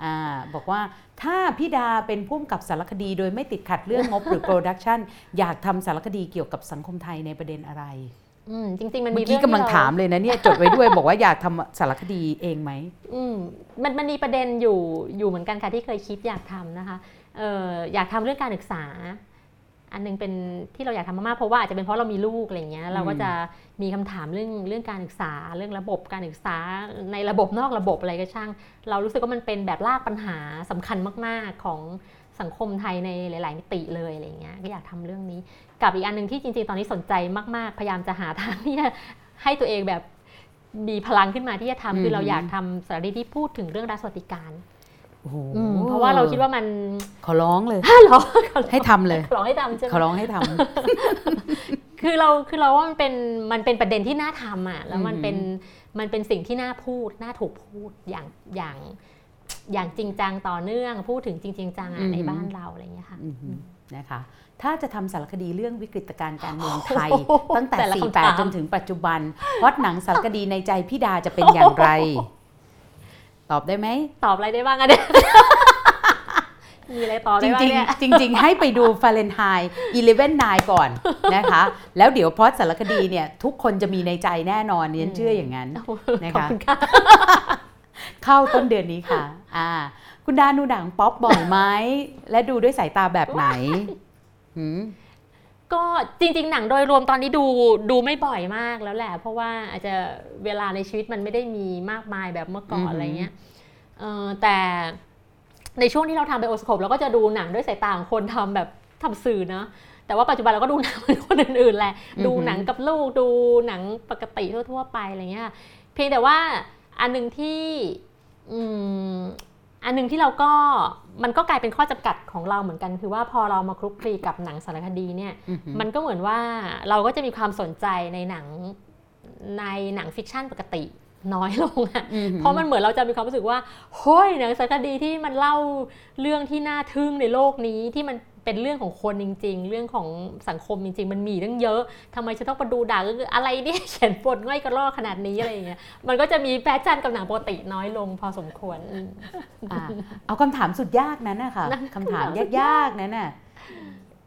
อ่า บอกว่าถ้าพี่ดาเป็นผู้กำกับสารคดีโดยไม่ติดขัดเรื่องงบหรือโปรดักชันอยากทำสารคดีเกี่ยวกับสังคมไทยในประเด็นอะไร
อืมจริงๆมัน
เมื่
มี
อกี้
เรื่อง
กำลัง
ที่เร
ถามเลยนะเนี่ยจดไว้ด้วยบอกว่าอยากทำสารคดีเองไหม
อืมมันมันมีประเด็นอยู่อยู่เหมือนกันค่ะที่เคยคิดอยากทำนะคะเอออยากทำเรื่องการศึกษา อันหนึงเป็นที่เราอยากทำมากๆเพราะว่าอาจจะเป็นเพราะเรามีลูกอะไรเงี้ยเราก็จะมีคำถามเรื่องเรื่องการศึกษาเรื่องระบบการศึกษาในระบบนอกระบบอะไรก็ช่าง เรารู้สึกว่ามันเป็นแบบลากปัญหาสำคัญมาก ๆ ของสังคมไทยในหลาย ๆ มิติเลยอะไรเงี้ยก็อยากทำเรื่องนี้ กับอีกอันหนึ่งที่จริง ๆ ตอนนี้สนใจมาก ๆ พยายามจะหาทางที่จะให้ตัวเองแบบมีพลังขึ้นมาที่จะทำคือเรา
อืม
อยากทำสารคดีที่พูดถึงเรื่องรัฐสวัสดิการ
โอ้โห
อืม เพราะว่าเราคิดว่ามัน
ขอร้องเลย
หรอ
ให้ทำเลย
ขอให้ทำใช่ไหม
ขอร้องให้ทำ
คือเราคือเราว่ามันเป็นมันเป็นประเด็นที่น่าทำอะแล้วมัน
อือหือ
เป็นมันเป็นสิ่งที่น่าพูดน่าถูกพูดอย่างอย่างอย่างจริงจังต่อเนื่องพูดถึงจริงๆจัง
อื
อะ
อหือ
ในบ้านเราอะไรอย่างเงี้ยค่ะ
อือหือนะคะ ถ้าจะทำสารคดีเรื่องวิกฤตการณ์การเมืองไทย
โอ้โห
ตั้งแต่
แต่ละคำถาม
48 จนถึงปัจจุบันพล็อดหนังสารคดีในใจพี่ดาจะเป็นอย่างไร ตอบได้ไหม
ตอบอะไรได้บ้างอะเนี่ยมีอะไรต่อ
จ
ได้
ริง
บ้างเนี่ย
ๆจริงๆให้ไปดูฟาเรนไฮน์11 9 ก่อนนะคะ แล้วเดี๋ยวพอดสารคดีเนี่ย ทุกคนจะมีในใจแน่นอนเนี่ยเชื่ออย่างนั้นนะ
ขอบ
คะ
คุณค่ะ
เข้าต้นเดือนนี้ค่ะ อ่า คุณดาดูหนังป๊อปบ่อยไหม และดูด้วยสายตาแบบไหนหืม
ก็จริง ๆ หนังโดยรวมตอนนี้ดูดูไม่บ่อยมากแล้วแหละ เพราะว่าอาจจะเวลาในชีวิตมันไม่ได้มีมากมายแบบเมื่อก่อนอะไรเงี้ยเออแต่ในช่วงที่เราทำไบโอสโคปเราก็จะดูหนังด้วยสายตาของคนทำแบบทำสื่อเนาะแต่ว่าปัจจุบันเราก็ดูหนังเหมือนคนอื่นๆแหละ ดูหนังกับลูกดูหนังปกติทั่ว ๆ ไปอะไรเงี้ยเพียงแต่ว่าอันหนึ่งที่ อืมอันหนึ่งที่เราก็มันก็กลายเป็นข้อจำกัดของเราเหมือนกันคือว่าพอเรามาคลุกคลีกับหนังสารคดีเนี่ย
อือหือ
มันก็เหมือนว่าเราก็จะมีความสนใจในหนังในหนัง fiction ปกติน้อยลงอะ
อือหือ
เพราะมันเหมือนเราจะมีความรู้สึกว่าเฮ้ยหนังสารคดีที่มันเล่าเรื่องที่น่าทึ่งในโลกนี้ที่มัน เป็นเรื่องของคนจริง ๆ เรื่องของสังคมจริง ๆ มันมีตั้งเยอะทำไมจะต้องมาดูหนังอะไรเนี่ยเขียนบทง่อยกระรอกขนาดนี้อะไรอย่างเงี้ยมันก็จะมี passion กับหนังปกติน้อยลงพอสมควรอืม
อ่าเอาคำถามสุดยากนั้นนะคะ
นั่น
คำถาม
คำถามสุด
ยากๆนั้นน่ะ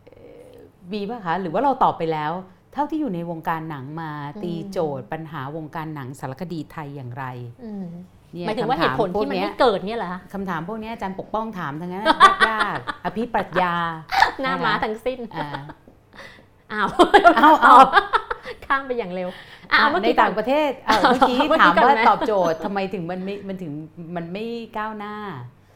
เอ่อมีป่ะคะหรือว่าเราตอบไปแล้ว เท่าที่อยู่ในวงการหนังมาตีโจทย์ ปัญหาวงการหนังสารคดีไทยอย่างไร
อืม
เนี่
หมายถึงว่าเหตุผลที่มัน
คำถพวกเย
ไม่เกิดเนี่ยเหรอคะ
คำถามพวกเนี้ยอาจารย์ปกป้องถามทั้งนั้นยากๆอภิปรัชญา
หน้าม้าทั้งสิ้น
อ่า
อ้าว
เอาเอา
ข้ามไปอย่างเร็วอ่าเมื่อ
ใน
กี้
ต่างประเทศอะเมื่อกี้
เมื่อกี้
ถาม
ก่อน
ว่า
ไหม
ตอบโจทย์ทำไมถึงมันไม่มันถึงมันไม่ก้าวหน้า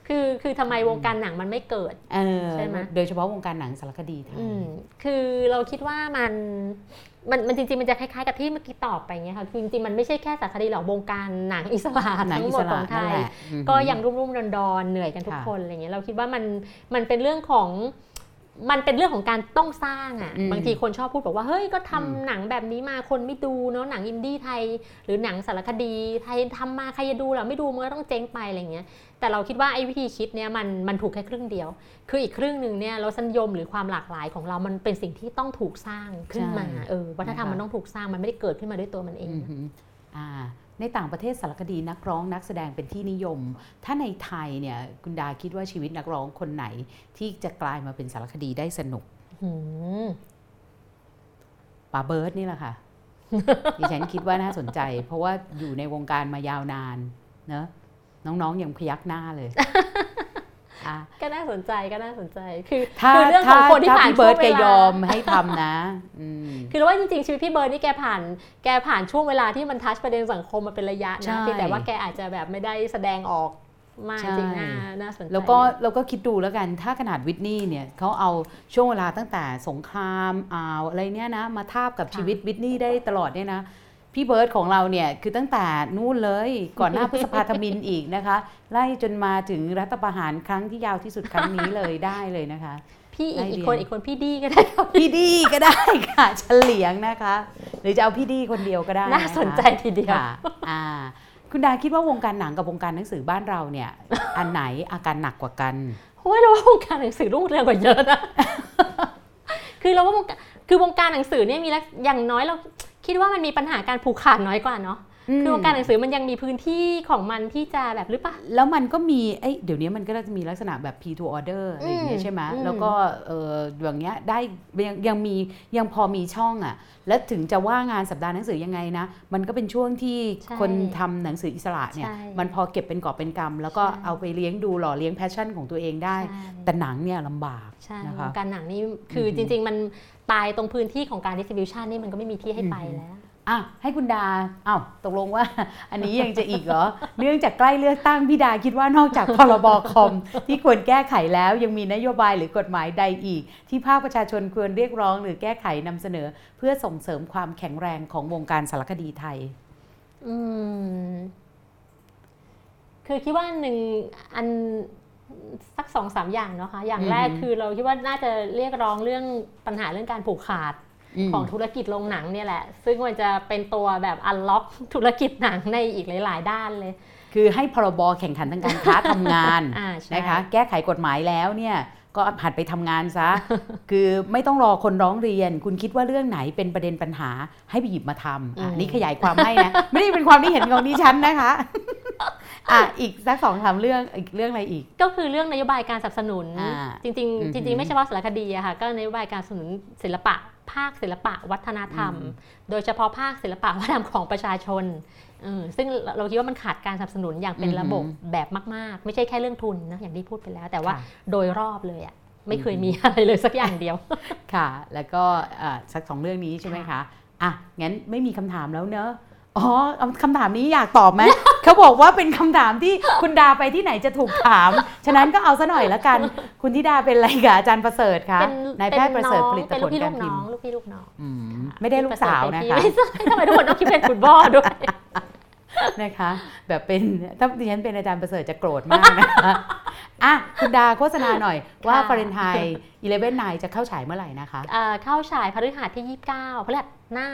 คือคือทำไมวงการหนังมันไม่เกิด
เออ
ใช่ไหม
โดยเฉพาะวงการหนังสารคดีไทย
อืมคือเราคิดว่ามัน มันมันจริงๆ มันจะคล้ายๆกับที่เมื่อกี้ตอบไปเงี้ยค่ะคือจริงๆ มันไม่ใช่แค่สารคดีหรอกวงการหนังอิสระ
หนัง
ทั้ง
อิ
หม
ส
ดข
ระ
องไท
นั่น
ย
แหละอือหือ
ก็ยังรุ่มรุ่มดอนดอนๆเหนื่อยกันทุก
ค่ะ
คนอะไรเงี้ยเราคิดว่ามันมันเป็นเรื่องของ มันเป็นเรื่องของการต้องสร้างอะ
อืม
บางทีคนชอบพูดบอกว่าเฮ้ยก็ทำ
อืม
หนังแบบนี้มาคนไม่ดูเนาะหนังอินดี้ไทย หรือหนังสารคดีไทยทำมาใครจะดูล่ะไม่ดูมันก็ต้องเจ๊งไปอะไรเงี้ยแต่เราคิดว่าไอ้วิธีคิดเนี้ยมันมันถูกแค่ครึ่งเดียว คืออีกครึ่งหนึ่งเนี่ยรสนิยมหรือความหลากหลายของเรามันเป็นสิ่งที่ต้องถูกสร้างขึ้นมา
ใช่
เออวัฒนธรรม
นะคะ
มันต้องถูกสร้างมันไม่ได้เกิดขึ้นมาด้วยตัวมันเอง
อือหืออ่า ในต่างประเทศสารคดีนักร้องนักแสดงเป็นที่นิยม ถ้าในไทยเนี่ยคุณดาคิดว่าชีวิตนักร้องคนไหนที่จะกลายมาเป็นสารคดีได้สนุก
หืม
ป๋าเบิร์ดนี่แหละค่ะดิฉันคิดว่าน่าสนใจ เพราะว่าอยู่ในวงการมายาวนานเนอะน้องๆยังพยักหน้าเลย อะ
ก็น่าสนใจก็น่าสนใจ คือ
ถ้า
คือเรื่องข
ถ้า
องคนที่
ถ้า
ผ่าน
พี่เบิร์ด
ช่วง
แก
เวลาย
อมให้ทำนะอืม
คือเราว่าจริงๆชีวิตพี่เบิร์ดนี่แกผ่าน แกผ่านช่วงเวลาที่มันทัชประเด็นสังคมมาเป็นระยะ
ใช่
นะเพียงแต่ว่าแกอาจจะแบบไม่ได้แสดงออกมาก
ใช่
จริงน่าน่าสนใจ
แล้วก็เราก็คิดดูแล้วกันถ้าขนาดวิทนี่เนี่ยเขาเอาช่วงเวลาตั้งแต่สงครามอ่าวอะไรเนี่ยนะมาทาบกับชีวิตวิทนี่ได้ตลอดเนี่ยนะ พี่เบิร์ดของเราเนี่ยคือตั้งแต่นู่นเลยก่อนหน้าพฤษภาธมินอีกนะคะ ไล่จนมาถึงรัฐประหารครั้งที่ยาวที่สุดครั้งนี้เลยได้เลยนะคะ
พี่อีก
ไล่
อีก
เรียน
คนอีกคนพี่ดีก็ได้ครับ
พี่ดีก็ได้ค่ะเฉลียงนะคะ หรือจะเอาพี่ดีคนเดียวก็ได้ะคะ
น่าสนใจทีเดียว
ค่ะอ่าคุณดาคิดว่าวงการหนังกับวงการหนังสือบ้านเราเนี่ยอันไหนอาการหนักกว่ากัน
เพราะว่าเราว่าวงการหนังสือรุ่งเรืองกว่าเยอะนะคือเราว่าวงการคือวงการหนังสือเนี่ยมีลักอย่างน้อยเรา คิดว่ามันมีปัญหาการผูกขาดน้อยกว่าเนาะคือวงการหนังสือมันยังมีพื้นที่ของมันที่จะแบบหรือปะ
แล้วมันก็มีเอ้ยเดี๋ยวนี้มันก็จะมีลักษณะแบบ P to order อะไรอย่างเงี้
อื
ย
ม
ใช่ไหม
อืม
แล้วก็เอออย่างเงี้ยได้ยังยังมียังพอมีช่องอะ แล้วถึงจะว่างานสัปดาห์หนังสือยังไงนะ มันก็เป็นช่วงที่
ใช่
คนทำหนังสืออิสระเนี่ย
ใช่
มันพอเก็บเป็นกอบเป็นกำแล้วก็
ใช่
เอาไปเลี้ยงดูหล่อเลี้ยงแพชชั่นของตัวเองได้
ใช่
แต่หนังเนี่ยลำบาก
ใช่
นะ
ว
คะ
งการหนังนี่คืออ
อฮึ
จริง ๆ มัน ตายตรงพื้นที่ของการ distribution นี่มันก็ไม่มีที่ให้ไป
อือฮึ
แล้ว
อะให้คุณดาอ้าวตกลงว่า อันนี้ยังจะอีกเหรอ เนื่องจากใกล้เลือกตั้งพี่ดาคิดว่านอกจากพรบคอม ที่ควรแก้ไขแล้วยังมีนโยบายหรือกฎหมายใดอีก ที่ภาคประชาชนควรเรียกร้อง หรือแก้ไขนำเสนอ เพื่อส่งเสริมความแข็งแรงของวงการสารคดีไทย
อืมคือคิดว่าหนึ่งอัน สักสองสามอย่างเนาะคะอย่างแรก
อือฮึ
คือเราคิดว่าน่าจะเรียกร้องเรื่องปัญหาเรื่องการผูกขาด
ม
ของธุรกิจโรงหนังเนี่ยแหละ ซึ่งมันจะเป็นตัวแบบอันล็อกธุรกิจหนังในอีกหลาย ๆ ด้านเลย
คือให้พรบแข่งขันทางการค้าทำงาน
อ่าใช่
นะคะแก้ไขกฎหมายแล้วเนี่ยก็หัดไปทำงานซะ คือไม่ต้องรอคนร้องเรียน คุณคิดว่าเรื่องไหนเป็นประเด็นปัญหาให้ไปหยิบมาทำอะ
อืม
นี่ขยายความให้นะ ไม่ได้เป็นความที่เห็นของดิฉันนะคะ อะอีกสักสองสามเรื่องอีกเรื่องอะไรอีก
ก็คือเรื่องนโยบายการสนับสนุน
อ่า
จริง
อือ
ๆ
หื
จ
อ
ริง ๆ ไม่เฉพาะสารคดีอะค่ะก็นโยบายการสนับสนุนศิลปะ ภาคศิลปะวัฒนธรรม
อืม
โดยเฉพาะภาคศิลปะวัฒนธรรมของประชาชนเออซึ่งเราคิดว่ามันขาดการสนับสนุนอย่างเป็นระบบแบบมาก ๆ ไม่ใช่แค่เรื่องทุนนะอย่างที่พูดไปแล้ว แต่ว่า
ค่ะ
โดยรอบเลยอะไม่เคยมีอะไรเลยสักอย่างเดียว
ค่ะ แล้วก็อะสักสองเรื่องนี้ใช่ไหมคะอะงั้นไม่มีคำถามแล้วเนอะ อ๋อเอาคำถามนี้อยากตอบไหม เขาบอกว่าเป็นคำถามที่คุณดาไปที่ไหนจะถูกถาม ฉะนั้นก็เอาซะหน่อยละกัน คุณธิดาเป็นอะไรกับอาจารย์ประเสริฐคะ
เป็น
นายแพทย์ประเสริฐผลิต
เป็น
ผ
ลู
ล
กพี่
กา
ลู
ร
ก
พิ
น้
ม
อง
พ์
ลูกพี่ลูกน้อง
อืมไม่ได้ลูกสาวนะคะ
ไม่ใช่ทำไมทุกคนต้องคิดเป็นคุณพ่อด้วย
นะคะ แบบเป็นถ้าดิฉันเป็นอาจารย์ประเสริฐจะโกรธมากนะคะอะคุณดาโฆษณาหน่อยว่า
ค่ะ
ฟาเรนไฮต์11 9จะเข้าฉายเมื่อไหร่นะคะ
เอ่อเข้าฉายพฤหัสที่ 29พฤหัสหน้า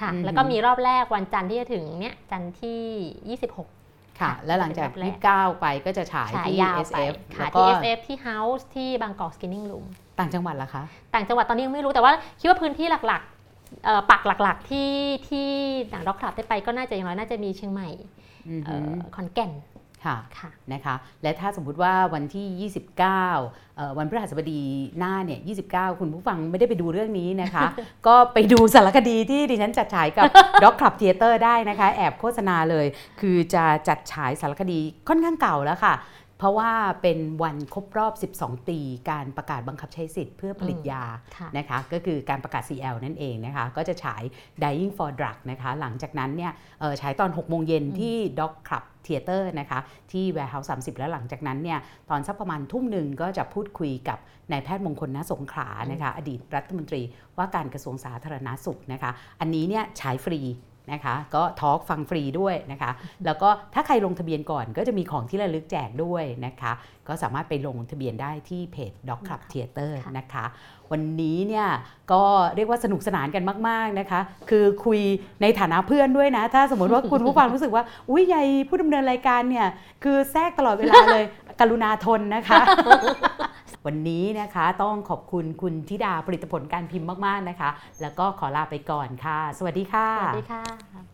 ค่ะ
อือหือ
แล้วก็มีรอบแรกวันจันทร์ที่จะถึงเนี่ยจันทร์ที่ 26
ค่ะ แล้วหลังจาก
เป็นรอบแรก
29 ไปก็จะฉาย
ฉาย
ที่
ยาวไป
SF
ค่ะ
แล้วก็
ที่ SF ที่ House ที่บางกอกสกินนิ่งรูม
ต่างจังหวัดล่ะคะ
ต่างจังหวัดตอนนี้ยังไม่รู้แต่ว่าคิดว่าพื้นที่หลักๆเอ่อปักหลักๆที่ที่หนังด็อกคลับได้ไปก็น่าจะอย่างน้อยน่าจะมีเชียงใหม่
อือ
เอ่
หื
อ
อ
ขอนแก่น
ค่ะ
ค่ะ
นะคะและถ้าสมมุติว่าวันที่ 29เอ่อวันพฤหัสบดีหน้าเนี่ย 29 คุณผู้ฟังไม่ได้ไปดูเรื่องนี้นะคะ ก็ไปดูสารคดีที่ดิฉันจัดฉายกับ Dog Club Theater ได้นะคะ แอบโฆษณาเลย คือจะจัดฉายสารคดีค่อนข้างเก่าแล้วค่ะ เพราะว่าเป็นวันครบรอบ 12 ปี การประกาศบังคับใช้สิทธิ์เพื่อผลิตยา
ค่ะ
นะคะ ก็คือการประกาศ CL นั่นเองนะคะ ก็จะฉาย Dying for Drug นะคะ หลังจากนั้นเนี่ยเอ่อฉายตอน 6 โมงเย็นที่ theater นะคะที่ Warehouse 30 แล้วหลังจากนั้นเนี่ยตอนสักประมาณทุ่มหนึ่งก็จะพูดคุยกับนายแพทย์มงคล ณ สงขลานะคะอดีตรัฐมนตรีว่าการกระทรวงสาธารณสุขนะคะอันนี้เนี่ยฉายฟรี นะคะก็ทอล์กฟังฟรีด้วยนะคะ แล้วก็ถ้าใครลงทะเบียนก่อนก็จะมีของที่ระลึกแจกด้วยนะคะ ก็สามารถไปลงทะเบียนได้ที่เพจ Dog Club Theater นะคะ วันนี้เนี่ยก็เรียกว่าสนุกสนานกันมาก ๆนะคะ คือคุยในฐานะเพื่อนด้วยนะ ถ้าสมมติว่าคุณผู้ฟังรู้สึกว่า อุ้ยใหญ่ผู้ดำเนินรายการเนี่ย คือแทรกตลอดเวลาเลยกรุณาทนนะคะ วันนี้นะคะต้องขอบคุณคุณธิดาผลิตผลการพิมพ์มาก ๆ นะคะ แล้วก็ขอลาไปก่อนค่ะ สวัสดีค่ะ
สวัสดีค่ะ